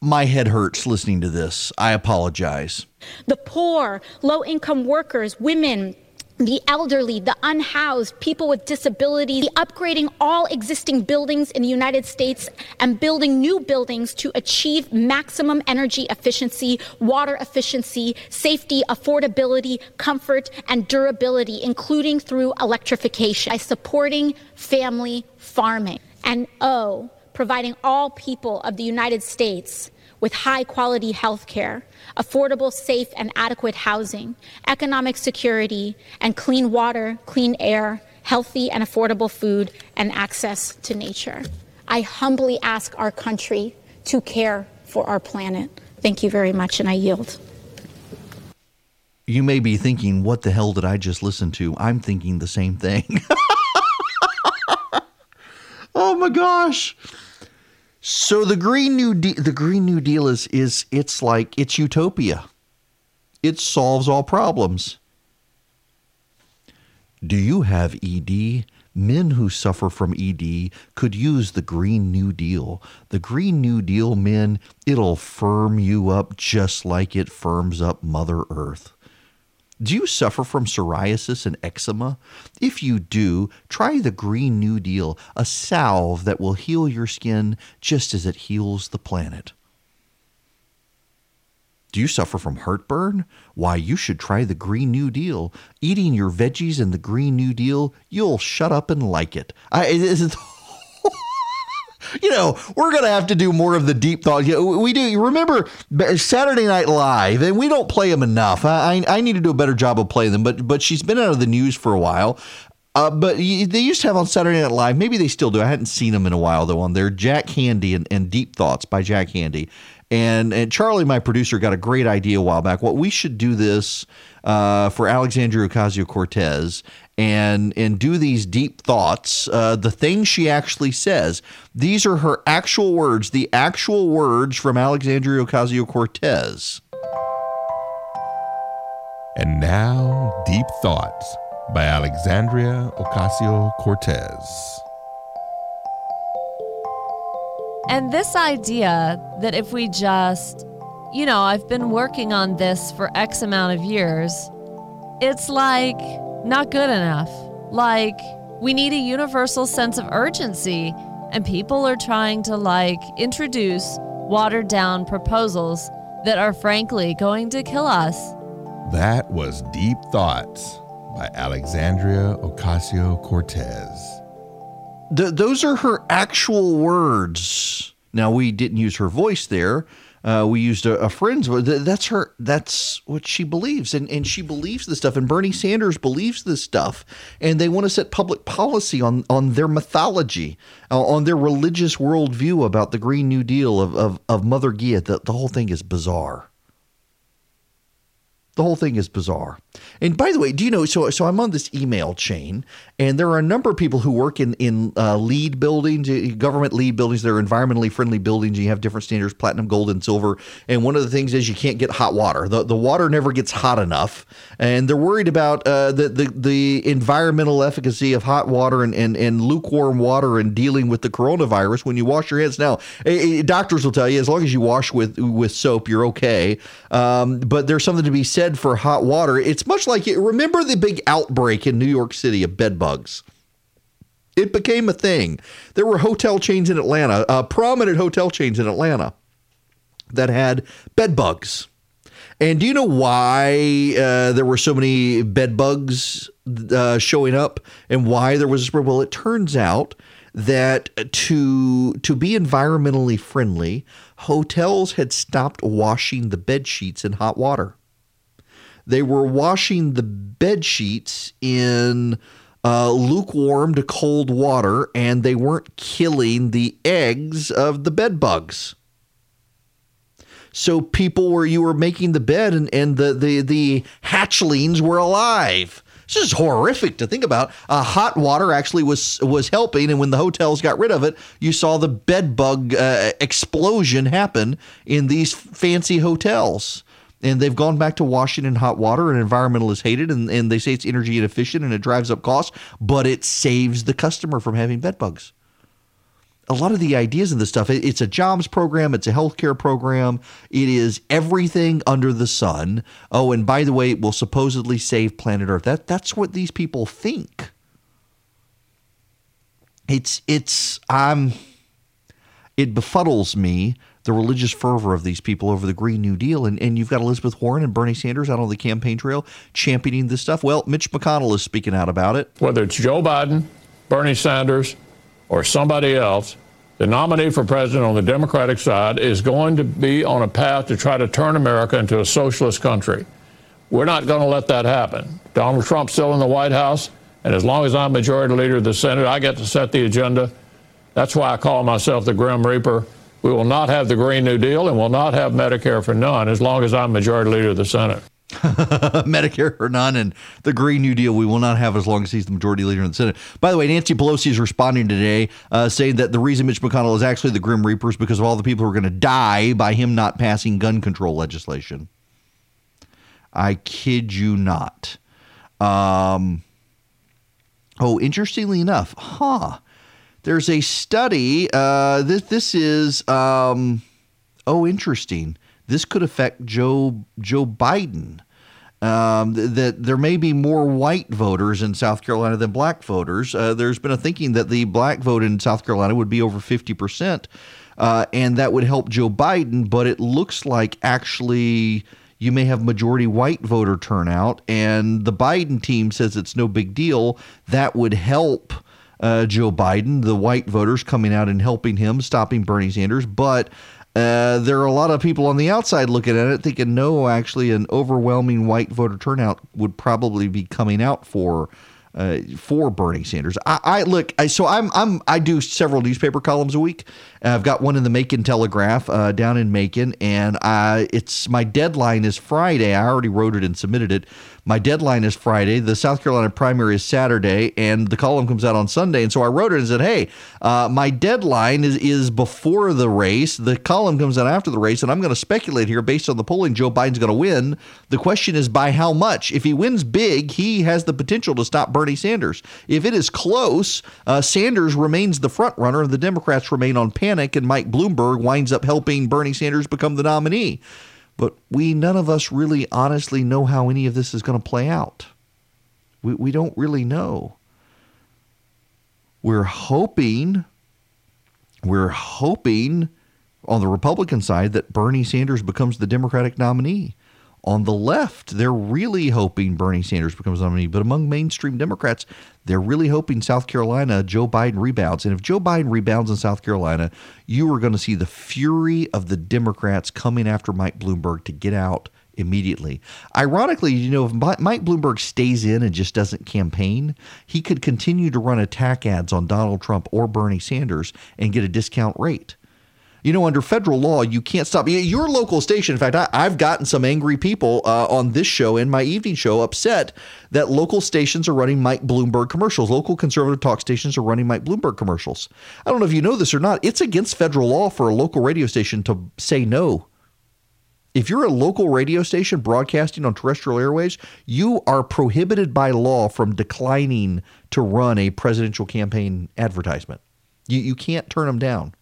S1: My head hurts listening to this. I apologize.
S22: The poor, low income workers, women, the elderly, the unhoused, people with disabilities, upgrading all existing buildings in the United States and building new buildings to achieve maximum energy efficiency, water efficiency, safety, affordability, comfort, and durability, including through electrification, by supporting family farming. And O, providing all people of the United States with high quality health care, affordable, safe, and adequate housing, economic security, and clean water, clean air, healthy and affordable food, and access to nature. I humbly ask our country to care for our planet. Thank you very much, and I yield.
S1: You may be thinking, what the hell did I just listen to? I'm thinking the same thing. oh my gosh. So the Green New De- the Green New Deal is is it's like it's utopia. It solves all problems. Do you have ED? Men who suffer from ED could use the Green New Deal. The Green New Deal men, it'll firm you up just like it firms up Mother Earth. Do you suffer from psoriasis and eczema? If you do, try the Green New Deal, a salve that will heal your skin just as it heals the planet. Do you suffer from heartburn? Why, you should try the Green New Deal. Eating your veggies and the Green New Deal, you'll shut up and like it. I, it's, you know, we're going to have to do more of the deep thought. We do. You Remember Saturday Night Live, and we don't play them enough. I, I need to do a better job of playing them, but but she's been out of the news for a while. Uh, but they used to have on Saturday Night Live. Maybe they still do. I hadn't seen them in a while though. On there, Jack Handey and, and Deep Thoughts by Jack Handey, And, and Charlie, my producer, got a great idea a while back. What we should do this uh, for Alexandria Ocasio Cortez and and do these deep thoughts. Uh, the things she actually says. These are her actual words. The actual words from Alexandria Ocasio Cortez.
S23: And now, Deep Thoughts by Alexandria Ocasio Cortez.
S24: And this idea that if we just, you know, I've been working on this for X amount of years, it's like not good enough. Like, we need a universal sense of urgency, and people are trying to, like, introduce watered down proposals that are frankly going to kill us.
S23: That was Deep Thoughts by Alexandria Ocasio Cortez.
S1: Th- those are her actual words. Now, we didn't use her voice there. Uh, we used a, a friend's. That's her. That's what she believes, and and she believes this stuff. And Bernie Sanders believes this stuff, and they want to set public policy on on their mythology, uh, on their religious worldview about the Green New Deal of of, of Mother Gaea. The, the whole thing is bizarre. The whole thing is bizarre. And by the way, do you know? So, so I'm on this email chain, and there are a number of people who work in in uh, LEED buildings, uh, government LEED buildings. They're environmentally friendly buildings. You have different standards: platinum, gold, and silver. And one of the things is you can't get hot water. the The water never gets hot enough, and they're worried about uh, the, the the environmental efficacy of hot water and, and and lukewarm water and dealing with the coronavirus when you wash your hands. Now, eh, eh, doctors will tell you as long as you wash with with soap, you're okay. Um, but there's something to be said for hot water. It's much like it, remember the big outbreak in New York City of bed bugs. It became a thing. There were hotel chains in Atlanta, uh, prominent hotel chains in Atlanta, that had bed bugs. And do you know why uh, there were so many bed bugs uh, showing up and why there was a spread? Well, it turns out that to to be environmentally friendly, hotels had stopped washing the bed sheets in hot water. They were washing the bed sheets in uh, lukewarm to cold water, and they weren't killing the eggs of the bed bugs. So people were you were making the bed, and, and the, the the hatchlings were alive. This is horrific to think about. Uh, hot water actually was was helping, and when the hotels got rid of it, you saw the bed bug uh, explosion happen in these fancy hotels and they've gone back to washing in hot water and environmentalists hate it and, and they say it's energy inefficient and it drives up costs but it saves the customer from having bed bugs. A lot of the ideas in this stuff it's a jobs program it's a healthcare program it is everything under the sun. Oh and by the way it will supposedly save planet earth. That that's what these people think. It's it's i'm it befuddles me the religious fervor of these people over the Green New Deal. And, and you've got Elizabeth Warren and Bernie Sanders out on the campaign trail championing this stuff. Well, Mitch McConnell is speaking out about it.
S25: Whether it's Joe Biden, Bernie Sanders, or somebody else, the nominee for president on the Democratic side is going to be on a path to try to turn America into a socialist country. We're not going to let that happen. Donald Trump's still in the White House, and as long as I'm majority leader of the Senate, I get to set the agenda. That's why I call myself the Grim Reaper. We will not have the Green New Deal and will not have Medicare for none as long as I'm majority leader of the Senate.
S1: Medicare for none and the Green New Deal we will not have as long as he's the majority leader in the Senate. By the way, Nancy Pelosi is responding today, uh, saying that the reason Mitch McConnell is actually the Grim Reaper is because of all the people who are going to die by him not passing gun control legislation. I kid you not. Um, oh, interestingly enough, huh? There's a study. Uh, this this is um, oh interesting. This could affect Joe Joe Biden. Um, that there may be more white voters in South Carolina than black voters. Uh, there's been a thinking that the black vote in South Carolina would be over 50%, uh, and that would help Joe Biden, but it looks like actually you may have majority white voter turnout, and the Biden team says it's no big deal. That would help uh, Joe Biden, the white voters coming out and helping him, stopping Bernie Sanders. But uh, there are a lot of people on the outside looking at it thinking, no, actually, an overwhelming white voter turnout would probably be coming out for. Uh, for Bernie Sanders, I, I look. I, so I'm I'm I do several newspaper columns a week. I've got one in the Macon Telegraph uh, down in Macon, and I, it's my deadline is Friday. I already wrote it and submitted it my deadline is Friday. The South Carolina primary is Saturday, and the column comes out on Sunday. And so I wrote it and said, "Hey, uh, my deadline is is before the race. The column comes out after the race, and I'm going to speculate here based on the polling. Joe Biden's going to win. The question is by how much. If he wins big, he has the potential to stop Bernie Sanders. If it is close, uh, Sanders remains the front runner, and the Democrats remain on and Mike Bloomberg winds up helping Bernie Sanders become the nominee." But we, none of us really honestly know how any of this is going to play out. We, we don't really know. We're hoping, we're hoping on the Republican side that Bernie Sanders becomes the Democratic nominee on the left, they're really hoping Bernie Sanders becomes nominee. But among mainstream Democrats, they're really hoping South Carolina, Joe Biden rebounds. And if Joe Biden rebounds in South Carolina, you are going to see the fury of the Democrats coming after Mike Bloomberg to get out immediately. Ironically, you know, if Mike Bloomberg stays in and just doesn't campaign, he could continue to run attack ads on Donald Trump or Bernie Sanders and get a discount rate You know, under federal law, you can't stop. Your local station, in fact, I, have gotten some angry people uh, on this show and my evening show upset that local stations are running Mike Bloomberg commercials. Local conservative talk stations are running Mike Bloomberg commercials. I don't know if you know this or not. It's against federal law for a local radio station to say no. If you're a local radio station broadcasting on terrestrial airways, you are prohibited by law from declining to run a presidential campaign advertisement. You, you can't turn them down.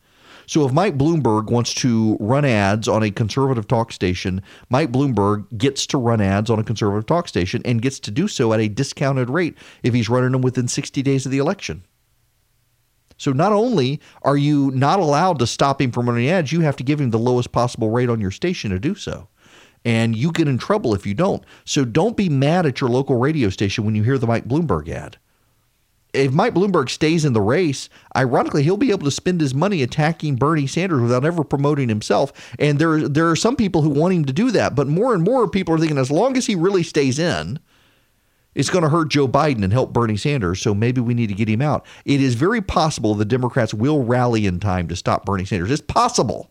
S1: So if Mike Bloomberg wants to run ads on a conservative talk station, Mike Bloomberg gets to run ads on a conservative talk station and gets to do so at a discounted rate if he's running them within 60 days of the election. So not only are you not allowed to stop him from running ads, you have to give him the lowest possible rate on your station to do so. And you get in trouble if you don't. So don't be mad at your local radio station when you hear the Mike Bloomberg ad if Mike Bloomberg stays in the race, ironically, he'll be able to spend his money attacking Bernie Sanders without ever promoting himself. And there, there are some people who want him to do that, but more and more people are thinking as long as he really stays in, it's going to hurt Joe Biden and help Bernie Sanders. So maybe we need to get him out. It is very possible the Democrats will rally in time to stop Bernie Sanders. It's possible.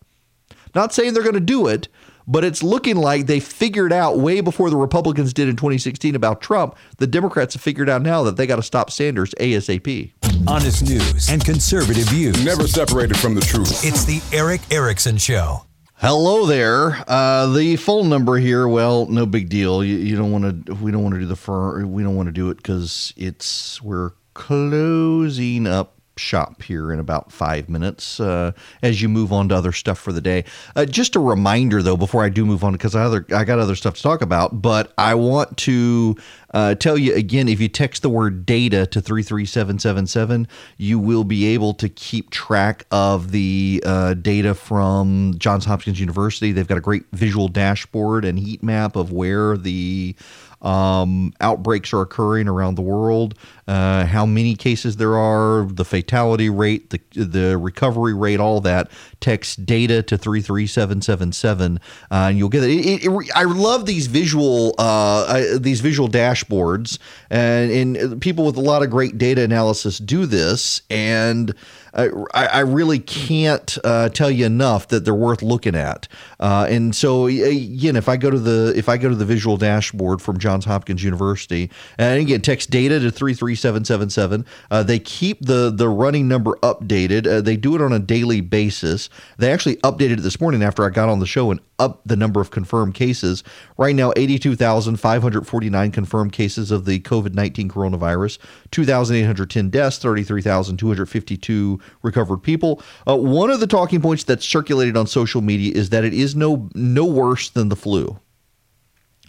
S1: Not saying they're going to do it, but it's looking like they figured out way before the Republicans did in 2016 about Trump. The Democrats have figured out now that they got to stop Sanders ASAP.
S26: Honest news and conservative views.
S23: Never separated from the truth.
S26: It's the Erick Erickson Show.
S1: Hello there. Uh, the phone number here. Well, no big deal. You, you don't want to. We don't want to do the fir- We don't want to do it because it's we're closing up shop here in about five minutes uh, as you move on to other stuff for the day. Uh, just a reminder, though, before I do move on, because I, other, I got other stuff to talk about, but I want to uh, tell you again if you text the word data to 33777, you will be able to keep track of the uh, data from Johns Hopkins University. They've got a great visual dashboard and heat map of where the um, outbreaks are occurring around the world, uh, how many cases there are, the fatality rate, the the recovery rate, all that. Text data to three three seven seven seven, uh, and you'll get it. It, it, I love these visual uh, these visual dashboards, and, and people with a lot of great data analysis do this, and I, I really can't uh, tell you enough that they're worth looking at. Uh, and so again, if I go to the if I go to the visual dashboard from Johns Hopkins University, and again text data to three three seven seven seven, uh, they keep the the running number updated. Uh, they do it on a daily basis. They actually updated it this morning after I got on the show and up the number of confirmed cases. Right now, 82,549 confirmed cases of the COVID 19 coronavirus, 2,810 deaths, 33,252 recovered people. Uh, one of the talking points that's circulated on social media is that it is no no worse than the flu.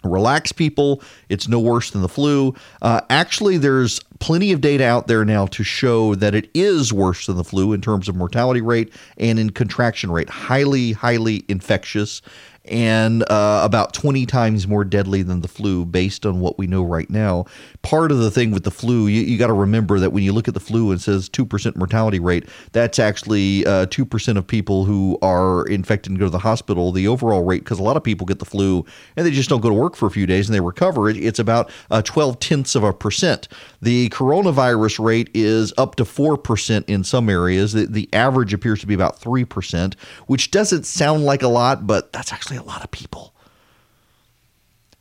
S1: Relax, people. It's no worse than the flu. Uh, actually, there's plenty of data out there now to show that it is worse than the flu in terms of mortality rate and in contraction rate. Highly, highly infectious and uh, about 20 times more deadly than the flu based on what we know right now. Part of the thing with the flu, you, you got to remember that when you look at the flu and says 2% mortality rate, that's actually uh, 2% of people who are infected and go to the hospital. The overall rate, because a lot of people get the flu and they just don't go to work for a few days and they recover, it's about uh, 12 tenths of a percent. The coronavirus rate is up to 4% in some areas. The, the average appears to be about 3%, which doesn't sound like a lot, but that's actually a lot of people.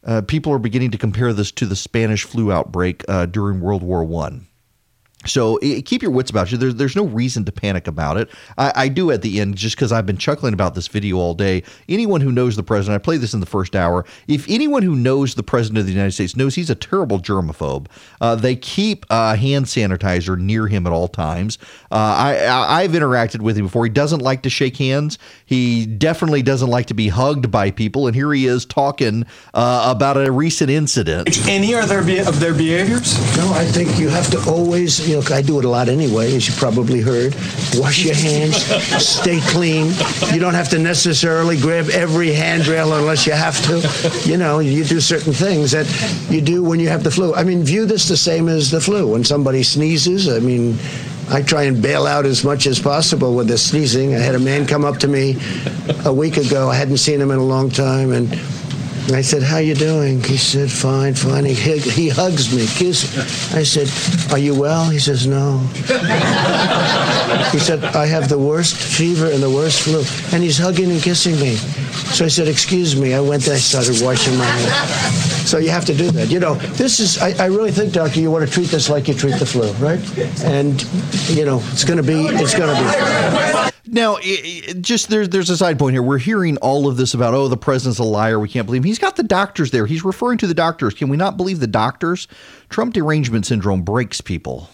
S1: Uh, people are beginning to compare this to the Spanish flu outbreak uh, during World War One. So it, keep your wits about you. There's there's no reason to panic about it. I, I do at the end just because I've been chuckling about this video all day. Anyone who knows the president, I played this in the first hour. If anyone who knows the president of the United States knows he's a terrible germaphobe, uh, they keep uh, hand sanitizer near him at all times. Uh, I, I have interacted with him before. He doesn't like to shake hands. He definitely doesn't like to be hugged by people. And here he is talking uh, about a recent incident.
S27: Any of their of their behaviors?
S28: No, I think you have to always you know, I do it a lot anyway, as you probably heard. Wash your hands, stay clean. You don't have to necessarily grab every handrail unless you have to. You know, you do certain things that you do when you have the flu. I mean, view this the same as the flu. When somebody sneezes, I mean, I try and bail out as much as possible with the sneezing. I had a man come up to me a week ago. I hadn't seen him in a long time, and
S3: I said, "How you doing?" He said, "Fine, fine." He he hugs me, kisses. I said, "Are you well?" He says, "No." he said, "I have the worst fever and the worst flu," and he's hugging and kissing me. So I said, "Excuse me." I went there. I started washing my hands. So you have to do that. You know, this is. I, I really think, doctor, you want to treat this like you treat the flu, right? And you know, it's going to be. It's going to be.
S1: Now, just there's there's a side point here. We're hearing all of this about oh the president's a liar. We can't believe him. He's got the doctors there. He's referring to the doctors. Can we not believe the doctors? Trump derangement syndrome breaks people.